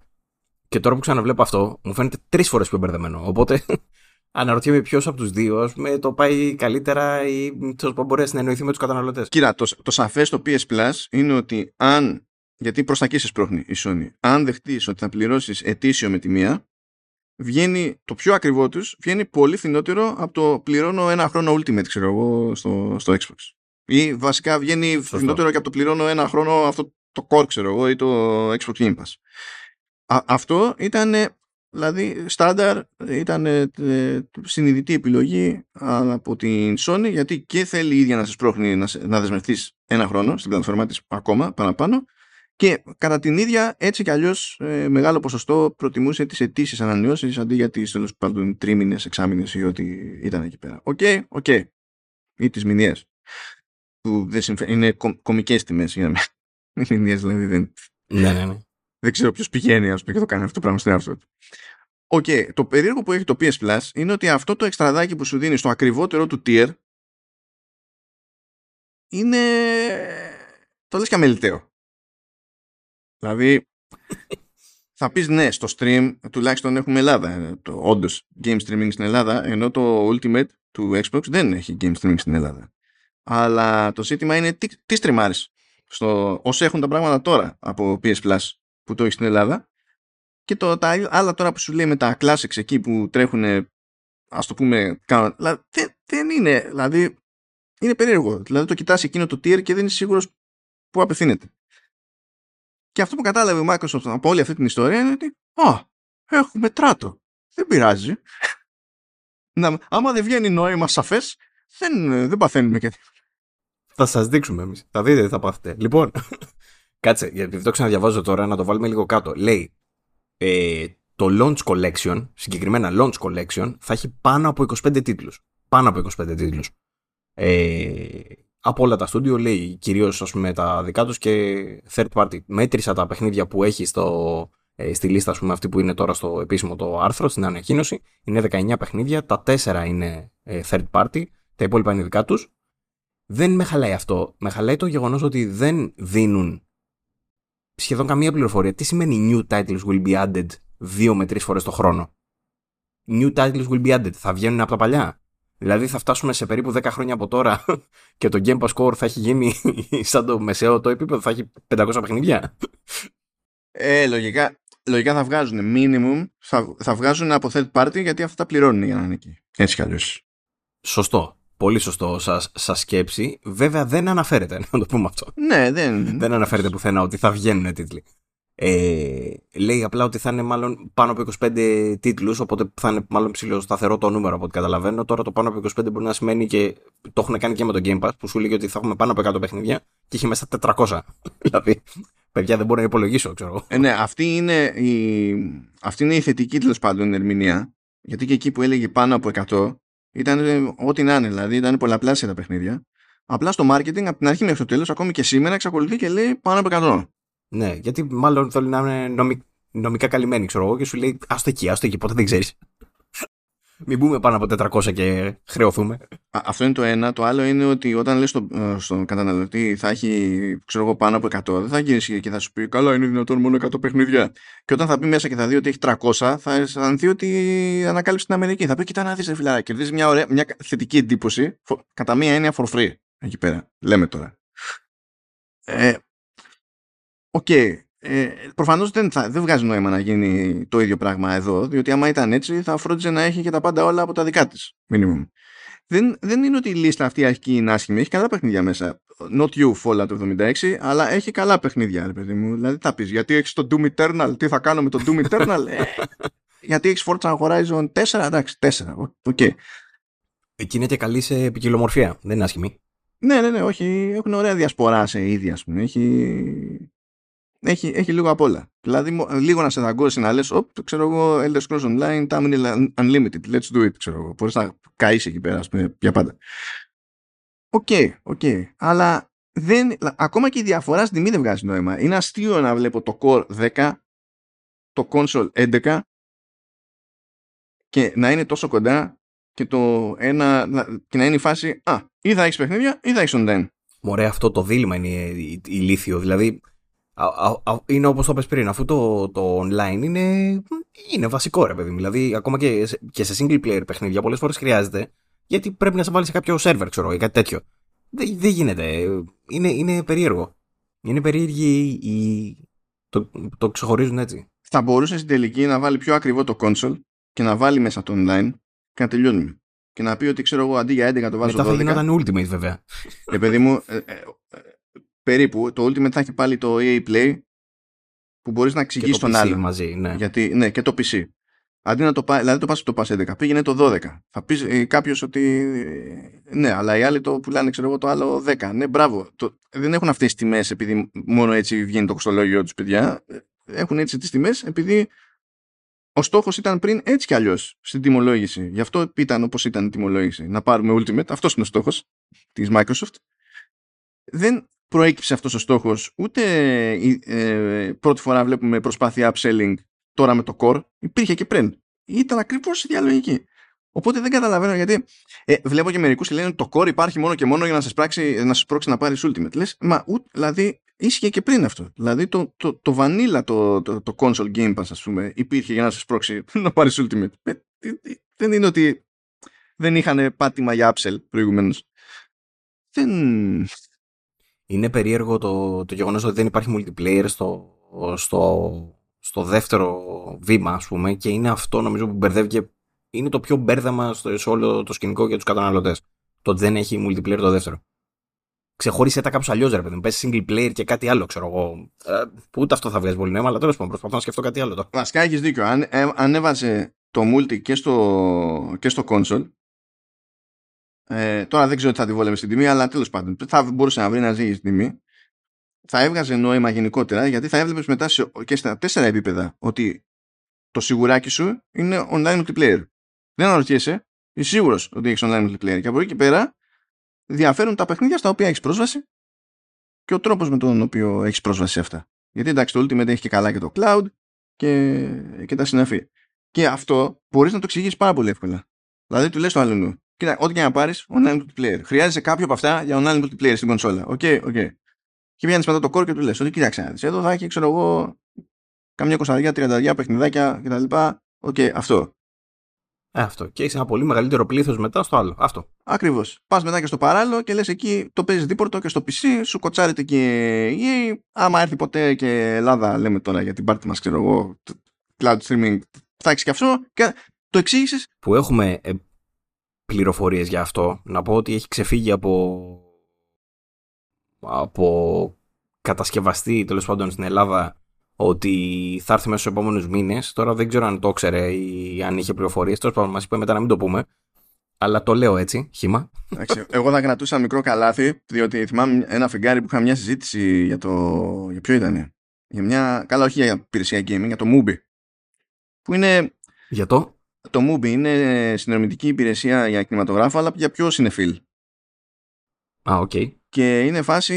Και τώρα που ξαναβλέπω αυτό, μου φαίνεται τρεις φορές πιο μπερδεμένο. Οπότε αναρωτιέμαι ποιος από τους δύο με το πάει καλύτερα ή τέλο πάντων μπορεί να συνεννοηθεί με τους καταναλωτές. Κοίτα, το, το σαφές στο PS Plus είναι ότι αν. Γιατί προς τα εκεί σε σπρώχνει η Sony. Αν δεχτείς ότι θα πληρώσεις ετήσιο με τη μία, βγαίνει το πιο ακριβό τους, βγαίνει πολύ φθηνότερο από το πληρώνω ένα χρόνο Ultimate, ξέρω εγώ, στο, στο Xbox. Ή βασικά βγαίνει φθηνότερο και από το πληρώνω ένα χρόνο αυτό το core, ξέρω εγώ, ή το Xbox Game Pass. αυτό ήταν δηλαδή στάνταρ, ήταν ε, συνειδητή επιλογή από την Sony γιατί και θέλει η ίδια να σε σπρώχνει να, να δεσμευτείς ένα χρόνο στην πλατφόρμα της ακόμα παραπάνω και κατά την ίδια έτσι κι αλλιώς ε, μεγάλο ποσοστό προτιμούσε τις ετήσιες ανανεώσεις αντί για τις τέλος πάντων τρίμηνες, εξάμηνες ή ό,τι ήταν εκεί πέρα. OK, okay, OK. Okay. Ή τις μηνιαίες που δεν συμφέρει. Είναι κο, κωμικές τιμές για να μην δηλαδή. Δεν... Ναι, ναι, ναι. Δεν ξέρω ποιος πηγαίνει, ας πούμε, και το κάνει αυτό το πράγμα στον εαυτό του. Οκ, το περίεργο που έχει το PS Plus είναι ότι αυτό το εξτραδάκι που σου δίνει στο ακριβότερο του tier είναι. Το λες και αμελητέο. Δηλαδή, θα πεις ναι, στο stream τουλάχιστον έχουμε Ελλάδα. Το, όντως, game streaming στην Ελλάδα, ενώ το Ultimate του Xbox δεν έχει game streaming στην Ελλάδα. Αλλά το ζήτημα είναι τι, τι στριμάρεις στο, όσο έχουν τα πράγματα τώρα από PS Plus που το έχεις στην Ελλάδα και το, τα άλλα τώρα που σου λέει με τα classics εκεί που τρέχουν ας το πούμε δηλαδή, δεν, δεν είναι δηλαδή είναι περίεργο δηλαδή το κοιτάς εκείνο το tier και δεν είσαι σίγουρος που απευθύνεται Και αυτό που κατάλαβε η Microsoft από όλη αυτή την ιστορία είναι ότι «Α, έχουμε τράτο. Δεν πειράζει. Να, άμα δεν βγαίνει νόημα σαφές, δεν, δεν παθαίνουμε και Θα σας δείξουμε εμείς. Θα δείτε τι θα πάθετε. Λοιπόν, κάτσε, γιατί το ξαναδιαβάζω τώρα, να το βάλουμε λίγο κάτω. Λέει, ε, το launch collection, συγκεκριμένα launch collection, θα έχει πάνω από 25 τίτλους. Πάνω από 25 τίτλους. Ε, από όλα τα στούντιο λέει κυρίως ας πούμε τα δικά τους και third party. Μέτρησα τα παιχνίδια που έχει στο, ε, στη λίστα ας πούμε, αυτή που είναι τώρα στο επίσημο το άρθρο, στην ανακοίνωση. Είναι 19 παιχνίδια, τα 4 είναι ε, third party, τα υπόλοιπα είναι δικά τους. Δεν με χαλάει αυτό. Με χαλάει το γεγονός ότι δεν δίνουν σχεδόν καμία πληροφορία. Τι σημαίνει new titles will be added δύο με τρεις φορές το χρόνο; New titles will be added. Θα βγαίνουν από τα παλιά; Δηλαδή θα φτάσουμε σε περίπου 10 χρόνια από τώρα και το Game Pass Core θα έχει γίνει σαν το μεσαίο το επίπεδο, θα έχει 500 παιχνίδια; Ε, λογικά, λογικά θα βγάζουν minimum, θα, θα βγάζουν από third party γιατί αυτά τα πληρώνουν για να είναι εκεί. Έτσι κι αλλιώς. Σωστό. Πολύ σωστό σας, σας σκέψη. Βέβαια δεν αναφέρεται, να το πούμε αυτό. Ναι, δεν... Δεν αναφέρεται πουθενά ότι θα βγαίνουν τίτλοι. Ε, λέει απλά ότι θα είναι μάλλον πάνω από 25 τίτλους, οπότε θα είναι μάλλον ψηλό σταθερό το νούμερο από ό,τι καταλαβαίνω. Τώρα το πάνω από 25 μπορεί να σημαίνει και το έχουν κάνει και με το Game Pass που σου λέει ότι θα έχουμε πάνω από 100 παιχνίδια και έχει μέσα 400. δηλαδή, παιδιά δεν μπορώ να υπολογίσω, ξέρω Ε, ναι, αυτή είναι η, αυτή είναι η θετική τέλος πάντων ερμηνεία. Γιατί και εκεί που έλεγε πάνω από 100 ήταν ε, ό,τι να είναι, δηλαδή ήταν πολλαπλάσια τα παιχνίδια. Απλά στο marketing από την αρχή μέχρι το τέλος, ακόμη και σήμερα, εξακολουθεί και λέει πάνω από 100. Ναι, γιατί μάλλον θέλει να είναι νομι... νομικά καλυμμένοι, ξέρω εγώ, και σου λέει άστο εκεί, άστο εκεί, ποτέ δεν ξέρεις. Μην μπούμε πάνω από 400 και χρεωθούμε. Α, αυτό είναι το ένα. Το άλλο είναι ότι όταν λες στο, ε, στον καταναλωτή θα έχει ξέρω εγώ, πάνω από 100, δεν θα γυρίσει και θα σου πει Καλά, είναι δυνατόν μόνο 100 παιχνίδια. Και όταν θα μπει μέσα και θα δει ότι έχει 300, θα αισθανθεί ότι ανακάλυψε την Αμερική. Θα πει Κοίτα να δεις, ρε φιλάρα, κερδίζεις μια, ωραία, μια θετική εντύπωση, κατά μία έννοια for free. Εκεί πέρα. Λέμε τώρα. Ε, OK. Okay. Ε, Προφανώς δεν, θα, δεν βγάζει νόημα να γίνει το ίδιο πράγμα εδώ, διότι άμα ήταν έτσι θα φρόντιζε να έχει και τα πάντα όλα από τα δικά της. Minimum. Δεν, δεν είναι ότι η λίστα αυτή αρχική είναι άσχημη, έχει καλά παιχνίδια μέσα. Not you, Fallout το 76, αλλά έχει καλά παιχνίδια, ρε παιδί μου. Δηλαδή θα πεις, γιατί έχεις το Doom Eternal, τι θα κάνω με το Doom Eternal; ε, γιατί έχεις Forza Horizon 4, εντάξει, 4. OK. Okay. Εκεί είναι και καλή σε επικοινομορφία, δεν είναι άσχημη. Ναι, ναι, ναι, όχι. Έχουν ωραία διασπορά σε είδη, ας πούμε. Έχει έχει, έχει λίγο απ' όλα. Δηλαδή, λίγο να σε δαγκώσει να λες: ξέρω εγώ, Elder Scrolls Online, Tamriel Unlimited. Let's do it, ξέρω εγώ. Μπορεί να καείς εκεί πέρα, ας πούμε, για πάντα. OK, okay, OK. Okay. Αλλά δεν, ακόμα και η διαφορά στην τιμή δεν βγάζει νόημα. Είναι αστείο να βλέπω το Core 10, το Console 11 και να είναι τόσο κοντά και, το ένα, και να είναι η φάση Α, ή θα έχεις παιχνίδια ή θα έχεις online. Μωρέ, αυτό το δίλημμα είναι ηλίθιο. Δηλαδή, είναι όπως το πες πριν, αφού το, το online είναι, είναι βασικό ρε παιδί μου. Δηλαδή, ακόμα και, και σε single player παιχνίδια πολλές φορές χρειάζεται, γιατί πρέπει να σε βάλει σε κάποιο server, ξέρω, ή κάτι τέτοιο. Δεν, δεν γίνεται. Είναι, είναι περίεργο. Είναι περίεργη η... Το, το ξεχωρίζουν έτσι. Θα μπορούσε στην τελική να βάλει πιο ακριβό το console και να βάλει μέσα το online και να τελειώνουμε. Και να πει ότι ξέρω εγώ αντί για 11 το βάζω Μετά θα γινόταν ultimate βέβαια. Ε, παιδί μου, ε, ε, περίπου, το Ultimate θα έχει πάλι το EA Play που μπορείς να εξηγήσει τον άλλο. μαζί, ναι. Γιατί, ναι, και το PC. Αντί να το πάει, δηλαδή το πας το πας 11, πήγαινε το 12. Θα πεις ε, κάποιος ότι ε, ναι, αλλά οι άλλοι το πουλάνε, ξέρω εγώ, το άλλο 10. Ναι, μπράβο. Το, δεν έχουν αυτές τις τιμές επειδή μόνο έτσι βγαίνει το κοστολόγιο τους, παιδιά. Έχουν έτσι τις τιμές επειδή ο στόχος ήταν πριν έτσι κι αλλιώς στην τιμολόγηση. Γι' αυτό ήταν όπως ήταν η τιμολόγηση. Να πάρουμε Ultimate. Αυτός είναι ο στόχος της Microsoft. Δεν προέκυψε αυτός ο στόχος. Ούτε ε, πρώτη φορά βλέπουμε προσπάθεια upselling τώρα με το core. Υπήρχε και πριν. Ήταν ακριβώς η διαλογική. Οπότε δεν καταλαβαίνω γιατί ε, βλέπω και μερικούς και λένε ότι το core υπάρχει μόνο και μόνο για να σας, πράξει, να σας πρόξει να πάρεις ultimate. Λες μα ούτε, δηλαδή ίσχυε και πριν αυτό. Δηλαδή το, το, το vanilla το, το, το console game pass ας πούμε υπήρχε για να σας πρόξει να πάρεις ultimate. Ε, δεν είναι ότι δεν είχαν πάτημα για upsell προηγουμένως. Δεν, είναι περίεργο το, το γεγονός ότι δεν υπάρχει multiplayer στο, στο, στο δεύτερο βήμα, ας πούμε, και είναι αυτό νομίζω που μπερδεύει και είναι το πιο μπέρδαμα στο, σε όλο το σκηνικό για τους καταναλωτές. Το ότι δεν έχει multiplayer το δεύτερο. ξεχώρισε τα κάπως αλλιώς, ρε παιδί μου. Πες single player και κάτι άλλο, ξέρω εγώ. Ε, που ούτε αυτό θα βγάζει πολύ νόημα, αλλά τέλος πάντων προσπαθώ να σκεφτώ κάτι άλλο τώρα. Βασικά έχεις δίκιο. Αν, ε, αν έβαζε το multi και στο, και στο console, ε, τώρα δεν ξέρω τι θα τη βόλευε στην τιμή, αλλά τέλος πάντων θα μπορούσε να βρει να ζει στην τιμή. Θα έβγαζε νόημα γενικότερα γιατί θα έβλεπες μετά σε, και στα τέσσερα επίπεδα ότι το σιγουράκι σου είναι online multiplayer. Δεν αναρωτιέσαι, είσαι σίγουρος ότι έχεις online multiplayer. Και από εκεί και πέρα διαφέρουν τα παιχνίδια στα οποία έχεις πρόσβαση και ο τρόπος με τον οποίο έχεις πρόσβαση σε αυτά. Γιατί εντάξει, το Ultimate έχει και καλά και το cloud και, και τα συναφή. Και αυτό μπορείς να το εξηγήσεις πάρα πολύ εύκολα. Δηλαδή, του λες το άλλο Κοίτα, ό,τι και να πάρεις, online multiplayer. Χρειάζεσαι κάποιο από αυτά για online multiplayer στην κονσόλα. OK, okay, OK. Okay. Και βγαίνει μετά το core και του λες: Ότι κοίταξε, εδώ θα έχει, ξέρω εγώ, καμιά κοσαριά, τριανταριά παιχνιδάκια κτλ. OK, okay, αυτό. Ε, αυτό. Και έχεις ένα πολύ μεγαλύτερο πλήθος μετά στο άλλο. Αυτό. Ακριβώς. Πας μετά και στο παράλληλο και λες εκεί το παίζεις δίπορτο και στο PC, σου κοτσάρεται και η Άμα έρθει ποτέ και Ελλάδα, λέμε τώρα για την πάρτι μας, ξέρω εγώ, cloud streaming, θα έχεις και αυτό. Και το εξήγησες. Που έχουμε ε, πληροφορίες για αυτό. Να πω ότι έχει ξεφύγει από, από κατασκευαστή τέλος πάντων στην Ελλάδα ότι θα έρθει μέσα στους επόμενους μήνες. Τώρα δεν ξέρω αν το ήξερε ή αν είχε πληροφορίες. Τέλος πάντων, μας είπε μετά να μην το πούμε. Αλλά το λέω έτσι, χήμα. Εγώ θα κρατούσα μικρό καλάθι, διότι θυμάμαι ένα φεγγάρι που είχα μια συζήτηση για το. Για ποιο ήταν. Για μια. Καλά, όχι για υπηρεσία gaming, για το Mubi. Που είναι. Για το; Το Mubi είναι συνδρομητική υπηρεσία για κινηματογράφο, αλλά για πιο indie φιλμ. Α, OK. Okay. Και είναι φάση.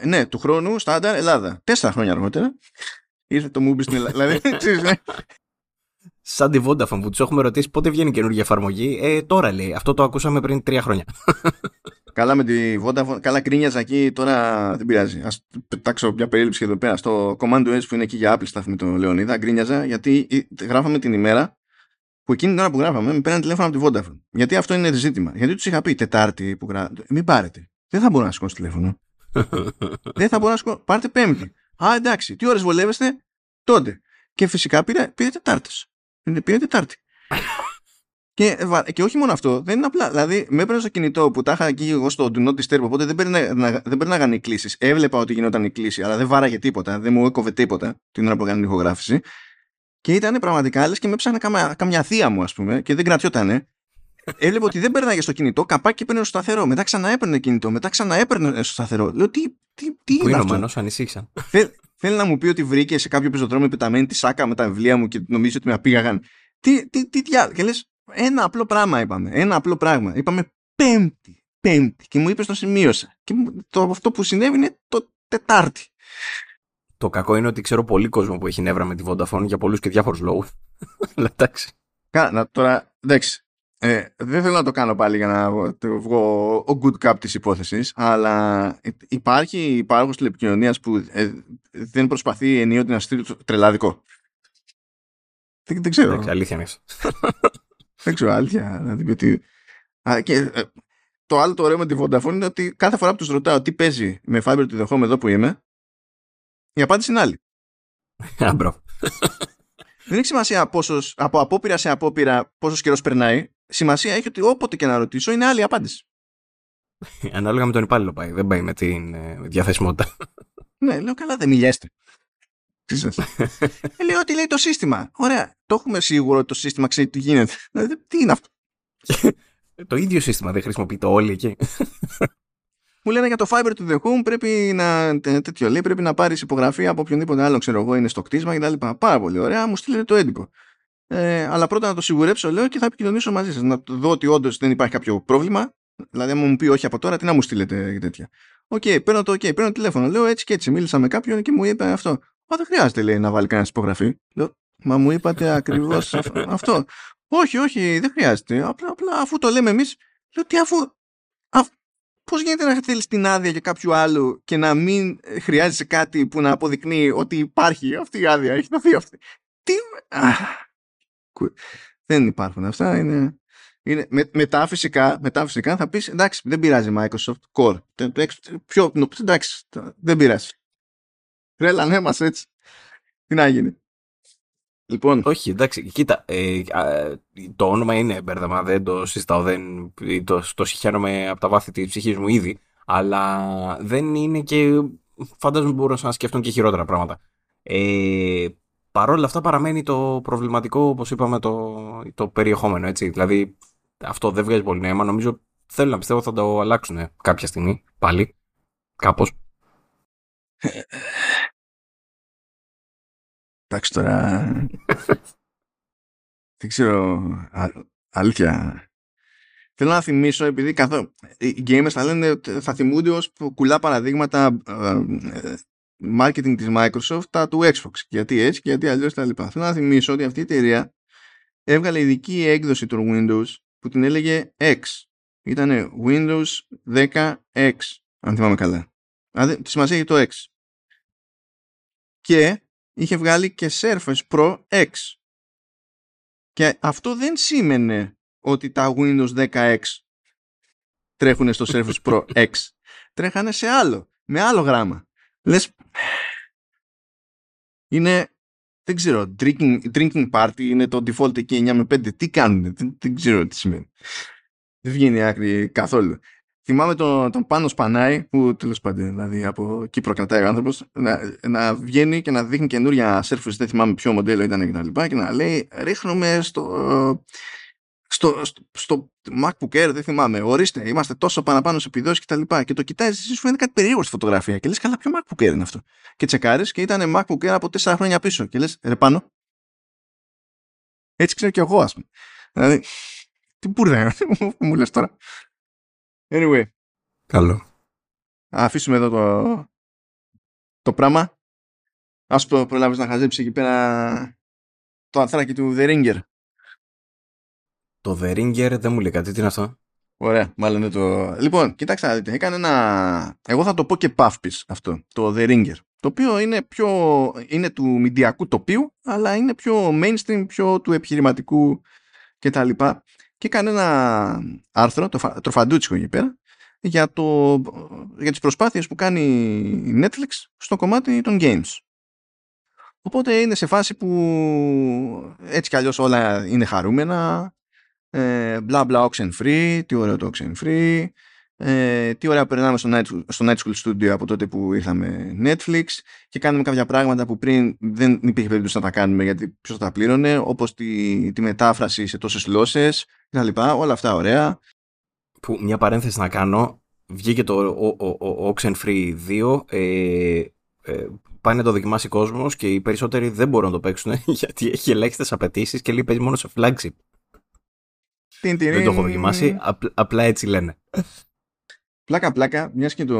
Ε, ναι, του χρόνου, στάνταρ, Ελλάδα. Τέσσερα χρόνια αργότερα. Ήρθε το Mubi στην Ελλάδα. δηλαδή, ναι. Σαν τη Vodafone που τους έχουμε ρωτήσει πότε βγαίνει καινούργια εφαρμογή. Ε, τώρα λέει. Αυτό το ακούσαμε πριν τρία χρόνια. Καλά με τη Vodafone. Καλά κρίνιαζα εκεί. Τώρα δεν πειράζει. Α πετάξω μια περίληψη εδώ πέρα. Στο Command S που είναι εκεί για Apple staff με τον Λεωνίδα. Γκρίνιαζα γιατί γράφαμε την ημέρα που εκείνη την ώρα που γράφαμε με πέραν τηλέφωνο από τη Vodafone. Γιατί αυτό είναι ζήτημα. Γιατί τους είχα πει Τετάρτη που γράφαμε. Μην πάρετε. Δεν θα μπορώ να σηκώσω τηλέφωνο. δεν θα μπορώ να σηκώσω. Πάρτε Πέμπτη. Α, εντάξει. Τι ώρες βολεύεστε; Τότε. Και φυσικά πήρε, πήρε Τετάρτε. Πήρε Τετάρτη. Και, και όχι μόνο αυτό, δεν είναι απλά. Δηλαδή, με έπαιρνε στο κινητό που τα είχα εκεί εγώ στο Do Not Disturb, οπότε δεν, περνά, δεν περνάγανε οι κλήσεις. Έβλεπα ότι γινόταν η κλήση, αλλά δεν βάραγε τίποτα, δεν μου έκοβε τίποτα την ώρα που έκανε την ηχογράφηση. Και ήταν πραγματικά λε και με ψάχνε καμιά, καμιά θεία μου, ας πούμε, και δεν κρατιότανε. Έβλεπε ότι δεν περνάγε στο κινητό, καπάκι και έπαιρνε στο σταθερό. Μετά ξανά έπαιρνε κινητό, μετά ξανά έπαιρνε στο σταθερό. Λέω τι, τι, τι Πού είναι, είναι αυτό; ανησύχησαν. θέλει να μου πει ότι βρήκε σε κάποιο πεζοδρόμιο πεταμένη τη σάκα με τα βιβλία μου και νομίζει ότι με απήγαγαν. Τι, τι, τι, τι, και λες, ένα απλό πράγμα είπαμε. Ένα απλό πράγμα. Είπαμε πέμπτη. Πέμπτη. Και μου είπες το σημείωσα. Και το, αυτό που συνέβη είναι το Τετάρτη. Το κακό είναι ότι ξέρω πολύ κόσμο που έχει νεύρα με τη Vodafone για πολλούς και διάφορους λόγους. Αλλά εντάξει. Κάνα τώρα, εντάξει. Ε, δεν θέλω να το κάνω πάλι για να βγω ο good cup της υπόθεσης αλλά υπάρχει υπάρχος τηλεπικοινωνίας που ε, δεν προσπαθεί ενίοτε να στείλει τρελάδικο. Δεν, δεν ξέρω. Εντάξει, αλήθεια είναι δεν ξέρω, αλήθεια. Να την πει και, ε, το άλλο το ωραίο με τη Vodafone είναι ότι κάθε φορά που τους ρωτάω τι παίζει με Fiber to the Home εδώ που είμαι, η απάντηση είναι άλλη. Α, bro. Δεν έχει σημασία πόσος, από απόπειρα σε απόπειρα πόσος καιρός περνάει. Σημασία έχει ότι όποτε και να ρωτήσω είναι άλλη απάντηση. Ανάλογα με τον υπάλληλο πάει. Δεν πάει με την ε, διαθεσιμότητα. ναι, λέω καλά, δεν μιλιέστε. Ε, λέει ότι λέει το σύστημα. Ωραία. Το έχουμε σίγουρο ότι το σύστημα ξέρει τι γίνεται. Δηλαδή, τι είναι αυτό; το ίδιο σύστημα δεν χρησιμοποιείται όλοι εκεί. Μου λένε για το Fiber to the Home πρέπει να, τέτοιο, λέει, πρέπει να πάρεις υπογραφή από οποιονδήποτε άλλο, ξέρω εγώ, είναι στο κτίσμα κτλ. Πάρα πολύ ωραία, μου στείλετε το έντυπο. Ε, αλλά πρώτα να το σιγουρέψω, λέω, και θα επικοινωνήσω μαζί σας. Να δω ότι όντως δεν υπάρχει κάποιο πρόβλημα. Δηλαδή, αν μου πει όχι από τώρα, τι να μου στείλετε τέτοια. OK, okay, παίρνω το OK, παίρνω τηλέφωνο. Λέω έτσι και έτσι. Μίλησα με κάποιον και μου είπε αυτό. Μα δεν χρειάζεται, λέει, να βάλει κανένας υπογραφή. Λέω, Μα μου είπατε ακριβώς αυτό. Όχι, όχι, δεν χρειάζεται. Απλά, απλά αφού το λέμε εμείς, λέω τι αφού. Α, Πώς γίνεται να θέλεις την άδεια για κάποιου άλλου και να μην χρειάζεσαι κάτι που να αποδεικνύει ότι υπάρχει αυτή η άδεια, έχει δοθεί αυτή. Τι. δεν υπάρχουν αυτά. Είναι, είναι, με, μετά, φυσικά, μετά φυσικά θα πεις εντάξει, δεν πειράζει Microsoft Core. Πιο, εντάξει, δεν πειράζει. Τρέλανέ μας έτσι. Τι να γίνει. Λοιπόν. Όχι, εντάξει, κοίτα. Ε, το όνομα είναι μπέρδεμα, δεν το συζητάω. Δεν, το, το συγχαίρομαι από τα βάθη τη ψυχή μου ήδη. Αλλά δεν είναι και. Φαντάζομαι μπορούν να σκεφτούν και χειρότερα πράγματα. Ε, Παρ' όλα αυτά παραμένει το προβληματικό, όπως είπαμε, το, το περιεχόμενο, έτσι. Δηλαδή, αυτό δεν βγάζει πολύ νόημα. Νομίζω, θέλω να πιστεύω, θα το αλλάξουν κάποια στιγμή, πάλι, κάπως. Εντάξει τώρα... δεν ξέρω... αλήθεια. Θέλω να θυμίσω, επειδή καθό... οι gamers θα λένε, θα θυμούνται ως κουλά παραδείγματα ε, ε, marketing της Microsoft τα του Xbox. Γιατί έτσι και γιατί αλλιώς τα λοιπά. Θέλω να θυμίσω ότι αυτή η εταιρεία έβγαλε ειδική έκδοση του Windows που την έλεγε X. Ήταν Windows 10X, αν θυμάμαι καλά. τη σημασία έχει το X. Και είχε βγάλει και Surface Pro X. Και αυτό δεν σήμαινε ότι τα Windows 10X τρέχουν στο Surface Pro X. Τρέχανε σε άλλο, με άλλο γράμμα. Λες, είναι, δεν ξέρω, drinking, drinking party είναι το default εκεί 9 με 5. Τι κάνουν, δεν, δεν ξέρω τι σημαίνει. Δεν βγαίνει άκρη καθόλου. Θυμάμαι τον, τον Πάνο Σπανάη, που τέλος πάντων δηλαδή από Κύπρο κρατάει ο άνθρωπος, να, να βγαίνει και να δείχνει καινούρια Surface, δεν θυμάμαι ποιο μοντέλο ήταν και τα λοιπά, και να λέει ρίχνουμε στο, στο, στο, στο MacBook Air, δεν θυμάμαι, ορίστε, είμαστε τόσο παραπάνω σε επιδόσεις και τα λοιπά. Και το κοιτάζεις, εσύ σου φαίνεται κάτι περίεργο στη φωτογραφία. Και λες, καλά, ποιο MacBook Air είναι αυτό. Και τσεκάρεις και ήταν MacBook Air από 4 χρόνια πίσω. Και λες, ρε πάνω. Έτσι ξέρω και εγώ, ας πούμε. Δηλαδή, τι μπουρδα μου λες τώρα. Anyway. Καλό. Αφήσουμε εδώ το, το πράγμα. Ας προλάβεις να χαζέψεις εκεί πέρα το ανθράκι του The Ringer. Το The Ringer δεν μου λέει κάτι, τι είναι αυτό; Ωραία, μάλλον δεν το... Λοιπόν, κοιτάξτε να δείτε, έκανε ένα... Εγώ θα το πω και puffpiece αυτό, το The Ringer. Το οποίο είναι πιο... είναι του μηντιακού τοπίου, αλλά είναι πιο mainstream, πιο του επιχειρηματικού κτλ. Και έκανε ένα άρθρο, το τροφαντούτσικο εκεί πέρα, για, το, για τις προσπάθειες που κάνει η Netflix στο κομμάτι των games. Οπότε είναι σε φάση που έτσι κι αλλιώς όλα είναι χαρούμενα, ε, μπλα μπλα oxen free, τι ωραίο το oxen free, ε, τι ωραία περνάμε στο Night, στο Night School Studio από τότε που ήρθαμε Netflix και κάνουμε κάποια πράγματα που πριν δεν υπήρχε περίπτωση να τα κάνουμε γιατί ποιος θα τα πλήρωνε όπως τη, τη μετάφραση σε τόσες γλώσσες λοιπά Όλα αυτά ωραία. Που μια παρένθεση να κάνω, βγήκε το ο, ο, ο, Oxenfree 2, ε, ε, πάει να το δοκιμάσει ο κόσμος και οι περισσότεροι δεν μπορούν να το παίξουν γιατί έχει ελάχιστες απαιτήσεις και λέει παίζει μόνο σε flagship. Δεν το έχω δοκιμάσει, απλά έτσι λένε. Πλάκα πλάκα, μιας και το,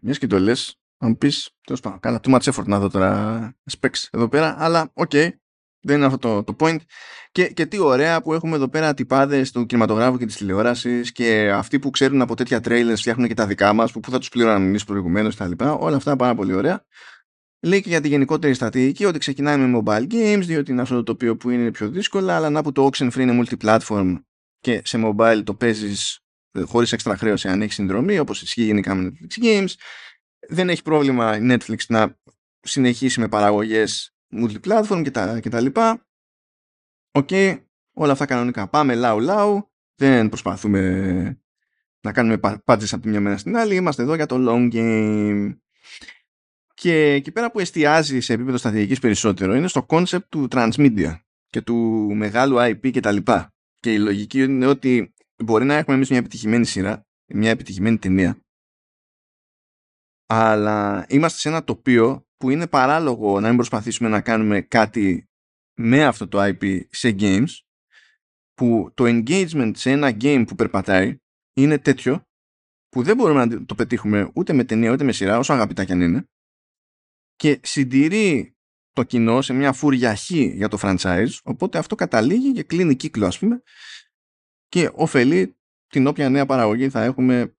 μιας και το λες, θα μου πεις, τέλος πάντων, καλά, too much effort να δω τώρα specs εδώ πέρα, αλλά OK, okay, δεν είναι αυτό το, το point. Και, και τι ωραία που έχουμε εδώ πέρα τυπάδες του κινηματογράφου και της τηλεόρασης και αυτοί που ξέρουν από τέτοια trailers φτιάχνουν και τα δικά μας, που, που θα τους πλήρωναν εμείς προηγουμένως κτλ. Όλα αυτά πάρα πολύ ωραία. Λέει και για τη γενικότερη στρατηγική ότι ξεκινάει με mobile games, διότι είναι αυτό το τοπίο που είναι πιο δύσκολα, αλλά να που το Oxenfree είναι multiplatform και σε mobile το παίζεις ε, χωρίς έξτρα χρέωση αν έχεις συνδρομή, όπως ισχύει γενικά με Netflix Games. Δεν έχει πρόβλημα η Netflix να συνεχίσει με παραγωγές multiplatform και τα, και τα λοιπά. OK, okay, όλα αυτά κανονικά. Πάμε λάου λάου, δεν προσπαθούμε να κάνουμε πάντζες από τη μια μέρα στην άλλη, είμαστε εδώ για το long game. Και εκεί πέρα που εστιάζει σε επίπεδο στρατηγικής περισσότερο είναι στο concept του transmedia και του μεγάλου IP και τα λοιπά. Και η λογική είναι ότι μπορεί να έχουμε εμείς μια επιτυχημένη σειρά, μια επιτυχημένη ταινία, αλλά είμαστε σε ένα τοπίο που είναι παράλογο να μην προσπαθήσουμε να κάνουμε κάτι με αυτό το IP σε games που το engagement σε ένα game που περπατάει είναι τέτοιο που δεν μπορούμε να το πετύχουμε ούτε με ταινία ούτε με σειρά όσο αγαπητά κι αν είναι και συντηρεί το κοινό σε μια φούρια για το franchise οπότε αυτό καταλήγει και κλείνει κύκλο ας πούμε και ωφελεί την όποια νέα παραγωγή θα έχουμε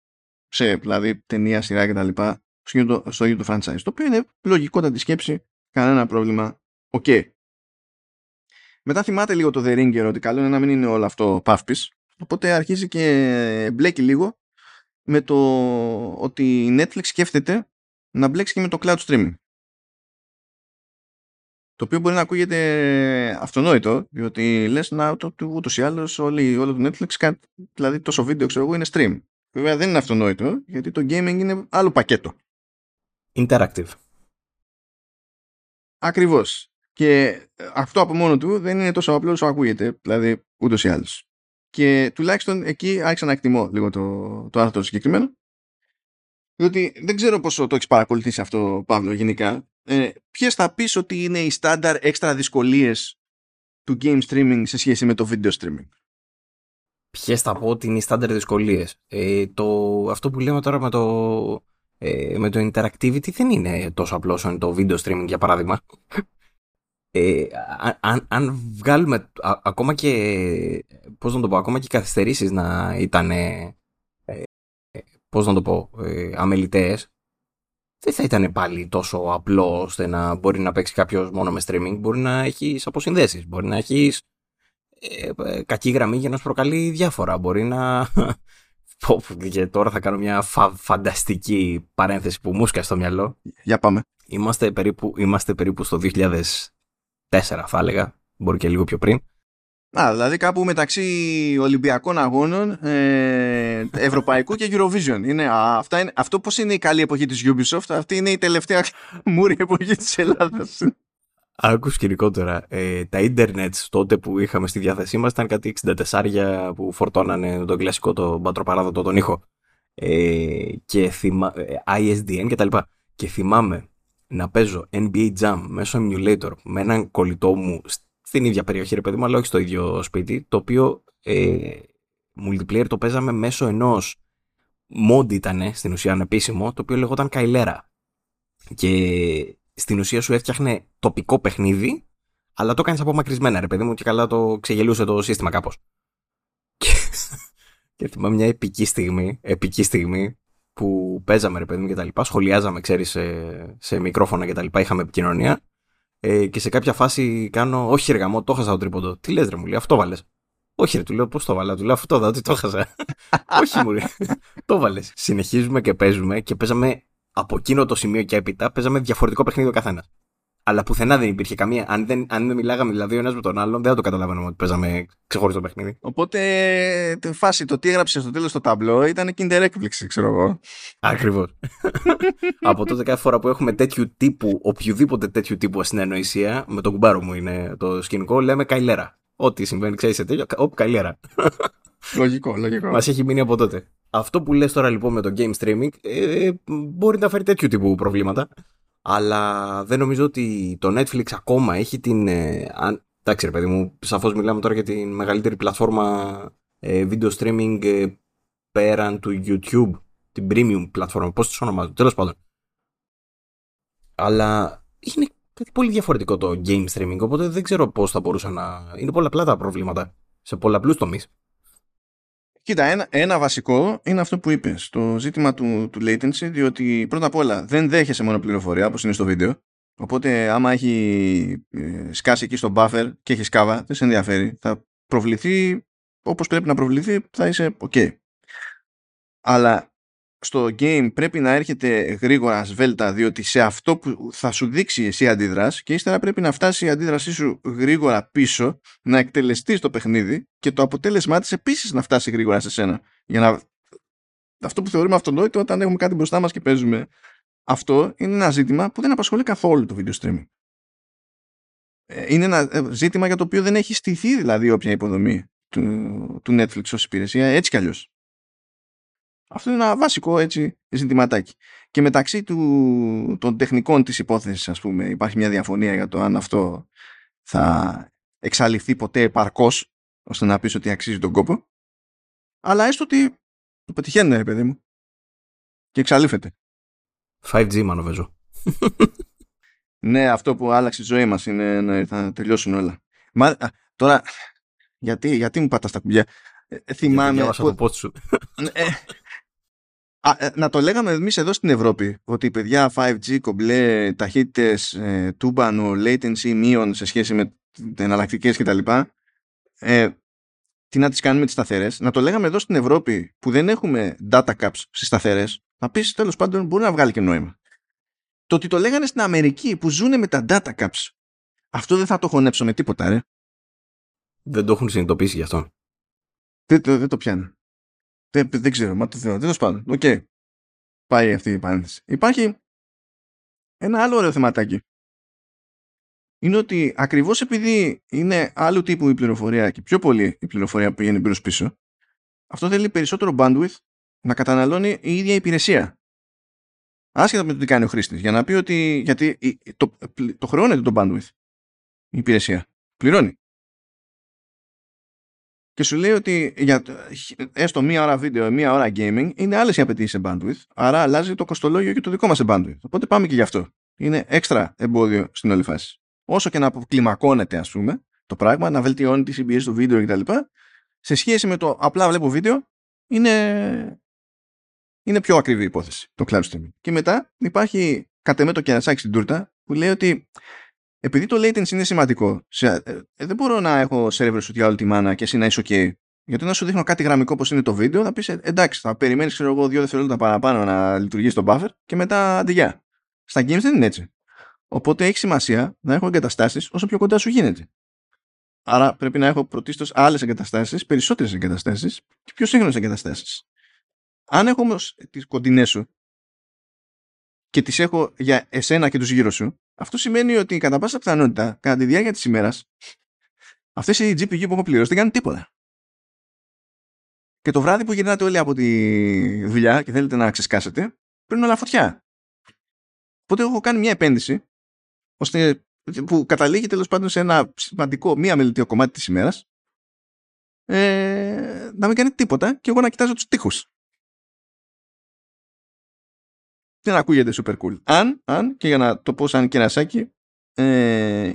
σε δηλαδή ταινία, σειρά κτλ στο, στο ίδιο το franchise. Το οποίο είναι λογικότατη σκέψη, κανένα πρόβλημα. OK. Okay. Μετά θυμάται λίγο το The Ringer ότι καλό είναι να μην είναι όλο αυτό παύπης. Οπότε αρχίζει και μπλέκει λίγο με το ότι η Netflix σκέφτεται να μπλέξει και με το cloud streaming. Το οποίο μπορεί να ακούγεται αυτονόητο, διότι λες να το, ούτως ή άλλως όλο το Netflix, δηλαδή τόσο βίντεο ξέρω εγώ είναι stream. Βέβαια δεν είναι αυτονόητο, γιατί το gaming είναι άλλο πακέτο. Interactive. Ακριβώς. Και ε, αυτό από μόνο του δεν είναι τόσο απλό όσο ακούγεται, δηλαδή ούτως ή άλλως. Και τουλάχιστον εκεί άρχισα να εκτιμώ λίγο το, το άρθρο συγκεκριμένο. Διότι δεν ξέρω πόσο το έχεις παρακολουθήσει αυτό, Παύλο, γενικά. Ε, Ποιες θα πεις ότι είναι οι στάνταρ έξτρα δυσκολίες του game streaming σε σχέση με το video streaming; Ποιες θα πω ότι είναι οι στάνταρ δυσκολίες. Ε, αυτό που λέμε τώρα με το, ε, με το interactivity δεν είναι τόσο απλό όσο είναι το video streaming, για παράδειγμα. Ε, αν, αν βγάλουμε ακόμα και πώς να το πω, ακόμα και καθυστερήσεις να ήταν ε, πώς να το πω, ε, αμεληταίες δεν θα ήταν πάλι τόσο απλό ώστε να μπορεί να παίξει κάποιος μόνο με streaming. Μπορεί να έχεις αποσυνδέσεις. Μπορεί να έχεις ε, ε, κακή γραμμή για να σου προκαλεί διάφορα. Μπορεί να. Και τώρα θα κάνω μια φανταστική παρένθεση που μου στο μυαλό. Για πάμε. Είμαστε περίπου, είμαστε περίπου στο 2004 θα έλεγα. Μπορεί και λίγο πιο πριν. Α, δηλαδή κάπου μεταξύ Ολυμπιακών Αγώνων, ε, Ευρωπαϊκού και Eurovision. Είναι, α, αυτά είναι, αυτό πώς είναι η καλή εποχή της Ubisoft, αυτή είναι η τελευταία μούρη εποχή της Ελλάδας. Άκου σκηνικότερα. Ε, τα ίντερνετ τότε που είχαμε στη διάθεσή μας ήταν κάτι 64 που φορτώνανε τον κλασικό, το μπατροπαράδοτο, τον ήχο. Ε, και θυμα... Ε, ISDN και τα λοιπά. Και θυμάμαι να παίζω NBA Jam μέσω emulator με έναν κολλητό μου στην ίδια περιοχή, ρε παιδί μου, αλλά όχι στο ίδιο σπίτι, το οποίο ε, multiplayer το παίζαμε μέσω ενός mod ήταν στην ουσία ανεπίσημο, το οποίο λεγόταν Καιλέρα. Και στην ουσία σου έφτιαχνε τοπικό παιχνίδι, αλλά το έκανε απομακρυσμένα, ρε παιδί μου, και καλά το ξεγελούσε το σύστημα κάπως. Και, και θυμάμαι μια επική στιγμή, επική στιγμή που παίζαμε, ρε παιδί μου, και τα λοιπά, σχολιάζαμε, ξέρεις, σε, σε μικρόφωνα και τα λοιπά, είχαμε επικοινωνία. Ε, και σε κάποια φάση κάνω, Όχι, ρε γαμό, το χάσα το τρίποντο. Τι λες, ρε μου λέει, αυτό βάλες. Όχι, ρε, του λέω πώς το βάλα. Του λέω αυτό εδώ, ότι το χάσα. Όχι, μου λέει. το βάλες. Συνεχίζουμε και παίζουμε και παίζαμε από εκείνο το σημείο και έπειτα παίζαμε διαφορετικό παιχνίδι ο καθένας. Αλλά πουθενά δεν υπήρχε καμία. Αν δεν, αν δεν μιλάγαμε δηλαδή ο ένας με τον άλλον, δεν θα το καταλαβαίνουμε ότι παίζαμε ξεχωριστό παιχνίδι. Οπότε τη φάση το τι έγραψε στο τέλος στο ταμπλό ήταν kinder έκπληξη, ξέρω εγώ. Ακριβώς. Από τότε κάθε φορά που έχουμε τέτοιου τύπου, οποιοδήποτε τέτοιου τύπου ασυνεννοησία, με τον κουμπάρο μου είναι το σκηνικό, λέμε καηλέρα. Ό,τι συμβαίνει, ξέρεις σε τέτοιο, όπου καηλέρα. Λογικό, λογικό. Μας έχει μείνει από τότε. Αυτό που λες τώρα λοιπόν με το game streaming ε, μπορεί να φέρει τέτοιου τύπου προβλήματα αλλά δεν νομίζω ότι το Netflix ακόμα έχει την... Ε, αν, εντάξει ρε παιδί μου, σαφώς μιλάμε τώρα για την μεγαλύτερη πλατφόρμα ε, video streaming ε, πέραν του YouTube, την premium πλατφόρμα, πώς τις ονομάζω, τέλος πάντων. Αλλά είναι πολύ διαφορετικό το game streaming, οπότε δεν ξέρω πώς θα μπορούσα να... Είναι πολλαπλά τα προβλήματα σε πολλαπλούς τομείς. Κοίτα, ένα, ένα βασικό είναι αυτό που είπες. Το ζήτημα του, του latency, διότι πρώτα απ' όλα δεν δέχεσαι μόνο πληροφορία όπως είναι στο βίντεο. Οπότε, άμα έχει ε, σκάσει εκεί στο buffer και έχει σκάβα, δεν σε ενδιαφέρει. Θα προβληθεί όπως πρέπει να προβληθεί, θα είσαι OK. Αλλά στο game πρέπει να έρχεται γρήγορα σβέλτα διότι σε αυτό που θα σου δείξει εσύ αντίδραση και ύστερα πρέπει να φτάσει η αντίδρασή σου γρήγορα πίσω να εκτελεστείς το παιχνίδι και το αποτέλεσμά της επίσης να φτάσει γρήγορα σε σένα. Για να αυτό που θεωρούμε αυτονόητο όταν έχουμε κάτι μπροστά μας και παίζουμε αυτό είναι ένα ζήτημα που δεν απασχολεί καθόλου το video streaming. Ε, είναι ένα ε, ζήτημα για το οποίο δεν έχει στηθεί δηλαδή όποια υποδομή του, του Netflix ως υπηρεσία έτσι κι αλλιώς αυτό είναι ένα βασικό έτσι ζητηματάκι. Και μεταξύ του, των τεχνικών της υπόθεσης, ας πούμε, υπάρχει μια διαφωνία για το αν αυτό θα εξαλειφθεί ποτέ επαρκώς, ώστε να πεις ότι αξίζει τον κόπο. Αλλά έστω ότι το πετυχαίνει, ρε παιδί μου. Και εξαλείφεται. 5G, μανοβέζω. ναι, αυτό που άλλαξε η ζωή μας είναι να θα τελειώσουν όλα. Μα, τώρα, γιατί, γιατί μου πατάς τα κουμπιά; Ε, θυμάμαι... Που... το σου. Ε, Α, ε, να το λέγαμε εμείς εδώ στην Ευρώπη ότι παιδιά 5G, κομπλέ, ταχύτητες, ε, τούμπανο, latency μείον σε σχέση με εναλλακτικές κτλ. Ε, τι να τις κάνουμε τις σταθερές. Να το λέγαμε εδώ στην Ευρώπη που δεν έχουμε data caps στις σταθερές, να πεις τέλος πάντων μπορεί να βγάλει και νόημα. Το ότι το λέγανε στην Αμερική που ζουν με τα data caps, αυτό δεν θα το χωνέψω με τίποτα, ρε. Δεν το έχουν συνειδητοποιήσει γι' αυτό. Δεν, δεν, δεν το πιάνω. Δεν, δεν ξέρω, μα το θέλω. Τέλος πάντων. OK. Okay. Πάει αυτή η παρένθεση. Υπάρχει ένα άλλο ωραίο θεματάκι. Είναι ότι ακριβώς επειδή είναι άλλου τύπου η πληροφορία και πιο πολύ η πληροφορία που πηγαίνει πίσω πίσω, αυτό θέλει περισσότερο bandwidth να καταναλώνει η ίδια υπηρεσία. Άσχετα με το τι κάνει ο χρήστης. Για να πει ότι. Γιατί το, το χρεώνεται το bandwidth η υπηρεσία. Πληρώνει. Και σου λέει ότι για έστω μία ώρα βίντεο, μία ώρα gaming είναι άλλες οι απαιτήσεις σε bandwidth. Άρα αλλάζει το κοστολόγιο και το δικό μας σε bandwidth. Οπότε πάμε και γι' αυτό. Είναι έξτρα εμπόδιο στην όλη φάση. Όσο και να αποκλιμακώνεται, ας πούμε, το πράγμα, να βελτιώνει τη CBS του βίντεο κτλ. Σε σχέση με το απλά βλέπω βίντεο, είναι, είναι πιο ακριβή η υπόθεση το cloud streaming. Και μετά υπάρχει κατ' το κερασάκι στην τούρτα που λέει ότι επειδή το latency είναι σημαντικό, σε, ε, ε, δεν μπορώ να έχω servers για όλη τη μάνα και εσύ να είσαι OK. Γιατί να σου δείχνω κάτι γραμμικό όπως είναι το βίντεο, θα πεις ε, εντάξει, θα περιμένεις, ξέρω εγώ, δύο δευτερόλεπτα παραπάνω να λειτουργήσει το buffer και μετά αντιγεια. Στα games δεν είναι έτσι. Οπότε έχει σημασία να έχω εγκαταστάσεις όσο πιο κοντά σου γίνεται. Άρα πρέπει να έχω πρωτίστως άλλες εγκαταστάσεις, περισσότερες εγκαταστάσεις και πιο σύγχρονες εγκαταστάσεις. Αν έχω όμως τις κοντινές σου και τις έχω για εσένα και τους γύρω σου, αυτό σημαίνει ότι κατά πάσα πιθανότητα, κατά τη διάρκεια της ημέρας, αυτές οι GPU που έχω πληρώσει δεν κάνουν τίποτα. Και το βράδυ που γυρνάτε όλοι από τη δουλειά και θέλετε να ξεσκάσετε, παίρνουν όλα φωτιά. Οπότε έχω κάνει μια επένδυση, ώστε που καταλήγει τέλος πάντων σε ένα σημαντικό, μία μελετείο κομμάτι της ημέρας, ε, να μην κάνει τίποτα και εγώ να κοιτάζω τους τοίχου. Δεν ακούγεται super cool. Αν, αν και για να το πω σαν κερασάκι, ε,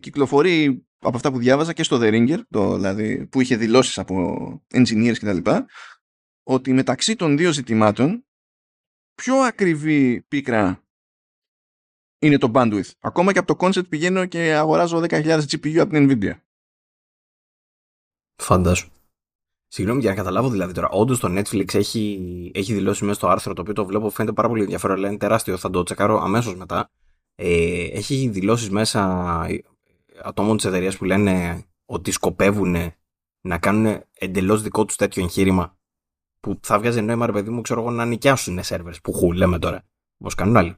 κυκλοφορεί από αυτά που διάβαζα και στο The Ringer, το, δηλαδή, που είχε δηλώσεις από engineers κτλ. Ότι μεταξύ των δύο ζητημάτων πιο ακριβή πίκρα είναι το bandwidth. Ακόμα και από το concept πηγαίνω και αγοράζω 10.000 GPU από την Nvidia. Φαντάσου. Συγγνώμη για να καταλάβω δηλαδή τώρα. Όντως το Netflix έχει, έχει δηλώσει μέσα στο άρθρο το οποίο το βλέπω φαίνεται πάρα πολύ ενδιαφέρον, αλλά είναι τεράστιο. Θα το τσεκάρω αμέσως μετά. Ε, έχει δηλώσεις μέσα ατόμων της εταιρείας που λένε ότι σκοπεύουν να κάνουν εντελώς δικό τους τέτοιο εγχείρημα που θα βγάζει νόημα, ρε παιδί μου, ξέρω εγώ, να νοικιάσουν servers που χου, λέμε τώρα. Όπως κάνουν άλλοι.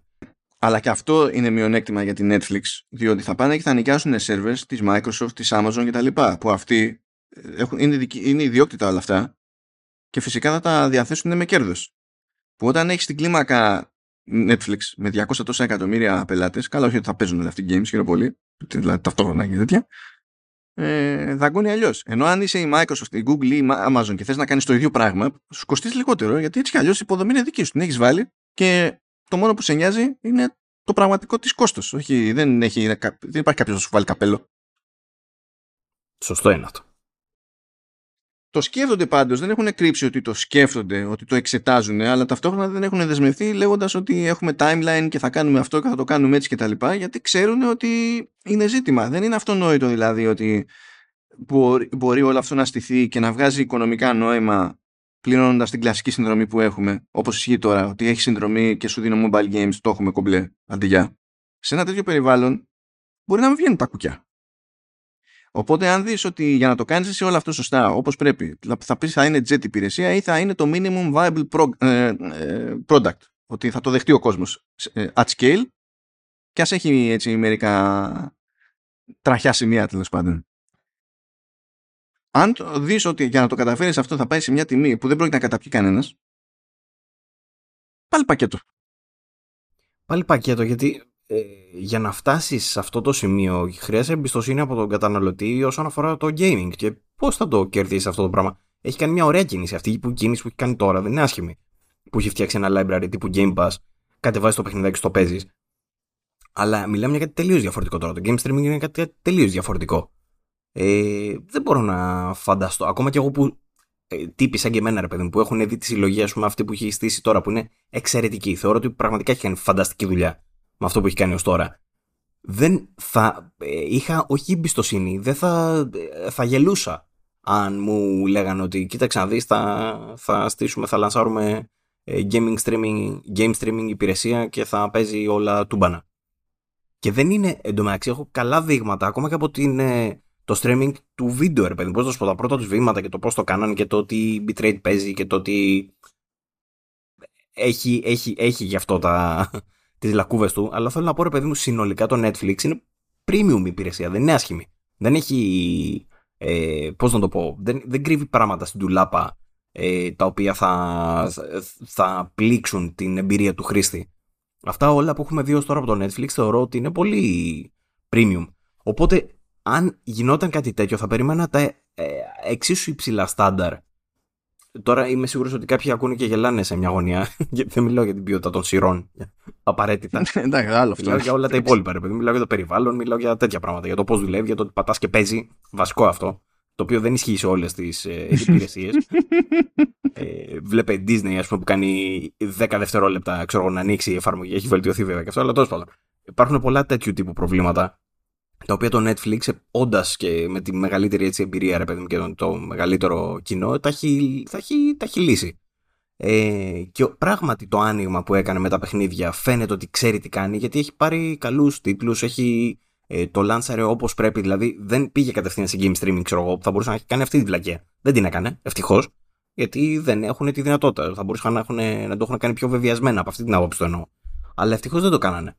Αλλά και αυτό είναι μειονέκτημα για την Netflix, διότι θα πάνε και θα νοικιάσουν servers της Microsoft, της Amazon κτλ. Που αυτοί έχουν, είναι, είναι ιδιόκτητα όλα αυτά και φυσικά θα τα διαθέσουν με κέρδος. Που όταν έχεις την κλίμακα Netflix με 200 τόσα εκατομμύρια πελάτες, καλά όχι ότι θα παίζουν αυτοί οι games χαίρομαι πολύ, δηλαδή ταυτόχρονα και τέτοια, ε, δαγκώνει αλλιώς. Ενώ αν είσαι η Microsoft, η Google ή η Amazon και θες να κάνεις το ίδιο πράγμα, σου κοστίζει λιγότερο, γιατί έτσι κι αλλιώς η υποδομή είναι δική σου, την έχεις βάλει και το μόνο που σε νοιάζει είναι το πραγματικό της κόστος. Όχι, δεν, έχει, δεν υπάρχει κάποιος να σου βάλει καπέλο. Σωστό είναι αυτό. Το σκέφτονται πάντως, δεν έχουν κρύψει ότι το σκέφτονται, ότι το εξετάζουν, αλλά ταυτόχρονα δεν έχουν δεσμευθεί λέγοντας ότι έχουμε timeline και θα κάνουμε αυτό και θα το κάνουμε έτσι κτλ. Γιατί ξέρουν ότι είναι ζήτημα. Δεν είναι αυτονόητο δηλαδή ότι μπορεί, μπορεί όλο αυτό να στηθεί και να βγάζει οικονομικά νόημα πληρώνοντας την κλασική συνδρομή που έχουμε, όπως ισχύει τώρα, ότι έχει συνδρομή και σου δίνω mobile games, το έχουμε κομπλέ, αντί Σε ένα τέτοιο περιβάλλον μπορεί να μην βγαίνουν τα κουκιά. Οπότε αν δεις ότι για να το κάνεις εσύ όλο αυτό σωστά όπως πρέπει θα πεις θα είναι jet υπηρεσία ή θα είναι το minimum viable ε, ε, product ότι θα το δεχτεί ο κόσμος ε, at scale και ας έχει έτσι μερικά τραχιά σημεία τέλος πάντων. Αν δεις ότι για να το καταφέρεις αυτό θα πάει σε μια τιμή που δεν πρόκειται να καταπιεί κανένας πάλι πακέτο. Πάλι πακέτο γιατί ε, για να φτάσεις σε αυτό το σημείο χρειάζεται εμπιστοσύνη από τον καταναλωτή όσον αφορά το gaming. Και πώς θα το κερδίσεις αυτό το πράγμα. Έχει κάνει μια ωραία κίνηση. Αυτή η κίνηση που έχει κάνει τώρα δεν είναι άσχημη. Που έχει φτιάξει ένα library τύπου Game Pass, κατεβάζει το παιχνιδάκι και το παίζεις. Αλλά μιλάμε για κάτι τελείως διαφορετικό τώρα. Το game streaming είναι κάτι τελείως διαφορετικό. Ε, δεν μπορώ να φανταστώ. Ακόμα και εγώ που ε, τύποι σαν και εμένα, ρε παιδί μου, που έχουν δει τη συλλογή, ας πούμε, αυτή που έχει στήσει τώρα, που είναι εξαιρετική. Θεωρώ ότι πραγματικά έχει κάνει φανταστική δουλειά με αυτό που έχει κάνει ως τώρα, δεν θα ε, είχα όχι εμπιστοσύνη, δεν θα, ε, θα γελούσα αν μου λέγανε ότι κοίταξε να δεις θα, θα στήσουμε, θα λανσάρουμε ε, gaming streaming, game streaming υπηρεσία και θα παίζει όλα τούμπανα. Και δεν είναι, εντωμεταξύ έχω καλά δείγματα, ακόμα και από την, το streaming του βίντεο, ρε παιδί. Πώς να σου πω τα πρώτα τους βήματα και το πώς το κάνανε και το ότι bitrate παίζει και το ότι. Έχει, έχει, έχει γι' αυτό τα, τις λακκούβες του, αλλά θέλω να πω ρε παιδί μου συνολικά το Netflix είναι premium υπηρεσία, δεν είναι άσχημη. Δεν έχει, ε, πώς να το πω, δεν, δεν κρύβει πράγματα στην τουλάπα ε, τα οποία θα, θα πλήξουν την εμπειρία του χρήστη. Αυτά όλα που έχουμε δει ως τώρα από το Netflix θεωρώ ότι είναι πολύ premium. Οπότε αν γινόταν κάτι τέτοιο θα περίμενα τα ε, εξίσου υψηλά στάνταρ. Τώρα είμαι σίγουρος ότι κάποιοι ακούνε και γελάνε σε μια γωνία. Γιατί δεν μιλάω για την ποιότητα των σειρών. Απαραίτητα. Εντάξει, άλλο αυτό. Μιλάω για όλα τα υπόλοιπα. Ρε, μιλάω για το περιβάλλον, μιλάω για τέτοια πράγματα. Για το πώς δουλεύει, για το ότι πατάς και παίζει. Βασικό αυτό. Το οποίο δεν ισχύει σε όλες τις ε, υπηρεσίες. ε, βλέπε Disney, ας πούμε, που κάνει 10 δευτερόλεπτα ξέρω, να ανοίξει η εφαρμογή. Έχει βελτιωθεί βέβαια και αυτό, αλλά τέλος πάντων. Υπάρχουν πολλά τέτοιου τύπου προβλήματα τα οποία το Netflix, όντας και με τη μεγαλύτερη έτσι, εμπειρία, ρε παιδί μου, και το, το μεγαλύτερο κοινό, τα έχει, τα έχει, τα έχει λύσει. Ε, και πράγματι το άνοιγμα που έκανε με τα παιχνίδια φαίνεται ότι ξέρει τι κάνει, γιατί έχει πάρει καλούς τίτλους, έχει ε, το λάνσαρε όπως πρέπει, δηλαδή δεν πήγε κατευθείαν σε game streaming, ξέρω εγώ, που θα μπορούσε να έχει κάνει αυτή τη βλακία. Δεν την έκανε, ευτυχώς, γιατί δεν έχουν τη δυνατότητα. Θα μπορούσαν να, έχουν, να το έχουν κάνει πιο βεβαιασμένα από αυτή την άποψη το εννοώ. Αλλά ευτυχώς δεν το κάνανε.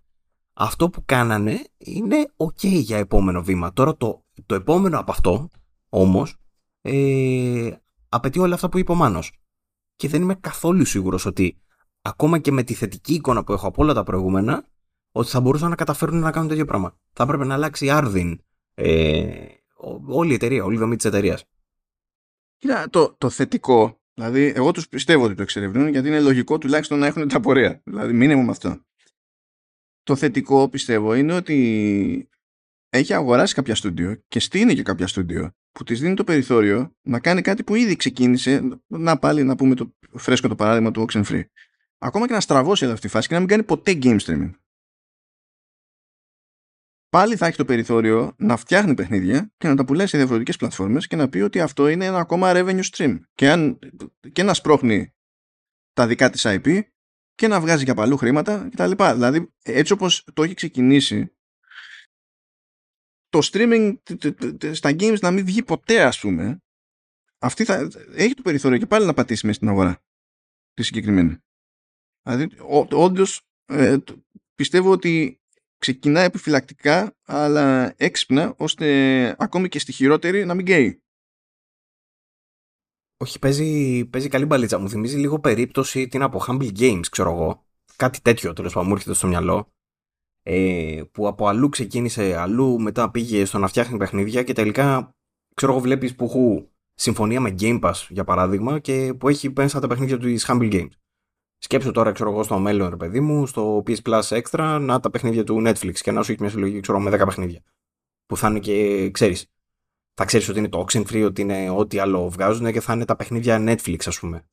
Αυτό που κάνανε είναι ok για επόμενο βήμα. Τώρα το, το επόμενο από αυτό, όμως, ε, απαιτεί όλα αυτά που είπε ο Μάνος. Και δεν είμαι καθόλου σίγουρος ότι ακόμα και με τη θετική εικόνα που έχω από όλα τα προηγούμενα, ότι θα μπορούσαν να καταφέρουν να κάνουν τέτοιο πράγμα. Θα έπρεπε να αλλάξει άρδιν ε, όλη η εταιρεία, όλη η δομή της εταιρείας. Κοίτα, το, το θετικό, δηλαδή εγώ τους πιστεύω ότι το εξερευνούν γιατί είναι λογικό τουλάχιστον να έχουν τα πορεία. Δηλαδή μήνυμα με αυτό. Το θετικό πιστεύω είναι ότι έχει αγοράσει κάποια στούντιο και στείνει και κάποια στούντιο που της δίνει το περιθώριο να κάνει κάτι που ήδη ξεκίνησε, να πάλι να πούμε το φρέσκο το παράδειγμα του Oxenfree. Ακόμα και να στραβώσει εδώ αυτή τη φάση και να μην κάνει ποτέ game streaming. Πάλι θα έχει το περιθώριο να φτιάχνει παιχνίδια και να τα πουλάει σε διαφορετικές πλατφόρμες και να πει ότι αυτό είναι ένα ακόμα revenue stream. Και, αν, και να σπρώχνει τα δικά της IP και να βγάζει για παλού χρήματα κτλ. Δηλαδή, έτσι όπως το έχει ξεκινήσει, το streaming στα games να μην βγει ποτέ, ας πούμε, αυτή θα, έχει το περιθώριο και πάλι να πατήσει μέσα στην αγορά τη συγκεκριμένη. Δηλαδή, όντως ε, πιστεύω ότι ξεκινάει επιφυλακτικά, αλλά έξυπνα, ώστε ακόμη και στη χειρότερη να μην καίει. Όχι, παίζει, παίζει καλή μπαλίτσα. Μου θυμίζει λίγο περίπτωση την από Humble Games, ξέρω εγώ. Κάτι τέτοιο τέλος πάντων μου έρχεται στο μυαλό. Ε, που από αλλού ξεκίνησε, αλλού μετά πήγε στο να φτιάχνει παιχνίδια και τελικά, ξέρω εγώ, βλέπεις που έχω συμφωνία με Game Pass για παράδειγμα και που έχει μέσα τα παιχνίδια του της Humble Games. Σκέψω τώρα, ξέρω εγώ, στο μέλλον, ρε παιδί μου, στο PS Plus Extra, να τα παιχνίδια του Netflix και να σου έχει μια συλλογή, ξέρω με 10 παιχνίδια. Που θα είναι και, ξέρεις, θα ξέρεις ότι είναι το Oxenfree, ότι είναι ό,τι άλλο βγάζουν και θα είναι τα παιχνίδια Netflix, ας πούμε.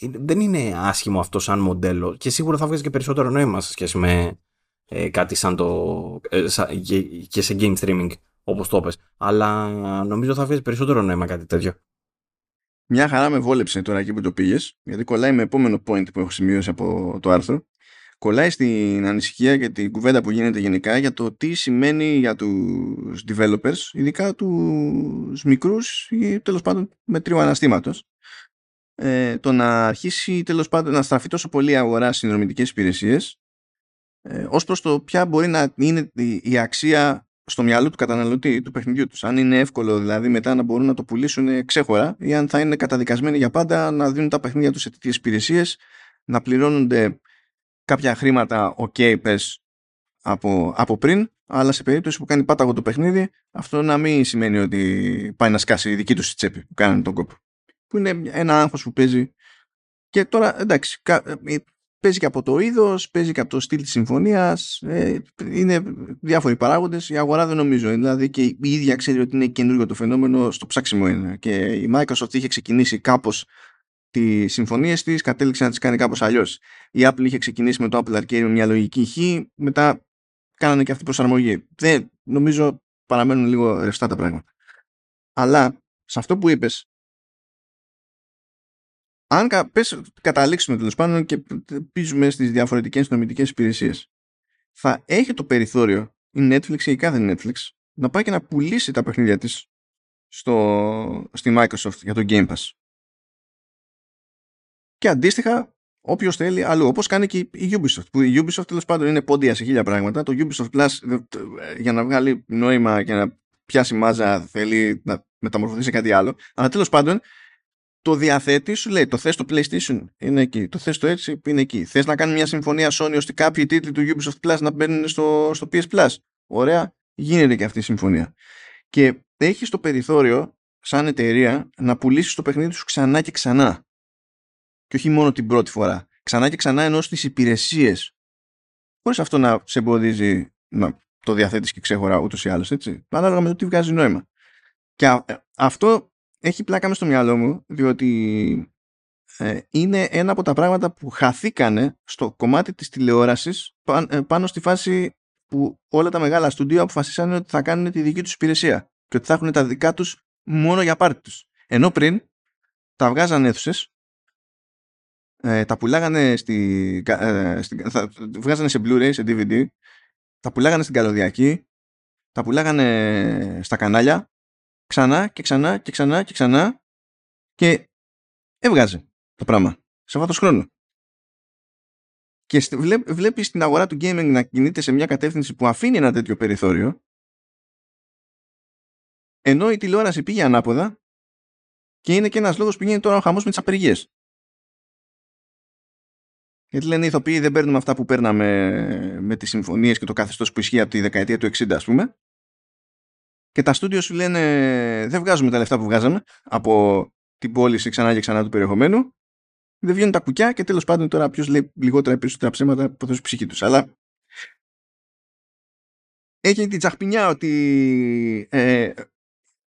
Δεν είναι άσχημο αυτό σαν μοντέλο και σίγουρα θα βγάζει και περισσότερο νόημα σε σχέση με ε, κάτι σαν το. Ε, και σε game streaming, όπως το πες. Αλλά νομίζω θα βγάζει περισσότερο νόημα κάτι τέτοιο. Μια χαρά με βόλεψε τώρα εκεί που το πήγες, γιατί κολλάει με επόμενο point που έχω σημειώσει από το άρθρο κολλάει στην ανησυχία και την κουβέντα που γίνεται γενικά για το τι σημαίνει για τους developers, ειδικά τους μικρούς ή τέλος πάντων με τρίο αναστήματος, ε, το να αρχίσει τέλος πάντων να στραφεί τόσο πολύ αγορά συνδρομητικές υπηρεσίες ε, ως προς το ποια μπορεί να είναι η αξία στο μυαλό του καταναλωτή του παιχνιδιού τους. Αν είναι εύκολο δηλαδή μετά να μπορούν να το πουλήσουν ξέχωρα ή αν θα είναι καταδικασμένοι για πάντα να δίνουν τα παιχνίδια τους σε τέτοιες υπηρεσίες, να πληρώνονται κάποια χρήματα ok πες από, από πριν αλλά σε περίπτωση που κάνει πάταγο το παιχνίδι αυτό να μην σημαίνει ότι πάει να σκάσει η δική του τσέπη που κάνουν τον κόπο. Που είναι ένα άγχος που παίζει. Και τώρα εντάξει ε, παίζει και από το είδος, παίζει και από το στυλ της συμφωνίας ε, είναι διάφοροι παράγοντες. Η αγορά δεν νομίζω δηλαδή και η ίδια ξέρει ότι είναι καινούργιο το φαινόμενο στο ψάξιμο είναι. Και η Microsoft είχε ξεκινήσει κάπως τις συμφωνίες της, κατέληξε να τις κάνει κάπως αλλιώς. Η Apple είχε ξεκινήσει με το Apple Arcade με μια λογική χ, μετά κάνανε και αυτή προσαρμογή. Δεν, νομίζω παραμένουν λίγο ρευστά τα πράγματα. Αλλά σε αυτό που είπες, αν πες, καταλήξουμε τέλος πάντων και πίζουμε στις διαφορετικές νομιτικές υπηρεσίες, θα έχει το περιθώριο η Netflix ή η κάθε Netflix να πάει και να πουλήσει τα παιχνίδια της στο, στη Microsoft για το Game Pass. Και αντίστοιχα, όποιος θέλει αλλού. Όπως κάνει και η Ubisoft. Που η Ubisoft τέλος πάντων είναι πόντια σε χίλια πράγματα. Το Ubisoft Plus για να βγάλει νόημα και να πιάσει μάζα θέλει να μεταμορφωθεί σε κάτι άλλο. Αλλά τέλος πάντων το διαθέτει, σου λέει το θες στο PlayStation είναι εκεί, το θες στο έτσι είναι εκεί. Θες να κάνει μια συμφωνία Sony ώστε κάποιοι τίτλοι του Ubisoft Plus να μπαίνουν στο, στο PS Plus. Ωραία, γίνεται και αυτή η συμφωνία. Και έχεις το περιθώριο σαν εταιρεία να πουλήσεις το παιχνίδι σου ξανά και ξανά. Και όχι μόνο την πρώτη φορά. Ξανά και ξανά ενώ στις υπηρεσίες. Χωρίς αυτό να σε εμποδίζει να το διαθέτεις και ξέχωρα ούτως ή άλλως, έτσι. Ανάλογα με το τι βγάζει νόημα. Και ε, αυτό έχει πλάκα μες στο μυαλό μου, διότι ε, είναι ένα από τα πράγματα που χαθήκανε στο κομμάτι της τηλεόρασης ε, πάνω στη φάση που όλα τα μεγάλα στούντιο αποφασίσανε ότι θα κάνουν τη δική τους υπηρεσία και ότι θα έχουν τα δικά τους μόνο για πάρτι τους. Ενώ πριν τα βγάζαν αίθουσες, ε, τα πουλάγανε στη, ε, θα, βγάζανε σε Blu-ray, σε DVD, τα πουλάγανε στην καλωδιακή, τα πουλάγανε στα κανάλια, ξανά και ξανά και ξανά και ξανά και έβγαζε το πράγμα. Σε βάθος χρόνου. Και βλέπεις την αγορά του gaming να κινείται σε μια κατεύθυνση που αφήνει ένα τέτοιο περιθώριο. Ενώ η τηλεόραση πήγε ανάποδα και είναι και ένας λόγος που γίνεται τώρα ο χαμός με τις απεργίες. Γιατί λένε οι ηθοποιοί δεν παίρνουμε αυτά που παίρναμε με τις συμφωνίες και το καθεστώς που ισχύει από τη δεκαετία του 60 ας πούμε. Και τα στούντιο σου λένε δεν βγάζουμε τα λεφτά που βγάζαμε από την πώληση ξανά και ξανά του περιεχομένου. Δεν βγαίνουν τα κουκιά και τέλος πάντων τώρα ποιος λέει λιγότερα ή περισσότερα ψέματα από την ψυχή τους. Αλλά έχει την τσαχπινιά ότι ε,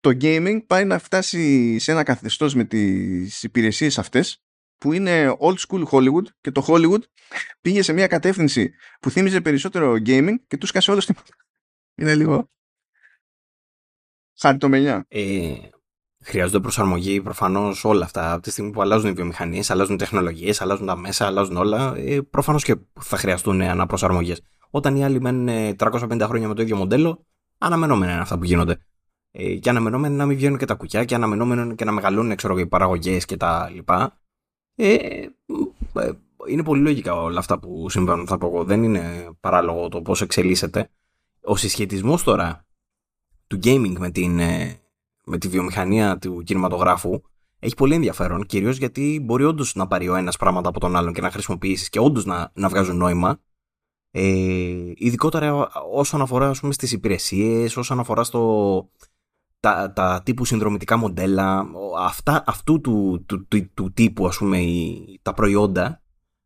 το gaming πάει να φτάσει σε ένα καθεστώς με τις υπηρεσίες αυτές που είναι old school Hollywood και το Hollywood πήγε σε μια κατεύθυνση που θύμιζε περισσότερο gaming και τους σκάσε όλο στην... Είναι λίγο χαρτομελιά. Ε, χρειάζονται προσαρμογή προφανώς όλα αυτά. Από τη στιγμή που αλλάζουν οι βιομηχανίες, αλλάζουν οι τεχνολογίες, αλλάζουν τα μέσα, αλλάζουν όλα, ε, προφανώς και θα χρειαστούν αναπροσαρμογές. Όταν οι άλλοι μένουν 350 χρόνια με το ίδιο μοντέλο, αναμενόμενα είναι αυτά που γίνονται. Ε, και αναμενόμενο να μην βγαίνουν και τα κουκιά και αναμενόμενο και να μεγαλώνουν ξέρω, οι παραγωγές και τα λοιπά. Ε, ε, είναι πολύ λογικά όλα αυτά που συμβαίνουν, θα πω εγώ. Δεν είναι παράλογο το πώς εξελίσσεται. Ο συσχετισμός τώρα του gaming με, την, ε, με τη βιομηχανία του κινηματογράφου έχει πολύ ενδιαφέρον, κυρίως γιατί μπορεί όντως να πάρει ο ένας πράγματα από τον άλλον και να χρησιμοποιήσεις και όντως να, να βγάζουν νόημα. Ε, ειδικότερα όσον αφορά ας πούμε, στις υπηρεσίες, όσον αφορά στο, τα, τα τύπου συνδρομητικά μοντέλα, αυτά, αυτού του, του, του, του τύπου ας πούμε η, τα προϊόντα,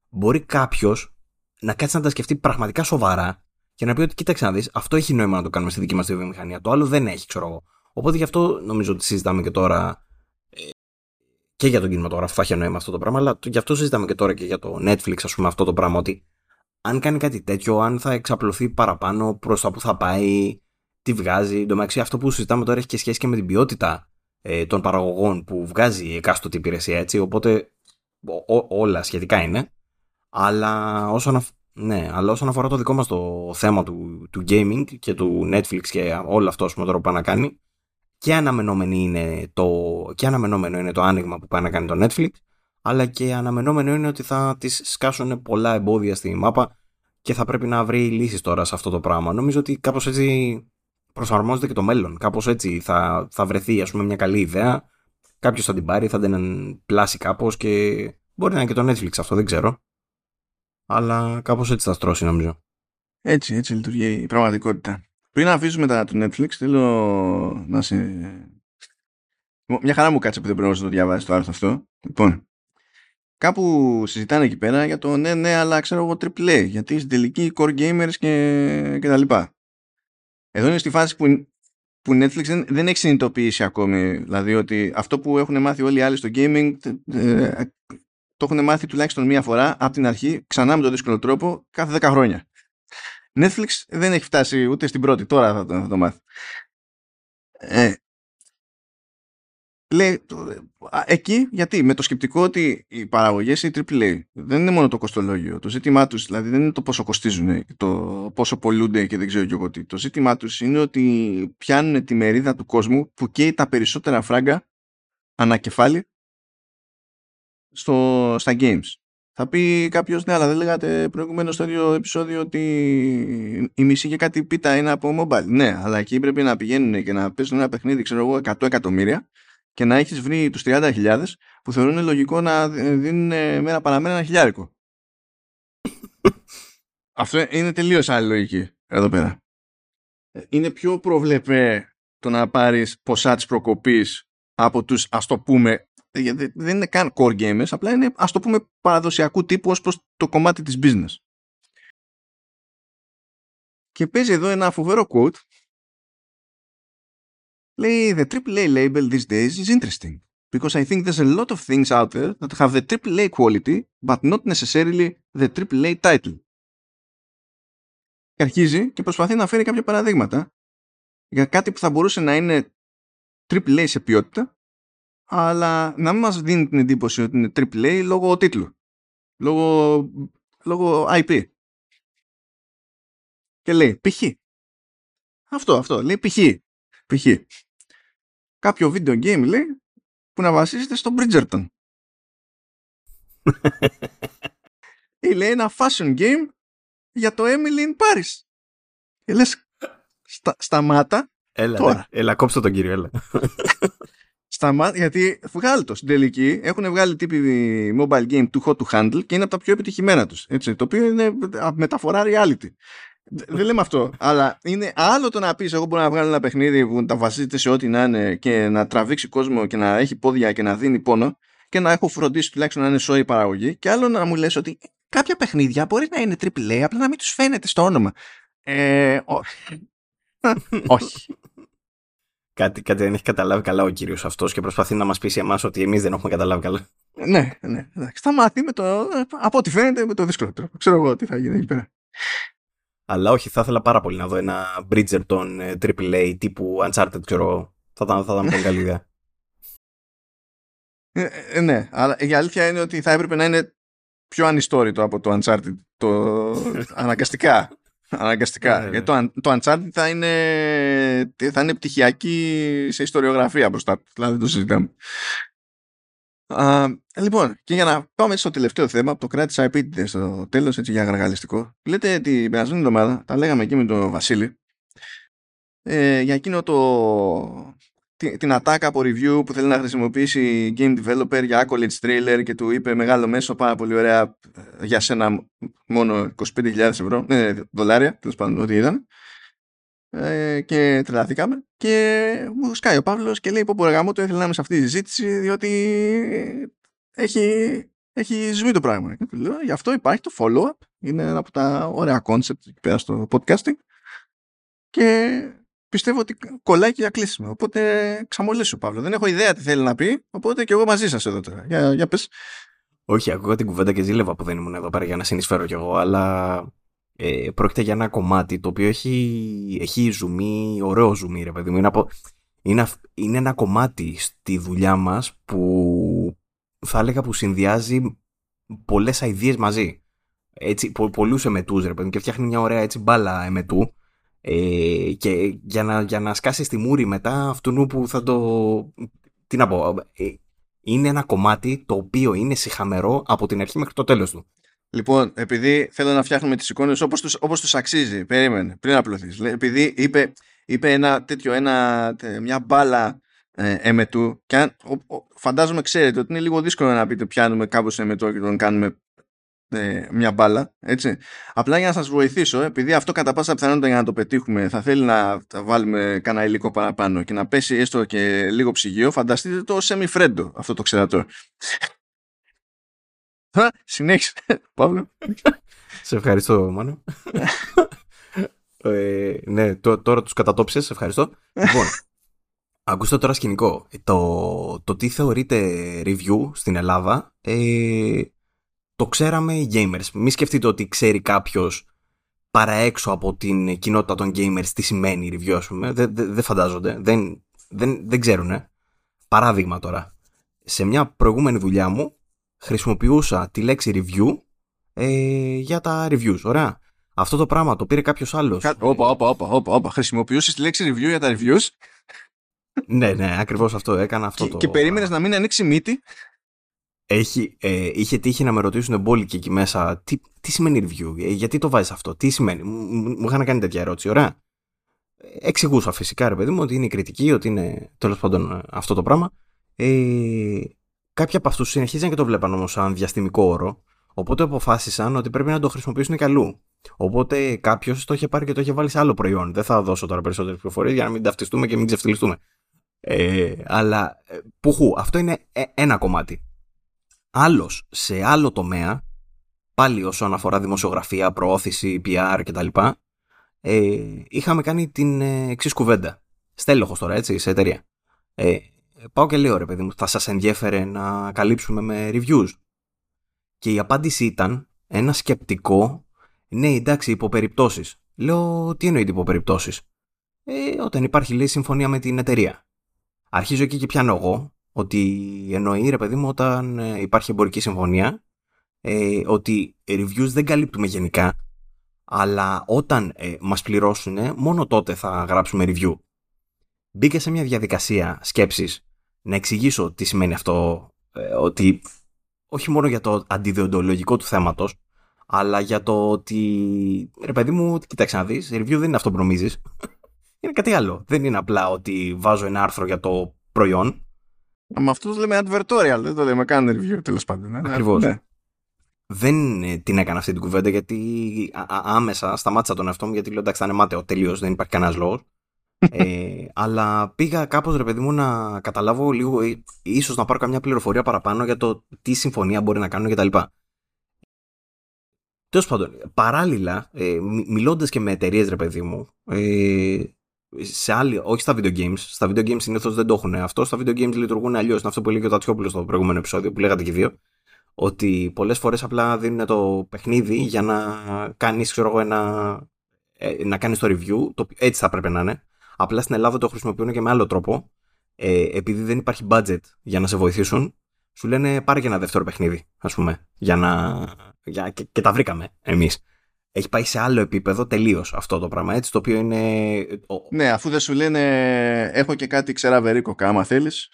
μπορεί κάποιος να κάτσει να τα σκεφτεί πραγματικά σοβαρά και να πει ότι κοίταξε να δεις, αυτό έχει νόημα να το κάνουμε στη δική μας βιομηχανία. Το άλλο δεν έχει, ξέρω εγώ. Οπότε γι' αυτό νομίζω ότι συζητάμε και τώρα ε, και για τον κινηματογράφο θα έχει νόημα αυτό το πράγμα, αλλά γι' αυτό συζητάμε και τώρα και για το Netflix, ας πούμε, αυτό το πράγμα. Ότι αν κάνει κάτι τέτοιο, αν θα εξαπλωθεί παραπάνω προς τα που θα πάει, τι βγάζει. Εν αυτό που συζητάμε τώρα έχει και σχέση και με την ποιότητα ε, των παραγωγών που βγάζει η εκάστοτε υπηρεσία, έτσι. Οπότε όλα σχετικά είναι. Αλλά όσον, ναι, αλλά όσον αφορά το δικό μας το θέμα του, του gaming και του Netflix και όλο αυτό που τώρα πάει να κάνει, και, είναι το, και αναμενόμενο είναι το άνοιγμα που πάει να κάνει το Netflix, αλλά και αναμενόμενο είναι ότι θα τις σκάσουν πολλά εμπόδια στη μάπα και θα πρέπει να βρει λύσεις τώρα σε αυτό το πράγμα. Νομίζω ότι κάπως έτσι προσαρμόζεται και το μέλλον. Κάπως έτσι θα, θα βρεθεί ας πούμε μια καλή ιδέα, κάποιος θα την πάρει, θα την πλάσει κάπως και μπορεί να είναι και το Netflix αυτό, δεν ξέρω. Αλλά κάπως έτσι θα στρώσει νομίζω. Έτσι, έτσι λειτουργεί η πραγματικότητα. Πριν να αφήσουμε τα του Netflix, θέλω να σε... Μια χαρά μου κάτσε που δεν πρέπει να το διαβάσει το άρθρο αυτό. Λοιπόν, κάπου συζητάνε εκεί πέρα για το ναι, ναι, αλλά ξέρω εγώ AAA, γιατί στην τελική core gamers και, και τα λοιπά. Εδώ είναι στη φάση που, που Netflix δεν, δεν έχει συνειδητοποιήσει ακόμη. Δηλαδή ότι αυτό που έχουν μάθει όλοι οι άλλοι στο gaming ε, το έχουν μάθει τουλάχιστον μία φορά από την αρχή, ξανά με τον δύσκολο τρόπο, κάθε 10 χρόνια. Netflix δεν έχει φτάσει ούτε στην πρώτη, τώρα θα το, θα το μάθει. Ε, λέει, εκεί γιατί; Με το σκεπτικό ότι οι παραγωγές οι AAA δεν είναι μόνο το κοστολόγιο. Το ζήτημά τους δηλαδή δεν είναι το πόσο κοστίζουν, το πόσο πολλούνται και δεν ξέρω και εγώ τι. Το ζήτημά τους είναι ότι πιάνουν τη μερίδα του κόσμου που καίει τα περισσότερα φράγκα ανακεφάλι στο, στα games. Θα πει κάποιος, ναι, αλλά δεν λέγατε προηγουμένως στο ίδιο επεισόδιο ότι η μισή και κάτι πίτα είναι από mobile. Ναι, αλλά εκεί πρέπει να πηγαίνουν και να παίζουν ένα παιχνίδι, ξέρω εγώ, 100 εκατομμύρια και να έχεις βρει τους 30.000 που θεωρούν λογικό να δίνουν μέρα παραμένα ένα χιλιάρικο. Αυτό είναι τελείως άλλη λογική εδώ πέρα. Είναι πιο προβλεπέ το να πάρεις ποσά της προκοπής από τους ας το πούμε δεν είναι καν core gamers, απλά είναι ας το πούμε παραδοσιακού τύπου ως προς το κομμάτι της business. Και παίζει εδώ ένα φοβερό quote. Λέει, the AAA label these days is interesting because I think there's a lot of things out there that have the AAA quality but not necessarily the AAA title. Και αρχίζει και προσπαθεί να φέρει κάποια παραδείγματα για κάτι που θα μπορούσε να είναι AAA σε ποιότητα αλλά να μην μας δίνει την εντύπωση ότι είναι AAA λόγω τίτλου. Λόγω, λόγω IP. Και λέει π.χ. Αυτό, αυτό. Λέει π.χ. π.χ. Κάποιο video game λέει που να βασίζεται στο Bridgerton. Ή λέει ένα fashion game για το Emily in Paris. Και λες στα, σταμάτα Έλα, τώρα. έλα, κόψτε τον κύριο, έλα. Σταμά... Γιατί βγάλει το στην τελική. Έχουν βγάλει τύπη mobile game του hot to handle και είναι από τα πιο επιτυχημένα τους. Το οποίο είναι μεταφορά reality. Δεν λέμε αυτό. αλλά είναι άλλο το να πεις: Εγώ μπορώ να βγάλω ένα παιχνίδι που τα βασίζεται σε ό,τι να είναι και να τραβήξει κόσμο και να έχει πόδια και να δίνει πόνο και να έχω φροντίσει τουλάχιστον να είναι σόη παραγωγή. Και άλλο να μου λες ότι κάποια παιχνίδια μπορεί να είναι AAA, απλά να μην τους φαίνεται στο όνομα. Ε, όχι. Κάτι, κάτι δεν έχει καταλάβει καλά ο κύριος αυτός και προσπαθεί να μας πει σε εμάς ότι εμείς δεν έχουμε καταλάβει καλά. Ναι, ναι. Εντάξει. Θα μάθει με το, από ό,τι φαίνεται με το δύσκολο τρόπο. Ξέρω εγώ τι θα γίνει εκεί πέρα. Αλλά όχι, θα ήθελα πάρα πολύ να δω ένα Bridgerton AAA τύπου Uncharted, ξέρω εγώ. Θα ήταν, θα ήταν πολύ καλή ιδέα. Ε, ε, ναι, αλλά η αλήθεια είναι ότι θα έπρεπε να είναι πιο ανιστόρητο από το Uncharted. Το... αναγκαστικά. Αναγκαστικά. Ναι, ναι. Γιατί το, το Uncharted θα είναι, θα είναι πτυχιακή σε ιστοριογραφία μπροστά Δηλαδή το συζητάμε. Α, λοιπόν, και για να πάμε στο τελευταίο θέμα, το κράτησα επίτηδε στο τέλος, έτσι για γαργαλιστικό. Λέτε την περασμένη εβδομάδα, τα λέγαμε εκεί με τον Βασίλη, ε, για εκείνο το, την ατάκα από review που θέλει να χρησιμοποιήσει game developer για accolades trailer και του είπε μεγάλο μέσο πάρα πολύ ωραία ε, για σένα μόνο 25.000 ευρώ, ε, δολάρια, τέλος πάντων ό,τι ήταν. Ε, και τρελαθήκαμε και μου σκάει ο Παύλος και λέει πω πω το ήθελα να είμαι σε αυτή τη συζήτηση διότι έχει, έχει ζουμί το πράγμα. Και λέω, γι' αυτό υπάρχει το follow-up, είναι ένα από τα ωραία concept εκεί πέρα στο podcasting και πιστεύω ότι κολλάει και για κλείσιμο. Οπότε ξαμολύσου, Παύλος. Δεν έχω ιδέα τι θέλει να πει, οπότε και εγώ μαζί σας εδώ τώρα. Για, για πες. Όχι, ακούγα την κουβέντα και ζήλευα που δεν ήμουν εδώ πέρα για να συνεισφέρω κι εγώ, αλλά ε, πρόκειται για ένα κομμάτι το οποίο έχει, έχει ζουμί, ωραίο ζουμί, ρε παιδί μου. Είναι, από, είναι, είναι ένα κομμάτι στη δουλειά μας που θα έλεγα που συνδυάζει πολλές ιδέε μαζί. Έτσι, πο, πολλούς εμετούς ρε παιδί μου και φτιάχνει μια ωραία έτσι μπάλα εμετού ε, και για να, για να σκάσει τη μούρη μετά αυτού που θα το. Τι να πω. Ε, είναι ένα κομμάτι το οποίο είναι συχαμερό από την αρχή μέχρι το τέλος του. Λοιπόν, επειδή θέλω να φτιάχνουμε τις εικόνες όπως τους όπως τους αξίζει, περίμενε, πριν απλωθείς. Επειδή είπε, είπε ένα τέτοιο, ένα, μια μπάλα ε, εμετού, και αν, φαντάζομαι ξέρετε ότι είναι λίγο δύσκολο να πείτε πιάνουμε κάπως εμετό και τον κάνουμε ε, μια μπάλα, έτσι. Απλά για να σας βοηθήσω, επειδή αυτό κατά πάσα πιθανότητα για να το πετύχουμε θα θέλει να βάλουμε κανένα υλικό παραπάνω και να πέσει έστω και λίγο ψυγείο, φανταστείτε το semi-φρέντο αυτό το ξερατό. Συνέχισε, Παύλο. Σε ευχαριστώ, Μάνο. ε, ναι, τώρα τους κατατόπισες, σε ευχαριστώ. λοιπόν, ακούστε τώρα σκηνικό. Το, το τι θεωρείται review στην Ελλάδα ε, το ξέραμε οι gamers. Μη σκεφτείτε ότι ξέρει κάποιος παρά έξω από την κοινότητα των gamers τι σημαίνει review, ας πούμε. Δεν δε, δε φαντάζονται. Δεν, δεν, δεν ξέρουν. παράδειγμα τώρα. Σε μια προηγούμενη δουλειά μου χρησιμοποιούσα τη λέξη review ε, για τα reviews. Ωραία. Αυτό το πράγμα το πήρε κάποιος άλλος. Όπα, όπα, όπα, όπα, όπα. Χρησιμοποιούσες τη λέξη review για τα reviews; ναι, ναι, ακριβώς αυτό. Έκανα αυτό και, το. Και περίμενες να μην ανοίξει μύτη; Έχει, ε, είχε τύχει να με ρωτήσουν μπόλικοι εκεί μέσα τι, τι σημαίνει review, ε, γιατί το βάζεις αυτό, τι σημαίνει. Μου, είχαν κάνει τέτοια ερώτηση, ωραία. Εξηγούσα φυσικά, ρε παιδί μου, ότι είναι η κριτική, ότι είναι τέλος πάντων ε, αυτό το πράγμα. Ε, κάποιοι από αυτούς συνεχίζαν και το βλέπαν όμως σαν διαστημικό όρο, οπότε αποφάσισαν ότι πρέπει να το χρησιμοποιήσουν και αλλού. Οπότε κάποιος το είχε πάρει και το είχε βάλει σε άλλο προϊόν. Δεν θα δώσω τώρα περισσότερες πληροφορίες για να μην ταυτιστούμε και μην ξεφτυλιστούμε. Ε, αλλά, ε, πουχού, αυτό είναι ένα κομμάτι. Άλλος σε άλλο τομέα, πάλι όσον αφορά δημοσιογραφία, προώθηση, PR κτλ., ε, είχαμε κάνει την ε, εξής κουβέντα. Στέλεχος τώρα, έτσι, σε εταιρεία. Ε, πάω και λέω, ρε παιδί μου, θα σας ενδιέφερε να καλύψουμε με reviews. Και η απάντηση ήταν ένα σκεπτικό, ναι, εντάξει, υποπεριπτώσει. Λέω, τι εννοείται υποπεριπτώσει. Ε, όταν υπάρχει, λέει, συμφωνία με την εταιρεία. Αρχίζω εκεί και πιάνω εγώ ότι εννοεί, ρε παιδί μου, όταν ε, υπάρχει εμπορική συμφωνία, ε, ότι reviews δεν καλύπτουμε γενικά, αλλά όταν ε, μας πληρώσουν, μόνο τότε θα γράψουμε review. Μπήκα σε μια διαδικασία σκέψης να εξηγήσω τι σημαίνει αυτό, ε, ότι όχι μόνο για το αντιδεοντολογικό του θέματος, αλλά για το ότι, ρε παιδί μου, κοίταξε να δεις, review δεν είναι αυτό που νομίζεις. είναι κάτι άλλο. Δεν είναι απλά ότι βάζω ένα άρθρο για το προϊόν, με αυτό το λέμε advertorial, δεν το λέμε καν review τέλος πάντων. Ναι. Ακριβώς. Ναι. Δεν ε, την έκανα αυτή την κουβέντα γιατί άμεσα σταμάτησα τον εαυτό μου γιατί λέω εντάξει θα είναι μάταιο τελείως, δεν υπάρχει κανένας λόγος. Ε, αλλά πήγα κάπως ρε παιδί μου να καταλάβω λίγο, ε, ίσως να πάρω καμιά πληροφορία παραπάνω για το τι συμφωνία μπορεί να κάνω κτλ. Τέλος πάντων, παράλληλα, ε, μιλώντας και με εταιρείες, ρε παιδί μου, ε, σε άλλη, όχι στα video games. Στα video games συνήθως δεν το έχουν αυτό. Στα video games λειτουργούν αλλιώς. Είναι αυτό που έλεγε ο Τατσιόπουλο στο προηγούμενο επεισόδιο που λέγατε και δύο. Ότι πολλές φορές απλά δίνουν το παιχνίδι για να κάνεις, ξέρω εγώ, ένα. Ε, να κάνεις το review. Το, έτσι θα πρέπει να είναι. Απλά στην Ελλάδα το χρησιμοποιούν και με άλλο τρόπο. Ε, επειδή δεν υπάρχει budget για να σε βοηθήσουν, σου λένε πάρε και ένα δεύτερο παιχνίδι, ας πούμε. Για να. Για, και, και τα βρήκαμε εμείς έχει πάει σε άλλο επίπεδο τελείως αυτό το πράγμα. Έτσι, το οποίο είναι. Ναι, αφού δεν σου λένε έχω και κάτι ξεραβερίκοκα, άμα θέλεις.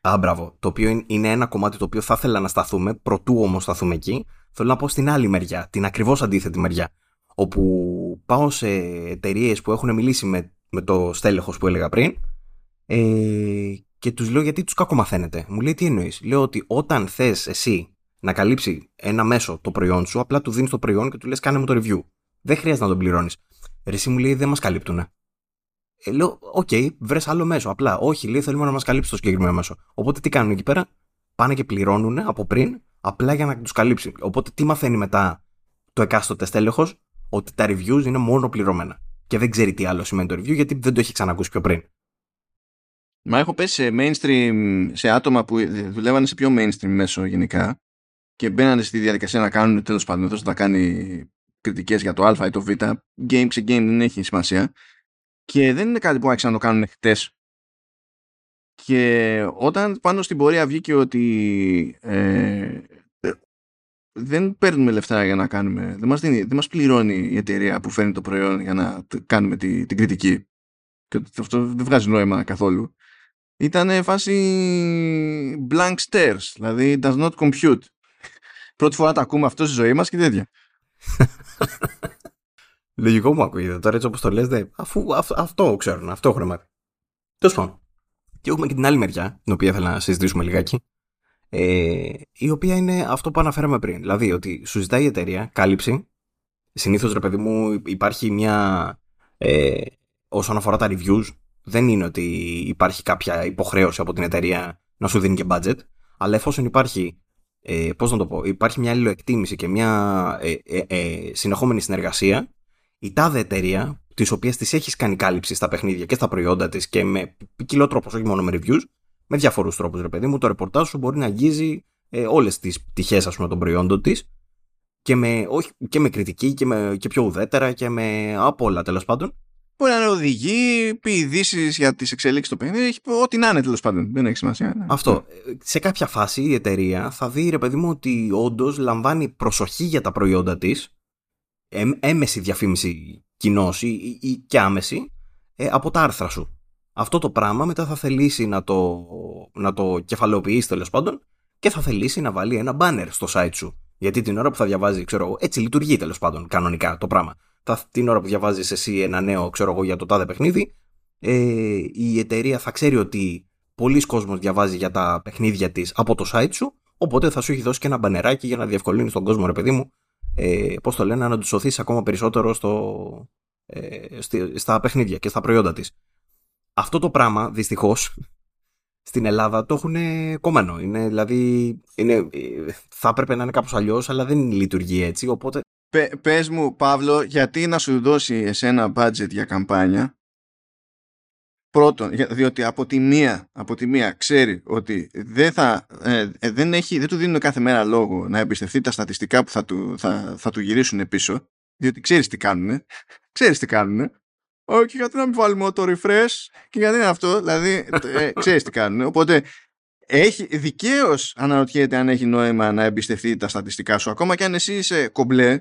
Α, μπράβο. Το οποίο είναι ένα κομμάτι το οποίο θα ήθελα να σταθούμε, προτού όμως σταθούμε εκεί. Θέλω να πω στην άλλη μεριά, την ακριβώς αντίθετη μεριά. Όπου πάω σε εταιρείες που έχουν μιλήσει με, με το στέλεχος που έλεγα πριν ε, και τους λέω γιατί τους κακομαθαίνετε. Μου λέει τι εννοείς; Λέω ότι όταν θες εσύ να καλύψει ένα μέσο το προϊόν σου, απλά του δίνεις το προϊόν και του λες: Κάνε μου το review. Δεν χρειάζεται να τον πληρώνεις. Εσύ μου λέει: Δεν μας καλύπτουν. Ε, λέω: OK, okay, βρες άλλο μέσο. Απλά, όχι, λέει: Θέλουμε να μας καλύψει το συγκεκριμένο μέσο. Οπότε τι κάνουν εκεί πέρα, πάνε και πληρώνουν από πριν, απλά για να τους καλύψει. Οπότε τι μαθαίνει μετά το εκάστοτε στέλεχος, ότι τα reviews είναι μόνο πληρωμένα. Και δεν ξέρει τι άλλο σημαίνει το review, γιατί δεν το έχει ξανακούσει πιο πριν. Μα έχω πέσει σε mainstream, σε άτομα που δουλεύανε σε πιο mainstream μέσο γενικά και μπαίνανε στη διαδικασία να κάνουν τέλος πάντων να κάνει κριτικές για το α ή το β. Game σε game δεν έχει σημασία. Και δεν είναι κάτι που άρχισαν να το κάνουν χτες. Και όταν πάνω στην πορεία βγήκε ότι ε, δεν παίρνουμε λεφτά για να κάνουμε δεν μας, δίνει, δεν μας πληρώνει η εταιρεία που φέρνει το προϊόν για να κάνουμε τη, την κριτική και αυτό δεν βγάζει νόημα καθόλου ήταν φάση blank stares δηλαδή does not compute πρώτη φορά τα ακούμε αυτό στη ζωή μας και τέτοια. Λογικό μου ακούγεται τώρα έτσι όπως το λες, αφού αυτό ξέρουν, αυτό έχουν μάθει. Τέλος πάντων. Και έχουμε και την άλλη μεριά, την οποία ήθελα να συζητήσουμε λιγάκι. Ε, η οποία είναι αυτό που αναφέραμε πριν. Δηλαδή ότι σου ζητάει η εταιρεία κάλυψη. Συνήθως, ρε παιδί μου, υπάρχει μια. Ε, όσον αφορά τα reviews, δεν είναι ότι υπάρχει κάποια υποχρέωση από την εταιρεία να σου δίνει και budget. Αλλά εφόσον υπάρχει ε, πώς να το πω, υπάρχει μια αλληλοεκτίμηση και μια ε, ε, ε, συνεχόμενη συνεργασία, η τάδε εταιρεία, της οποίας της έχεις κάνει κάλυψη στα παιχνίδια και στα προϊόντα της και με ποικιλό τρόπος, όχι μόνο με reviews, με διαφορούς τρόπους, ρε παιδί μου, το ρεπορτάζ σου μπορεί να αγγίζει ε, όλες τις πτυχές, των προϊόντων της και με, όχι, και με κριτική και, με, και πιο ουδέτερα και με από όλα τέλος πάντων. Μπορεί να είναι οδηγεί, πει ειδήσεις για τις εξελίξεις στο παιχνίδι, ό,τι να είναι τέλος πάντων. Δεν έχει σημασία. Ναι. Αυτό. Σε κάποια φάση η εταιρεία θα δει, ρε παιδί μου, ότι όντως λαμβάνει προσοχή για τα προϊόντα της, έμεση διαφήμιση κοινώ ή, ή, και άμεση, ε, από τα άρθρα σου. Αυτό το πράγμα μετά θα θελήσει να το, να το κεφαλαιοποιήσει τέλος πάντων και θα θελήσει να βάλει ένα banner στο site σου. Γιατί την ώρα που θα διαβάζει, ξέρω εγώ, έτσι λειτουργεί τέλος πάντων κανονικά το πράγμα. Θα, την ώρα που διαβάζεις εσύ ένα νέο, ξέρω εγώ, για το τάδε παιχνίδι, ε, η εταιρεία θα ξέρει ότι πολλοί κόσμος διαβάζει για τα παιχνίδια της από το site σου, οπότε θα σου έχει δώσει και ένα μπανεράκι για να διευκολύνεις τον κόσμο, ρε παιδί μου, ε, πώς το λένε, να τους σωθείς ακόμα περισσότερο στο, ε, στα παιχνίδια και στα προϊόντα της. Αυτό το πράγμα, δυστυχώς, στην Ελλάδα το έχουν κομμένο. Είναι, δηλαδή, είναι, θα έπρεπε να είναι κάπως αλλιώς, αλλά δεν λειτουργεί έτσι, οπότε... Πε, πες μου, Παύλο, γιατί να σου δώσει εσένα budget για καμπάνια, πρώτον, διότι από τη μία, από τη μία ξέρει ότι δεν, θα, ε, ε, δεν, έχει, δεν του δίνουν κάθε μέρα λόγο να εμπιστευτεί τα στατιστικά που θα του, θα, θα του γυρίσουν πίσω, διότι ξέρεις τι κάνουν, ξέρεις τι κάνουν, όχι, γιατί να μην βάλουμε το refresh; Και γιατί είναι αυτό; Δηλαδή, ε, ξέρεις τι κάνουν. Οπότε, έχει δικαίως αναρωτιέται αν έχει νόημα να εμπιστευτεί τα στατιστικά σου. Ακόμα και αν εσύ είσαι κομπλέ,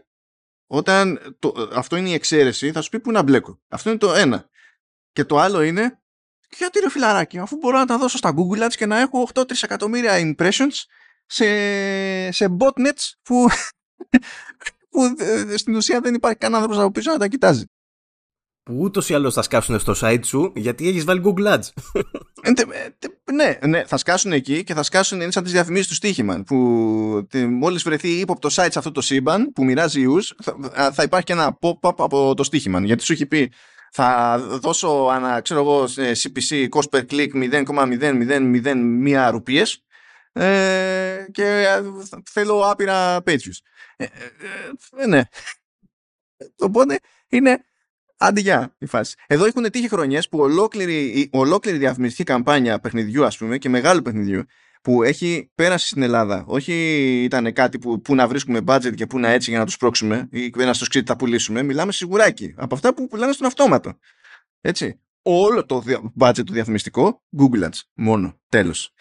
όταν το, αυτό είναι η εξαίρεση, θα σου πει πού να μπλέκω. Αυτό είναι το ένα. Και το άλλο είναι, γιατί ρε φιλαράκι, αφού μπορώ να τα δώσω στα Google Ads και να έχω 8 τρισεκατομμύρια impressions σε, σε botnets που, που ε, στην ουσία δεν υπάρχει κανένας άνθρωπος από πίσω να τα κοιτάζει που ούτως ή άλλως θα σκάσουν στο site σου γιατί έχεις βάλει Google Ads. Ε, ναι, ναι, θα σκάσουν εκεί και θα σκάσουν είναι σαν τις διαφημίσεις του Στίχημαν. Που μόλις βρεθεί ύποπτο site σε αυτό το σύμπαν που μοιράζει ιού, θα, θα υπάρχει και ένα pop-up από το Στίχημαν. Γιατί σου έχει πει, θα δώσω ανα, ξέρω εγώ, CPC cost per click 0,0001 ρουπίες ε, και θέλω άπειρα pages. Ε, ε, ε, ναι. Οπότε είναι Άντε η φάση. Εδώ έχουν τύχει χρονιές που ολόκληρη, ολόκληρη διαφημιστική καμπάνια παιχνιδιού, ας πούμε, και μεγάλου παιχνιδιού, που έχει πέρασει στην Ελλάδα. Όχι ήταν κάτι που, που να βρίσκουμε budget και που να έτσι για να τους πρόξουμε ή να στο σκρίτι τα πουλήσουμε. Μιλάμε σιγουράκι. Από αυτά που πουλάνε στον αυτόματο. Έτσι. Όλο το budget του διαφημιστικό, Google Ads. Μόνο. Τέλος.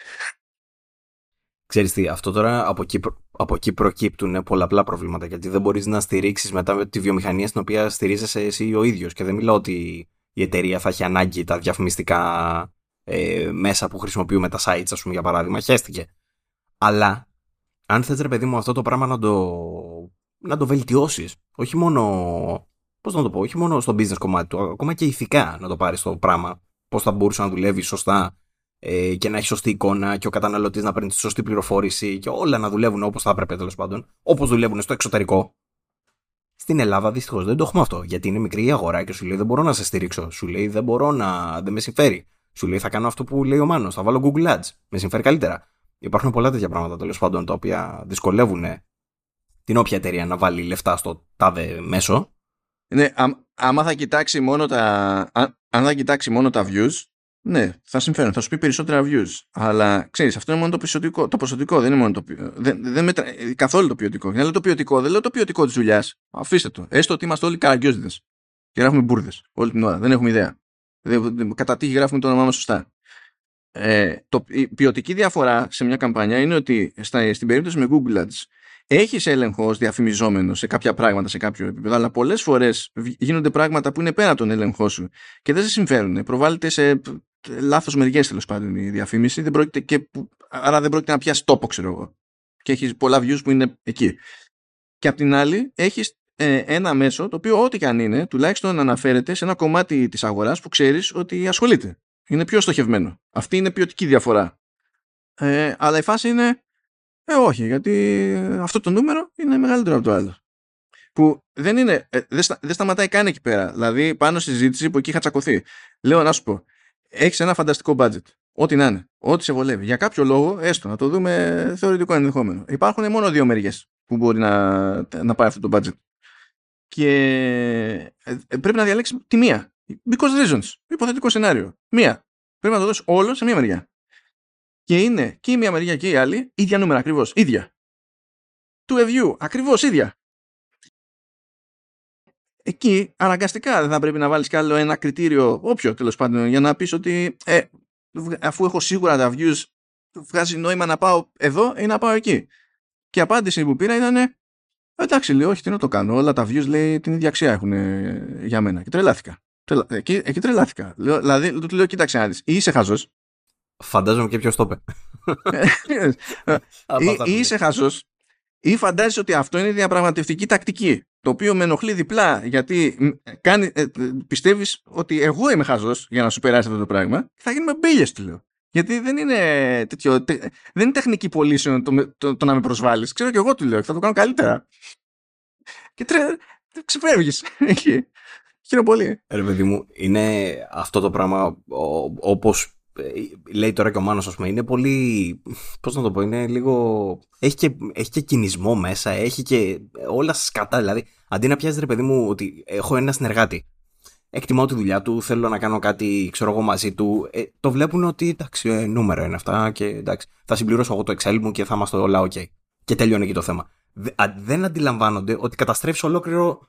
Ξέρεις τι, αυτό τώρα από εκεί, από εκεί προκύπτουν πολλαπλά προβλήματα γιατί δεν μπορείς να στηρίξεις μετά τη βιομηχανία στην οποία στηρίζεσαι εσύ ο ίδιος και δεν μιλάω ότι η εταιρεία θα έχει ανάγκη τα διαφημιστικά ε, μέσα που χρησιμοποιούμε τα sites ας πούμε για παράδειγμα, χέστηκε. Αλλά αν θες ρε παιδί μου αυτό το πράγμα να το, να το βελτιώσεις, όχι μόνο, πώς να το πω, όχι μόνο στο business κομμάτι του, ακόμα και ηθικά να το πάρεις το πράγμα, πώς θα μπορούσες να δουλεύεις σωστά ε, και να έχει σωστή εικόνα και ο καταναλωτής να παίρνει τη σωστή πληροφόρηση και όλα να δουλεύουν όπως θα έπρεπε τέλος πάντων, όπως δουλεύουν στο εξωτερικό. Στην Ελλάδα δυστυχώς δεν το έχουμε αυτό. Γιατί είναι μικρή η αγορά και σου λέει δεν μπορώ να σε στηρίξω. Σου λέει δεν μπορώ να. δεν με συμφέρει. Σου λέει θα κάνω αυτό που λέει ο Μάνος. Θα βάλω Google Ads. Με συμφέρει καλύτερα. Υπάρχουν πολλά τέτοια πράγματα τέλος πάντων τα οποία δυσκολεύουν την όποια εταιρεία να βάλει λεφτά στο τάδε μέσο. Ναι, άμα θα κοιτάξει μόνο τα, αν θα κοιτάξει μόνο τα views, ναι, θα συμφέρουν, θα σου πει περισσότερα views. Αλλά ξέρεις, αυτό είναι μόνο το ποσοτικό. Το ποσοτικό δεν είναι μόνο το δεν, δεν μετρα... καθόλου το ποιοτικό. Για να λέω το ποιοτικό, δεν λέω το ποιοτικό της δουλειάς. Αφήστε το. Έστω ότι είμαστε όλοι καραγκιόζιδες. Και γράφουμε μπουρδες όλη την ώρα. Δεν έχουμε ιδέα. Κατά τύχη γράφουμε το όνομά μας σωστά. Ε, το, η ποιοτική διαφορά σε μια καμπάνια είναι ότι στα, στην περίπτωση με Google Ads έχεις έλεγχο διαφημιζόμενος σε κάποια πράγματα σε κάποιο επίπεδο, αλλά πολλές φορές γίνονται πράγματα που είναι πέρα από τον έλεγχό σου και δεν σε συμφέρουν. Προβάλλεται σε λάθος μεριές τέλος πάντων η διαφήμιση, δεν πρόκειται και, άρα δεν πρόκειται να πιάσει τόπο, ξέρω εγώ. Και έχεις πολλά views που είναι εκεί. Και απ' την άλλη, έχεις ε, ένα μέσο το οποίο, ό,τι και αν είναι, τουλάχιστον αναφέρεται σε ένα κομμάτι της αγοράς που ξέρεις ότι ασχολείται. Είναι πιο στοχευμένο. Αυτή είναι ποιοτική διαφορά. Ε, αλλά η φάση είναι, ε, όχι, γιατί αυτό το νούμερο είναι μεγαλύτερο από το άλλο. Που δεν είναι, ε, δεν, στα, δεν σταματάει καν εκεί πέρα. Δηλαδή, πάνω στη συζήτηση που εκεί είχα τσακωθεί. Λέω να σου πω, έχεις ένα φανταστικό budget. Ό,τι να είναι. Ό,τι σε βολεύει. Για κάποιο λόγο, έστω να το δούμε θεωρητικό ενδεχόμενο. Υπάρχουν μόνο δύο μεριές που μπορεί να, να πάει αυτό το budget. Και ε, πρέπει να διαλέξεις τη μία. Because reasons. Υποθετικό σενάριο. Μία. Πρέπει να το δώσεις όλο σε μία μεριά. Και είναι και η μία μεριά και η άλλη ίδια νούμερα ακριβώς. ίδια. Του review ακριβώς ίδια. Εκεί αναγκαστικά δεν θα πρέπει να βάλεις κι άλλο ένα κριτήριο, όποιο τέλος πάντων, για να πεις ότι ε, αφού έχω σίγουρα τα views, βγάζει νόημα να πάω εδώ ή να πάω εκεί. Και η απάντηση που πήρα ήταν εντάξει, λέει, όχι, τι να το κάνω. Όλα τα views λέει την ίδια αξία έχουν για μένα. Και τρελάθηκα. Εκεί, εκεί τρελάθηκα. Δηλαδή, του λέω, κοίταξε να δεις, ή είσαι χαζός. Φαντάζομαι και ποιο το είπε. ή, ή είσαι χαζός, ή φαντάζεσαι ότι αυτό είναι διαπραγματευτική τακτική. Το οποίο με ενοχλεί διπλά γιατί κάνει, ε, πιστεύεις ότι εγώ είμαι χαζός για να σου περάσει αυτό το πράγμα και θα γίνουμε μπίλιες του λέω. Γιατί δεν είναι τέτοιο, δεν είναι τεχνική πωλήσεων το, το, το, να με προσβάλλεις. Ξέρω και εγώ του λέω και θα το κάνω καλύτερα. Και τρε, ξεφεύγεις εκεί. Χαίρομαι πολύ. Ρε παιδί μου, είναι αυτό το πράγμα όπως ε, λέει τώρα και ο Μάνος, ας πούμε, είναι πολύ, πώς να το πω, είναι λίγο, έχει και, έχει και κινησμό μέσα, έχει και όλα σκατά, δηλαδή, αντί να πιάζει ρε παιδί μου ότι έχω ένα συνεργάτη, εκτιμάω τη δουλειά του, θέλω να κάνω κάτι, ξέρω εγώ, μαζί του, ε, το βλέπουν ότι, εντάξει, ε, νούμερα είναι αυτά και εντάξει, θα συμπληρώσω εγώ το Excel μου και θα είμαστε όλα ok. Και τελειώνει εκεί το θέμα. Δεν αντιλαμβάνονται ότι καταστρέφεις ολόκληρο,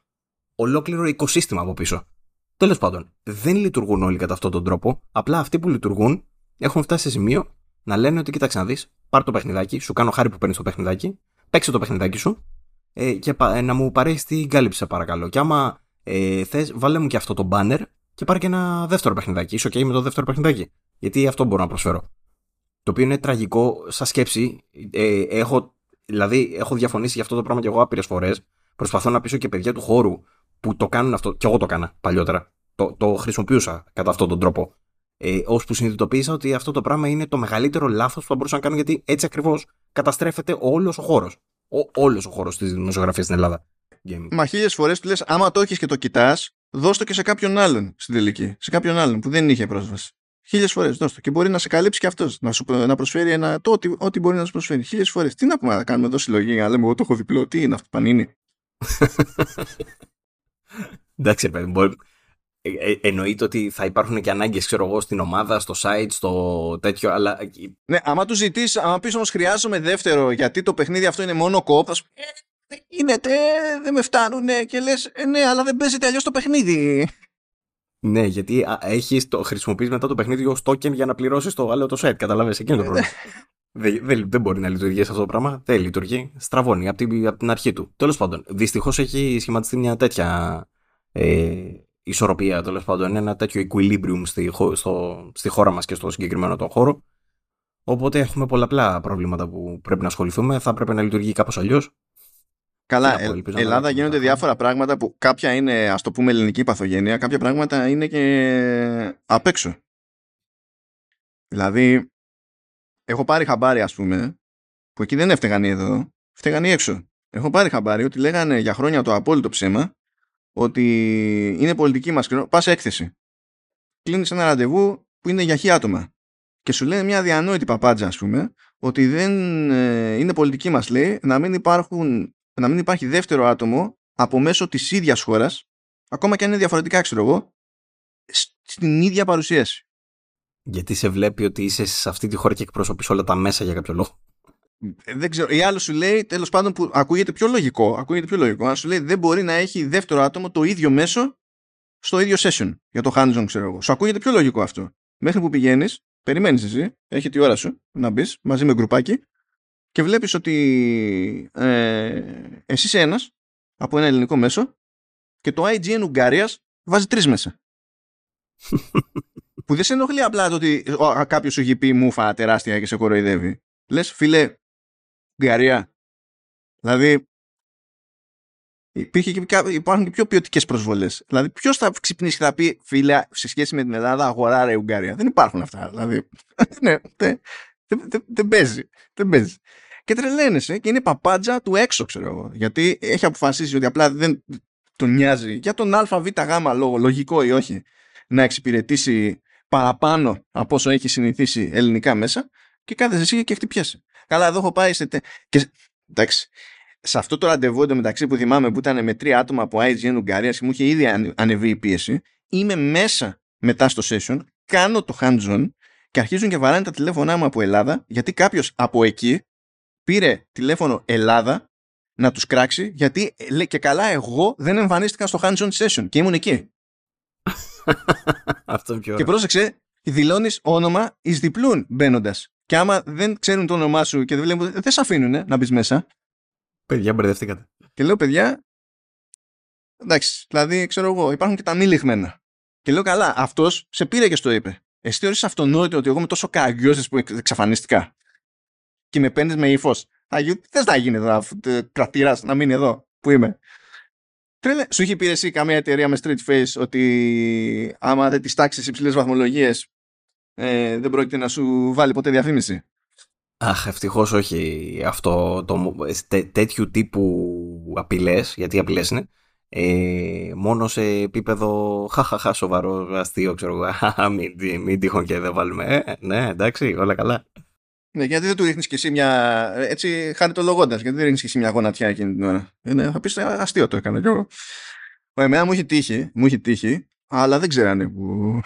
ολόκληρο οικοσύστημα από πίσω. Τέλος πάντων, δεν λειτουργούν όλοι κατά αυτόν τον τρόπο. Απλά αυτοί που λειτουργούν έχουν φτάσει σε σημείο να λένε ότι κοίταξε να δεις, πάρ το παιχνιδάκι, σου κάνω χάρη που παίρνεις το παιχνιδάκι, παίξε το παιχνιδάκι σου ε, και ε, να μου παρέχεις την κάλυψη, σε παρακαλώ. Και άμα ε, θες, βάλε μου και αυτό το banner και πάρε και ένα δεύτερο παιχνιδάκι. Είσαι OK με το δεύτερο παιχνιδάκι. Γιατί αυτό μπορώ να προσφέρω. Το οποίο είναι τραγικό σαν σκέψη. Ε, έχω, δηλαδή, έχω διαφωνήσει για αυτό το πράγμα και εγώ άπειρες φορές. Προσπαθώ να πείσω και παιδιά του χώρου που το κάνουν αυτό, και εγώ το έκανα παλιότερα. Το, το χρησιμοποιούσα κατά αυτόν τον τρόπο. Ε, ώσπου συνειδητοποίησα ότι αυτό το πράγμα είναι το μεγαλύτερο λάθος που θα μπορούσα να κάνω γιατί έτσι ακριβώς καταστρέφεται όλος ο χώρος. Όλος ο χώρος της δημοσιογραφίας στην Ελλάδα. Μα χίλιες φορές του λες, άμα το έχεις και το κοιτάς, δώσ' το και σε κάποιον άλλον στην τελική. Σε κάποιον άλλον που δεν είχε πρόσβαση. Χίλιες φορές δώσ' το. Και μπορεί να σε καλύψει και αυτός. Να, σου, να προσφέρει ένα, το ό,τι, ό,τι μπορεί να σου προσφέρει. Χίλιες φορές. Τι να πούμε, να κάνουμε εδώ συλλογή, να λέμε Εγώ το έχω διπλό. Τι είναι αυτό, πανίνι. Εντάξει, παιδί, μπορεί... Ε, ε, εννοείται ότι θα υπάρχουν και ανάγκες, ξέρω εγώ, στην ομάδα, στο site, στο τέτοιο, αλλά. Ναι, άμα τους ζητήσει, άμα πεις όμως χρειάζομαι δεύτερο, γιατί το παιχνίδι αυτό είναι μόνο κόπ, ε, είναι, δεν με φτάνουν και λες, ε, ναι, αλλά δεν παίζεται αλλιώς το παιχνίδι. Ναι, γιατί έχεις το χρησιμοποιείς μετά το παιχνίδι ως token για να πληρώσεις το άλλο το set. Καταλαβαίνετε, εκείνο το ναι. πρόβλημα. δεν, δεν, δεν μπορεί να λειτουργήσει αυτό το πράγμα. Δεν λειτουργεί. Στραβώνει από την, από την αρχή του. Τέλος πάντων, δυστυχώς έχει σχηματιστεί μια τέτοια ε, ισορροπία, τέλος πάντων, ένα τέτοιο equilibrium στη, στο, στη χώρα μας και στο συγκεκριμένο τον χώρο. Οπότε έχουμε πολλαπλά προβλήματα που πρέπει να ασχοληθούμε. Θα πρέπει να λειτουργεί κάπως αλλιώς. Καλά, ε, Ελλάδα γίνονται διάφορα πράγματα που κάποια είναι, ας το πούμε, ελληνική παθογένεια, κάποια πράγματα είναι και απ' έξω. Δηλαδή, έχω πάρει χαμπάρι, ας πούμε, που εκεί δεν έφταιγαν εδώ, φταίγαν έξω. Έχω πάρει χαμπάρι ότι λέγανε για χρόνια το απόλυτο ψέμα ότι είναι πολιτική μας πας έκθεση. Κλείνεις ένα ραντεβού που είναι για χι άτομα. Και σου λένε μια διανόητη παπάντζα, ας πούμε, ότι δεν ε, είναι πολιτική μας, λέει, να μην, υπάρχουν, να μην υπάρχει δεύτερο άτομο από μέσω της ίδιας χώρας, ακόμα και αν είναι διαφορετικά, ξέρω εγώ, στην ίδια παρουσίαση. Γιατί σε βλέπει ότι είσαι σε αυτή τη χώρα και εκπροσωπείς όλα τα μέσα για κάποιο λόγο. Ε, δεν ξέρω. Ή άλλο σου λέει, τέλος πάντων, που ακούγεται πιο λογικό. Ακούγεται πιο λογικό. Αν σου λέει δεν μπορεί να έχει δεύτερο άτομο το ίδιο μέσο στο ίδιο session για το hands-on, ξέρω εγώ. Σου ακούγεται πιο λογικό αυτό. Μέχρι που πηγαίνεις, περιμένεις εσύ, έχει τη ώρα σου να μπεις μαζί με γκρουπάκι και βλέπεις ότι ε, εσύ είσαι ένας από ένα ελληνικό μέσο και το IGN Ουγγαρίας βάζει τρεις μέσα. που δεν σε ενοχλεί απλά το ότι κάποιος σου έχει πει μουφα τεράστια και σε κοροϊδεύει. Λες, φίλε, Ουγγαρία. Δηλαδή, υπήρχε και, υπάρχουν και πιο ποιοτικές προσβολές. Δηλαδή, ποιος θα ξυπνήσει και θα πει, φίλε, σε σχέση με την Ελλάδα, αγορά η Ουγγαρία. Δεν υπάρχουν αυτά. Δηλαδή, ναι, δεν, δεν, δεν παίζει. Δεν παίζει. Και τρελαίνεσαι και είναι παπάντζα του έξω, ξέρω εγώ. Γιατί έχει αποφασίσει ότι απλά δεν τον νοιάζει για τον ΑΒΓ λόγο, λογικό ή όχι, να εξυπηρετήσει παραπάνω από όσο έχει συνηθίσει ελληνικά μέσα και κάθεσαι εσύ και χτυπιέσαι. Καλά, εδώ έχω πάει σε. Και, εντάξει, σε αυτό το ραντεβού εντωμεταξύ που θυμάμαι που ήταν με τρία άτομα από IGN Ουγγαρία και μου είχε ήδη ανεβεί η πίεση, είμαι μέσα μετά στο session, κάνω το hands-on και αρχίζουν και βαράνε τα τηλέφωνά μου από Ελλάδα, γιατί κάποιος από εκεί πήρε τηλέφωνο Ελλάδα να τους κράξει γιατί λέει και καλά εγώ δεν εμφανίστηκα στο hands-on session και ήμουν εκεί. Αυτό πιο Και πρόσεξε, δηλώνεις όνομα εις διπλούν μπαίνοντας. Και άμα δεν ξέρουν το όνομά σου και δεν βλέπουν, δεν σε αφήνουν να μπεις μέσα. Παιδιά, μπερδευτήκατε. Και λέω, παιδιά, εντάξει, δηλαδή, ξέρω εγώ, υπάρχουν και τα μη λιχμένα. Και λέω, καλά, αυτός σε πήρε και στο είπε. Εσύ θεωρείς αυτονόητο ότι εγώ είμαι τόσο καγκιόζης που εξαφανίστηκα; Και με παίρνεις με ύφος. Δεν θα γίνει εδώ, κρατήρας, να μείνει εδώ που είμαι; Τρέλε. Σου είχε πει εσύ καμία εταιρεία με street face ότι άμα δεν τη τάξεις υψηλές βαθμολογίες ε, δεν πρόκειται να σου βάλει ποτέ διαφήμιση. Αχ, ευτυχώς όχι αυτό το τέ, τέτοιου τύπου απειλές, γιατί απειλές είναι. Ε, μόνο σε επίπεδο χαχαχά σοβαρό αστείο, ξέρω εγώ. μην, μην τυχόν και δεν βάλουμε. Ε, ναι, εντάξει, όλα καλά. Ναι, γιατί δεν του ρίχνεις κι εσύ μια. Έτσι, χαριτολογώντας, γιατί δεν ρίχνεις κι εσύ μια γονατιά εκείνη την ώρα. Είναι, θα πεις αστείο το έκανα κι εγώ. Εμένα μου έχει τύχει, μου έχει τύχει, αλλά δεν ξέρανε που.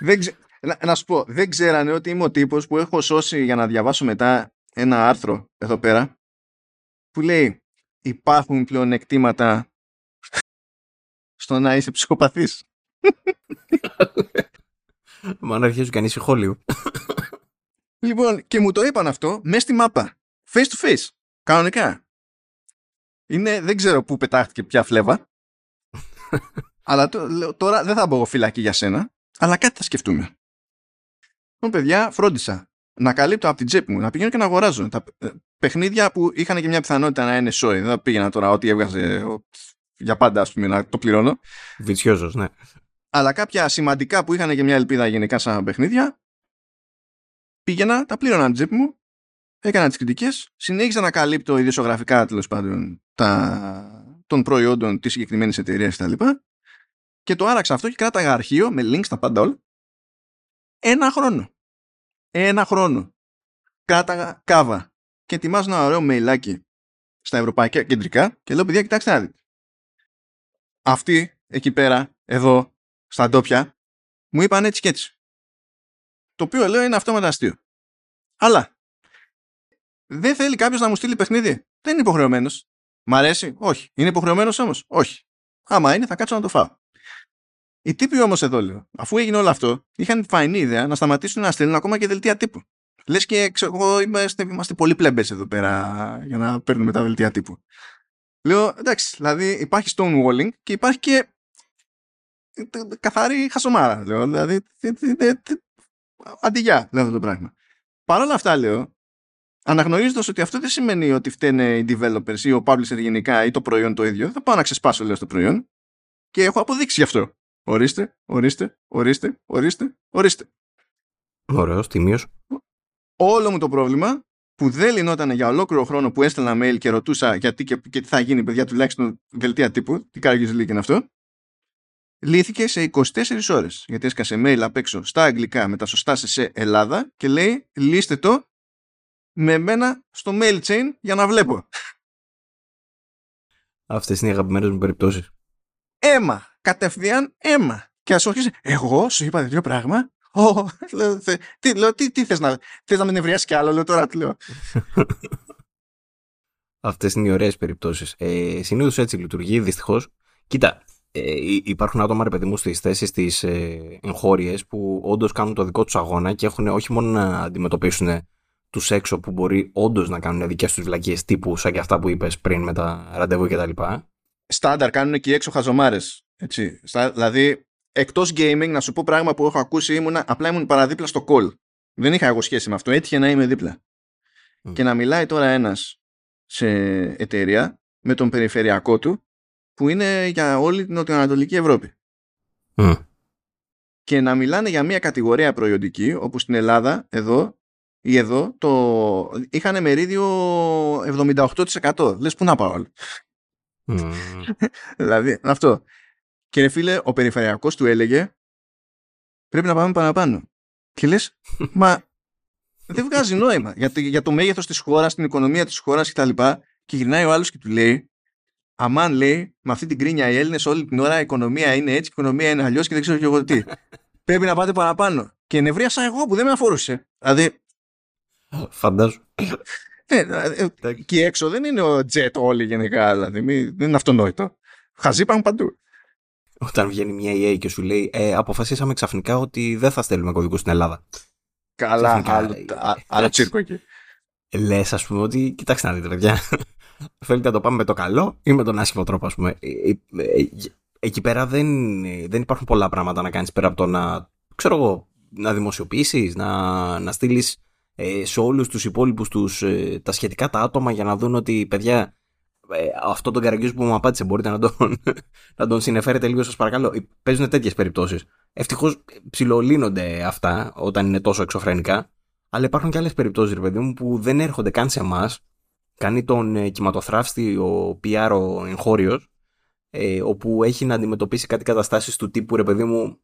Δεν ξε... να, να, σου πω, δεν ξέρανε ότι είμαι ο τύπος που έχω σώσει για να διαβάσω μετά ένα άρθρο εδώ πέρα που λέει υπάρχουν πλεονεκτήματα στο να είσαι ψυχοπαθής. Μα να αρχίζει κανείς σχόλιο. λοιπόν, και μου το είπαν αυτό μέσα στη μάπα. Face to face. Κανονικά. Είναι, δεν ξέρω πού πετάχτηκε ποια φλέβα. αλλά τώρα δεν θα μπω φυλακή για σένα. Αλλά κάτι θα σκεφτούμε. Λοιπόν, παιδιά, φρόντισα να καλύπτω από την τσέπη μου, να πηγαίνω και να αγοράζω. Τα ε, παιχνίδια που είχαν και μια πιθανότητα να είναι σόι. Δεν πήγαινα τώρα ό,τι έβγαζε για πάντα, ας πούμε, να το πληρώνω. Βιτσιόζος, ναι αλλά κάποια σημαντικά που είχαν και μια ελπίδα γενικά σαν παιχνίδια, πήγαινα, τα πλήρωνα την τσέπη μου, έκανα τις κριτικές, συνέχισα να καλύπτω ιδιοσιογραφικά τέλος πάντων τα, των προϊόντων της συγκεκριμένης εταιρείας κτλ. Και το άραξα αυτό και κράταγα αρχείο με links στα πάντα όλα. Ένα χρόνο. Ένα χρόνο. Κράταγα κάβα. Και ετοιμάζω ένα ωραίο μεϊλάκι στα ευρωπαϊκά κεντρικά και λέω παιδιά κοιτάξτε να δείτε. Αυτοί εκεί πέρα, εδώ, στα ντόπια, μου είπαν έτσι και έτσι. Το οποίο λέω είναι αυτό αστείο. Αλλά δεν θέλει κάποιος να μου στείλει παιχνίδι. Δεν είναι υποχρεωμένος. Μ' αρέσει; Όχι. Είναι υποχρεωμένος όμως; Όχι. Άμα είναι, θα κάτσω να το φάω. Οι τύποι όμως εδώ λέω, αφού έγινε όλο αυτό, είχαν φαϊνή ιδέα να σταματήσουν να στέλνουν ακόμα και δελτία τύπου. Λες και ξέρω, είμαστε, είμαστε πολύ πλέμπε εδώ πέρα για να παίρνουμε τα δελτία τύπου. Λέω εντάξει, δηλαδή υπάρχει stonewalling και υπάρχει και καθαρή χασομάρα. Λέω, δηλαδή, αντιγιά, λέω αυτό το πράγμα. Παρ' όλα αυτά, λέω, αναγνωρίζοντας ότι αυτό δεν σημαίνει ότι φταίνε οι developers ή ο publisher γενικά ή το προϊόν το ίδιο, θα πάω να ξεσπάσω, λέω, στο προϊόν και έχω αποδείξει γι' αυτό. Ορίστε, ορίστε, ορίστε, ορίστε, ορίστε. Ωραίος, τιμίο. Όλο μου το πρόβλημα που δεν λυνόταν για ολόκληρο χρόνο που έστελνα mail και ρωτούσα γιατί και, και τι θα γίνει, παιδιά, τουλάχιστον δελτία τύπου, τι κάργε λέει και αυτό, λύθηκε σε 24 ώρες γιατί έσκασε mail απ' έξω στα αγγλικά με τα σωστά σε Ελλάδα και λέει λύστε το με μένα στο mail chain για να βλέπω. Αυτές είναι οι αγαπημένες μου περιπτώσεις. Έμα. Κατευθείαν αίμα. Και ας όχι, εγώ σου είπα δύο πράγμα; Oh, λέω, τι, λέω, τι, τι θες να, θες να με νευριάσεις κι άλλο, λέω τώρα, τι λέω. Αυτές είναι οι ωραίες περιπτώσεις. Ε, συνήθως έτσι λειτουργεί, δυστυχώς. Κοίτα, ε, υπάρχουν άτομα, ρε παιδί μου, στις θέσεις τι ε, εγχώριες που όντως κάνουν το δικό τους αγώνα και έχουν όχι μόνο να αντιμετωπίσουν τους έξω που μπορεί όντως να κάνουν δικές τους βλακίες τύπου σαν και αυτά που είπες πριν με τα ραντεβού κτλ. Στάνταρ κάνουν και έξω χαζομάρε. Δηλαδή, εκτός gaming, να σου πω πράγμα που έχω ακούσει, ήμουν, απλά ήμουν παραδίπλα στο call. Δεν είχα εγώ σχέση με αυτό. Έτυχε να είμαι δίπλα. Mm. Και να μιλάει τώρα ένας σε εταιρεία με τον περιφερειακό του που είναι για όλη την Νοτιοανατολική Ευρώπη. Και να μιλάνε για μια κατηγορία προϊόντικη, όπου στην Ελλάδα, εδώ ή εδώ, το... είχαν μερίδιο 78%. Λες που να πάω δηλαδή, αυτό. Και ρε φίλε, ο περιφερειακός του έλεγε πρέπει να πάμε παραπάνω. Και λες, μα δεν βγάζει νόημα για το, για το μέγεθος της χώρας, την οικονομία της χώρας κτλ. Και, και γυρνάει ο άλλος και του λέει αμάν λέει με αυτή την κρίνια οι Έλληνες όλη την ώρα η οικονομία είναι έτσι, η οικονομία είναι αλλιώς και δεν ξέρω και εγώ τι. Πρέπει να πάτε παραπάνω. Και νευρίασα εγώ που δεν με αφορούσε. Δηλαδή. Φαντάζομαι. Ναι, ε, ε, εκεί έξω δεν είναι ο jet όλοι γενικά, δηλαδή δεν είναι αυτονόητο. Χαζί υπάρχουν παντού. Όταν βγαίνει μια EA και σου λέει ε, αποφασίσαμε ξαφνικά ότι δεν θα στέλνουμε κωδικού στην Ελλάδα. Καλά, άλλο, άλλο τσίρκο εκεί. Λες, ας πούμε, ότι κοιτάξτε να δείτε, παιδιά. Θέλετε να το πάμε με το καλό ή με τον άσχημο τρόπο, ας πούμε. Εκεί πέρα δεν, δεν υπάρχουν πολλά πράγματα να κάνεις πέρα από το να, ξέρω εγώ, να δημοσιοποιήσεις, να, να στείλεις ε, σε όλους τους υπόλοιπους τους, ε, τα σχετικά τα άτομα για να δουν ότι παιδιά ε, αυτό τον καραγκιόζη που μου απάντησε μπορείτε να τον, να τον συνεφέρετε λίγο σας παρακαλώ. Παίζουν τέτοιες περιπτώσεις. Ευτυχώς ψιλολύνονται αυτά όταν είναι τόσο εξωφρενικά. Αλλά υπάρχουν και άλλες περιπτώσεις ρε παιδί μου που δεν έρχονται καν σε εμάς. Κάνει τον ε, κυματοθράφστη ο PR ο εγχώριος ε, όπου έχει να αντιμετωπίσει κάτι καταστάσεις του τύπου ρε παιδί μου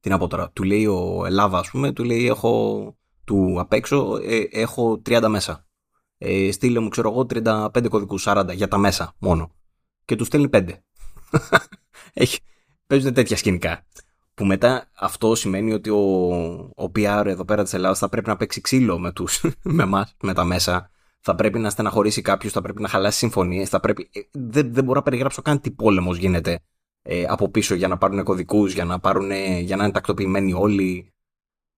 τι να πω τώρα, του λέει ο Ελλάδας ας πούμε, του λέει έχω του απ' έξω ε, έχω 30 μέσα. Ε, στείλε μου, ξέρω εγώ, 35 κωδικούς, 40 για τα μέσα μόνο. Και τους στέλνει 5. Έχει, παίζουν τέτοια σκηνικά. Που μετά αυτό σημαίνει ότι ο, ο PR εδώ πέρα της Ελλάδας θα πρέπει να παίξει ξύλο με, τους, με, μας, με τα μέσα. Θα πρέπει να στεναχωρήσει κάποιους, θα πρέπει να χαλάσει συμφωνίες. Θα πρέπει... Ε, δεν, δεν μπορώ να περιγράψω καν τι πόλεμος γίνεται ε, από πίσω για να πάρουν κωδικούς, για να, πάρουν, για να είναι τακτοποιημένοι όλοι.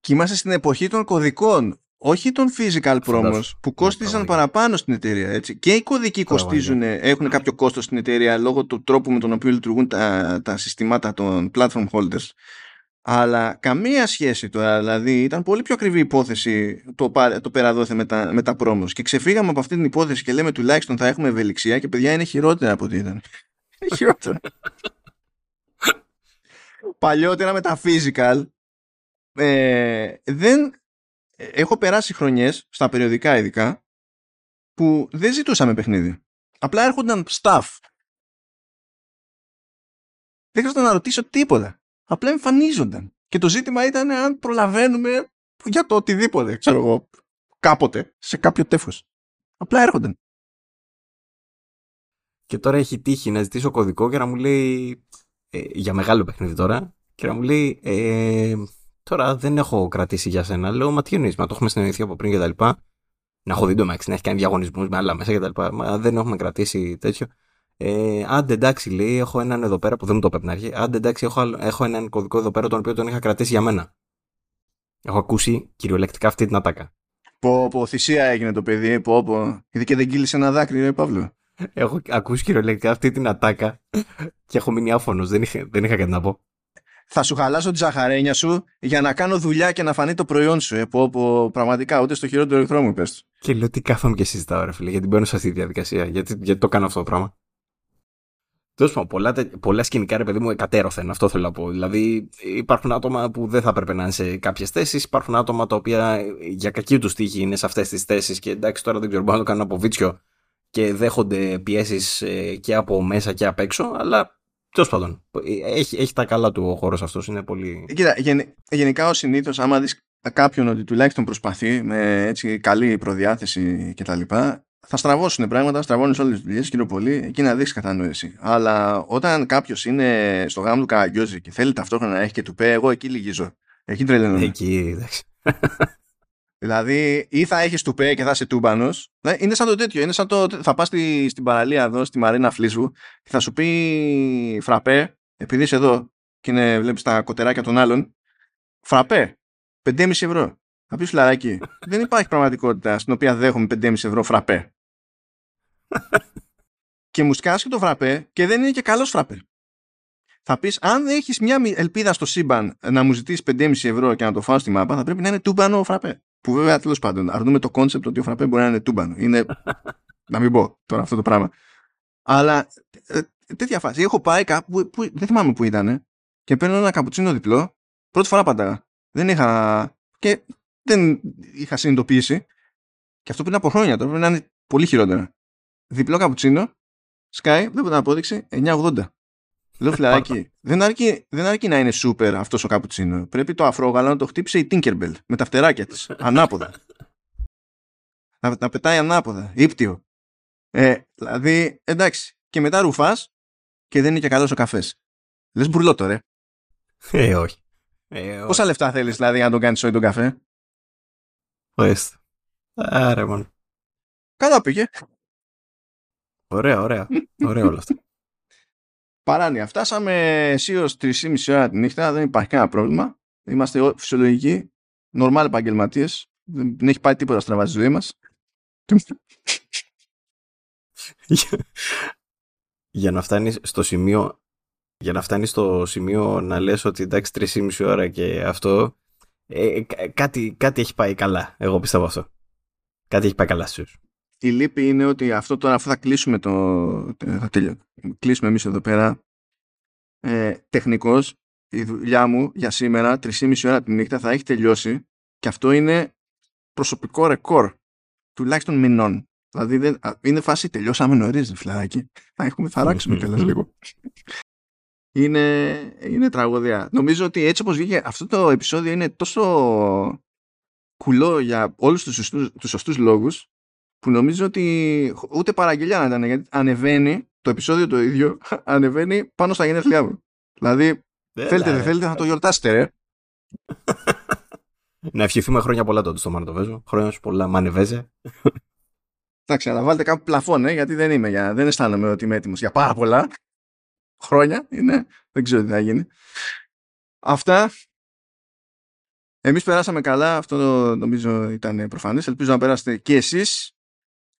Και είμαστε στην εποχή των κωδικών, όχι των physical promos που κόστιζαν παραπάνω στην εταιρεία. Έτσι. Και οι κωδικοί κοστίζουν, έχουν κάποιο κόστος στην εταιρεία λόγω του τρόπου με τον οποίο λειτουργούν τα, τα συστήματα των platform holders. Αλλά καμία σχέση τώρα, δηλαδή ήταν πολύ πιο ακριβή υπόθεση το, το πέρα δόθε με τα, με τα promos. Και ξεφύγαμε από αυτή την υπόθεση και λέμε τουλάχιστον θα έχουμε ευελιξία και παιδιά είναι χειρότερα από ό,τι ήταν. Είναι χειρότερα. Παλιότερα με τα physical ε, δεν έχω περάσει χρονιές στα περιοδικά ειδικά που δεν ζητούσαμε παιχνίδι. Απλά έρχονταν staff. Δεν χρειάζεται να ρωτήσω τίποτα. Απλά εμφανίζονταν. Και το ζήτημα ήταν αν προλαβαίνουμε για το οτιδήποτε, ξέρω εγώ, κάποτε, σε κάποιο τέφος. Απλά έρχονταν. Και τώρα έχει τύχει να ζητήσω κωδικό και να μου λέει, ε, για μεγάλο παιχνίδι τώρα, και να μου λέει, ε, Τώρα δεν έχω κρατήσει για σένα. Λέω, μα τι εννοείς, μα το έχουμε συνεννοηθεί από πριν κτλ. Να έχω δει το να έχει κάνει διαγωνισμούς με άλλα μέσα κτλ. Μα δεν έχουμε κρατήσει τέτοιο. Ε, άντε εντάξει, λέει, έχω έναν εδώ πέρα που δεν μου το πρέπει να αρχίσει. Άντε εντάξει, έχω, έχω έναν κωδικό εδώ πέρα τον οποίο τον είχα κρατήσει για μένα. Έχω ακούσει κυριολεκτικά αυτή την ατάκα. Πω, πω, θυσία έγινε το παιδί, πω, πω. Είδε και δεν κύλησε ένα δάκρυ, ρε Παύλο. Έχω ακούσει κυριολεκτικά αυτή την ατάκα και έχω μείνει άφωνος. Δεν είχα, δεν είχα κάτι να πω θα σου χαλάσω τη ζαχαρένια σου για να κάνω δουλειά και να φανεί το προϊόν σου. Ε, που, που, πραγματικά ούτε στο χειρότερο εχθρό μου πες. Και λέω τι κάθομαι και συζητάω, ρε φίλε, γιατί μπαίνω σε αυτή τη διαδικασία. Γιατί, γιατί το κάνω αυτό το πράγμα; Τέλος πάντων, πολλά, πολλά σκηνικά, ρε παιδί μου, κατέρωθεν. Αυτό θέλω να πω. Δηλαδή, υπάρχουν άτομα που δεν θα έπρεπε να είναι σε κάποιες θέσεις. Υπάρχουν άτομα τα οποία για κακή τους τύχη είναι σε αυτές τις θέσεις. Και εντάξει, τώρα δεν ξέρω, μπορώ να το κάνω από βίτσιο και δέχονται πιέσεις ε, και από μέσα και απ' έξω. Αλλά Τέλος πάντων, έχει, έχει τα καλά του ο χώρος αυτός. Είναι πολύ. Κοίτα, γεν, γενικά ο συνήθως, άμα δεις κάποιον ότι τουλάχιστον προσπαθεί με έτσι καλή προδιάθεση κτλ., θα στραβώσουν πράγματα, στραβώνεις όλες τις δουλειές, κύριο πολύ, εκεί να δείξει κατανόηση. Αλλά όταν κάποιος είναι στο γάμο του Καραγκιόζη και θέλει ταυτόχρονα να έχει και του πει, εγώ εκεί λυγίζω. Εκεί τρελαίνω. Εκεί, εντάξει. Δηλαδή, ή θα έχεις του και θα είσαι τούμπανος. Είναι σαν το τέτοιο. Είναι σαν το. Θα πας στη, στην παραλία εδώ, στη Μαρίνα Φλίσβου, και θα σου πει φραπέ, επειδή είσαι εδώ και βλέπεις τα κοτεράκια των άλλων. Φραπέ, 5,5 ευρώ. Θα πεις φιλαράκι. δεν υπάρχει πραγματικότητα στην οποία δέχομαι 5,5 ευρώ φραπέ. και μου σκάσει το φραπέ και δεν είναι και καλός φραπέ. Θα πεις, αν έχεις μια ελπίδα στο σύμπαν να μου ζητήσει 5,5 ευρώ και να το φάω στη μάπα, θα πρέπει να είναι τούμπανο φραπέ. Που βέβαια τέλος πάντων αρνούμαι το concept ότι ο φραπέ μπορεί να είναι τούμπανο. Είναι. να μην πω τώρα αυτό το πράγμα. Αλλά ε, τέτοια φάση. Έχω πάει κάπου. Που, δεν θυμάμαι που ήταν. Και παίρνω ένα καπουτσίνο διπλό. Πρώτη φορά πάντα. Δεν είχα. και δεν είχα συνειδητοποιήσει. Και αυτό πριν από χρόνια τώρα πρέπει να είναι πολύ χειρότερα. Διπλό καπουτσίνο. Sky, δεν την απόδειξη 9,80. Λέω φιλαράκι, δεν αρκεί, δεν αρκεί να είναι σούπερ αυτός ο καπουτσίνο. Πρέπει το αφρόγαλο να το χτύψει η Tinkerbell με τα φτεράκια της. Ανάποδα. να, να πετάει ανάποδα. Ήπτιο. Ε, δηλαδή, εντάξει. Και μετά ρουφάς και δεν είναι και καλός ο καφές. Λες μπουρλό τώρα. Ε, όχι. Ε, όχι. Πόσα λεφτά θέλεις δηλαδή να τον κάνεις σόι τον καφέ; Ορίστε. Άρα μόνο. Καλά πήγε. Ωραία, ωραία. Ωραία όλα αυτά. Παράνοια. Φτάσαμε αισίω 3,5 ώρα τη νύχτα. Δεν υπάρχει κανένα πρόβλημα. Είμαστε φυσιολογικοί, νορμάλ επαγγελματίες. Δεν έχει πάει τίποτα στραβά στη ζωή μας. για να φτάνεις στο σημείο για να φτάνεις στο σημείο να λες ότι εντάξει 3,5 ώρα και αυτό ε, κάτι, κάτι έχει πάει καλά εγώ πιστεύω αυτό κάτι έχει πάει καλά σου η λύπη είναι ότι αυτό τώρα αφού θα κλείσουμε το θα τελειώ, κλείσουμε εμείς εδώ πέρα ε, τεχνικώς η δουλειά μου για σήμερα 3,5 ώρα τη νύχτα θα έχει τελειώσει και αυτό είναι προσωπικό ρεκόρ τουλάχιστον μηνών Δηλαδή δεν, είναι φάση τελειώσαμε νωρίς φιλαράκι. Θα έχουμε θαράξουμε κιόλας λίγο. Είναι, είναι τραγωδία. Νομίζω ότι έτσι όπως βγήκε αυτό το επεισόδιο είναι τόσο κουλό για όλους τους σωστούς, τους σωστούς λόγους που νομίζω ότι ούτε παραγγελιά να ήταν γιατί ανεβαίνει το επεισόδιο το ίδιο ανεβαίνει πάνω στα γενέθλιά μου. Δηλαδή θέλετε δεν θέλετε να το γιορτάσετε ρε. να ευχηθούμε χρόνια πολλά τότε στο Μανατοβέζο. Χρόνια σου πολλά μανεβέζε. Εντάξει, αλλά βάλτε κάπου πλαφόν, ε, γιατί δεν είμαι, για, δεν αισθάνομαι ότι είμαι έτοιμος για πάρα πολλά χρόνια. Είναι, δεν ξέρω τι θα γίνει. Αυτά. Εμείς περάσαμε καλά, αυτό νομίζω ήταν προφανές. Ελπίζω να περάσετε και εσείς.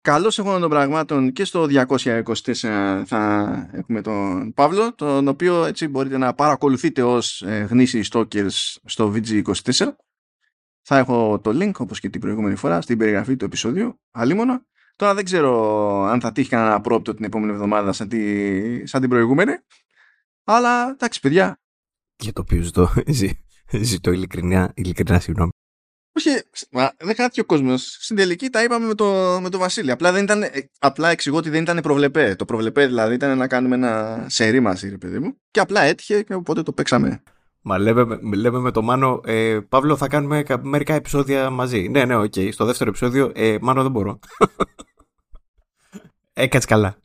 Καλώς εγώ των πραγμάτων και στο 224 θα έχουμε τον Παύλο, τον οποίο έτσι μπορείτε να παρακολουθείτε ως ε, γνήσιοι stalkers στο VG24. Θα έχω το link όπως και την προηγούμενη φορά στην περιγραφή του επεισοδίου. Αλίμονα. Τώρα δεν ξέρω αν θα τύχει κανένα πρόπτο την επόμενη εβδομάδα σαν, τη, σαν την προηγούμενη. Αλλά εντάξει, παιδιά. Για το οποίο ζητώ, ζητώ ειλικρινά, ειλικρινά συγγνώμη. Όχι, δεν χάθηκε ο κόσμος. Στην τελική τα είπαμε με το, με το Βασίλη. Απλά, δεν ήταν, ε, απλά εξηγώ ότι δεν ήταν προβλεπέ. Το προβλεπέ δηλαδή ήταν να κάνουμε ένα σερί μαζί, ρε παιδί μου. Και απλά έτυχε και οπότε το παίξαμε. Μα λέμε, λέμε με το Μάνο, ε, Παύλο, θα κάνουμε μερικά επεισόδια μαζί. Ναι, ναι, OK. Okay. Στο δεύτερο επεισόδιο, ε, Μάνο, δεν μπορώ. Έκατσε καλά.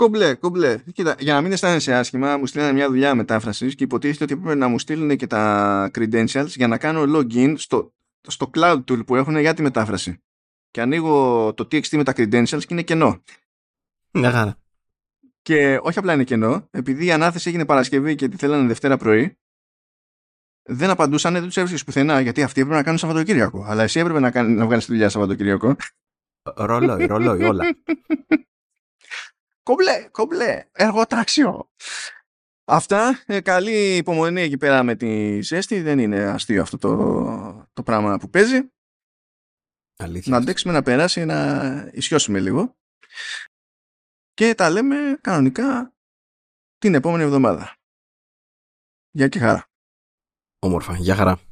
Κομπλέ, κομπλέ. Κοίτα, για να μην αισθάνεσαι άσχημα, μου στείλανε μια δουλειά μετάφρασης και υποτίθεται ότι έπρεπε να μου στείλουν και τα credentials για να κάνω login στο, στο cloud tool που έχουν για τη μετάφραση. Και ανοίγω το TXT με τα credentials και είναι κενό. Ναι, Και όχι απλά είναι κενό, επειδή η ανάθεση έγινε Παρασκευή και τη θέλανε Δευτέρα πρωί, δεν απαντούσαν, δεν τους έβρισκες πουθενά γιατί αυτοί έπρεπε να κάνουν Σαββατοκύριακο. Αλλά εσύ έπρεπε να, κάνει, να βγάλεις τη δουλειά Σαββατοκύριακο. Ρολόι, ρολόι, όλα. κομπλέ, κομπλέ, εργοτάξιο. Αυτά, ε, καλή υπομονή εκεί πέρα με τη ζέστη, δεν είναι αστείο αυτό το, το πράγμα που παίζει. Αλήθεια. Να αντέξουμε να περάσει, να ισιώσουμε λίγο. Και τα λέμε κανονικά την επόμενη εβδομάδα. Γεια και χαρά. Όμορφα, γεια χαρά.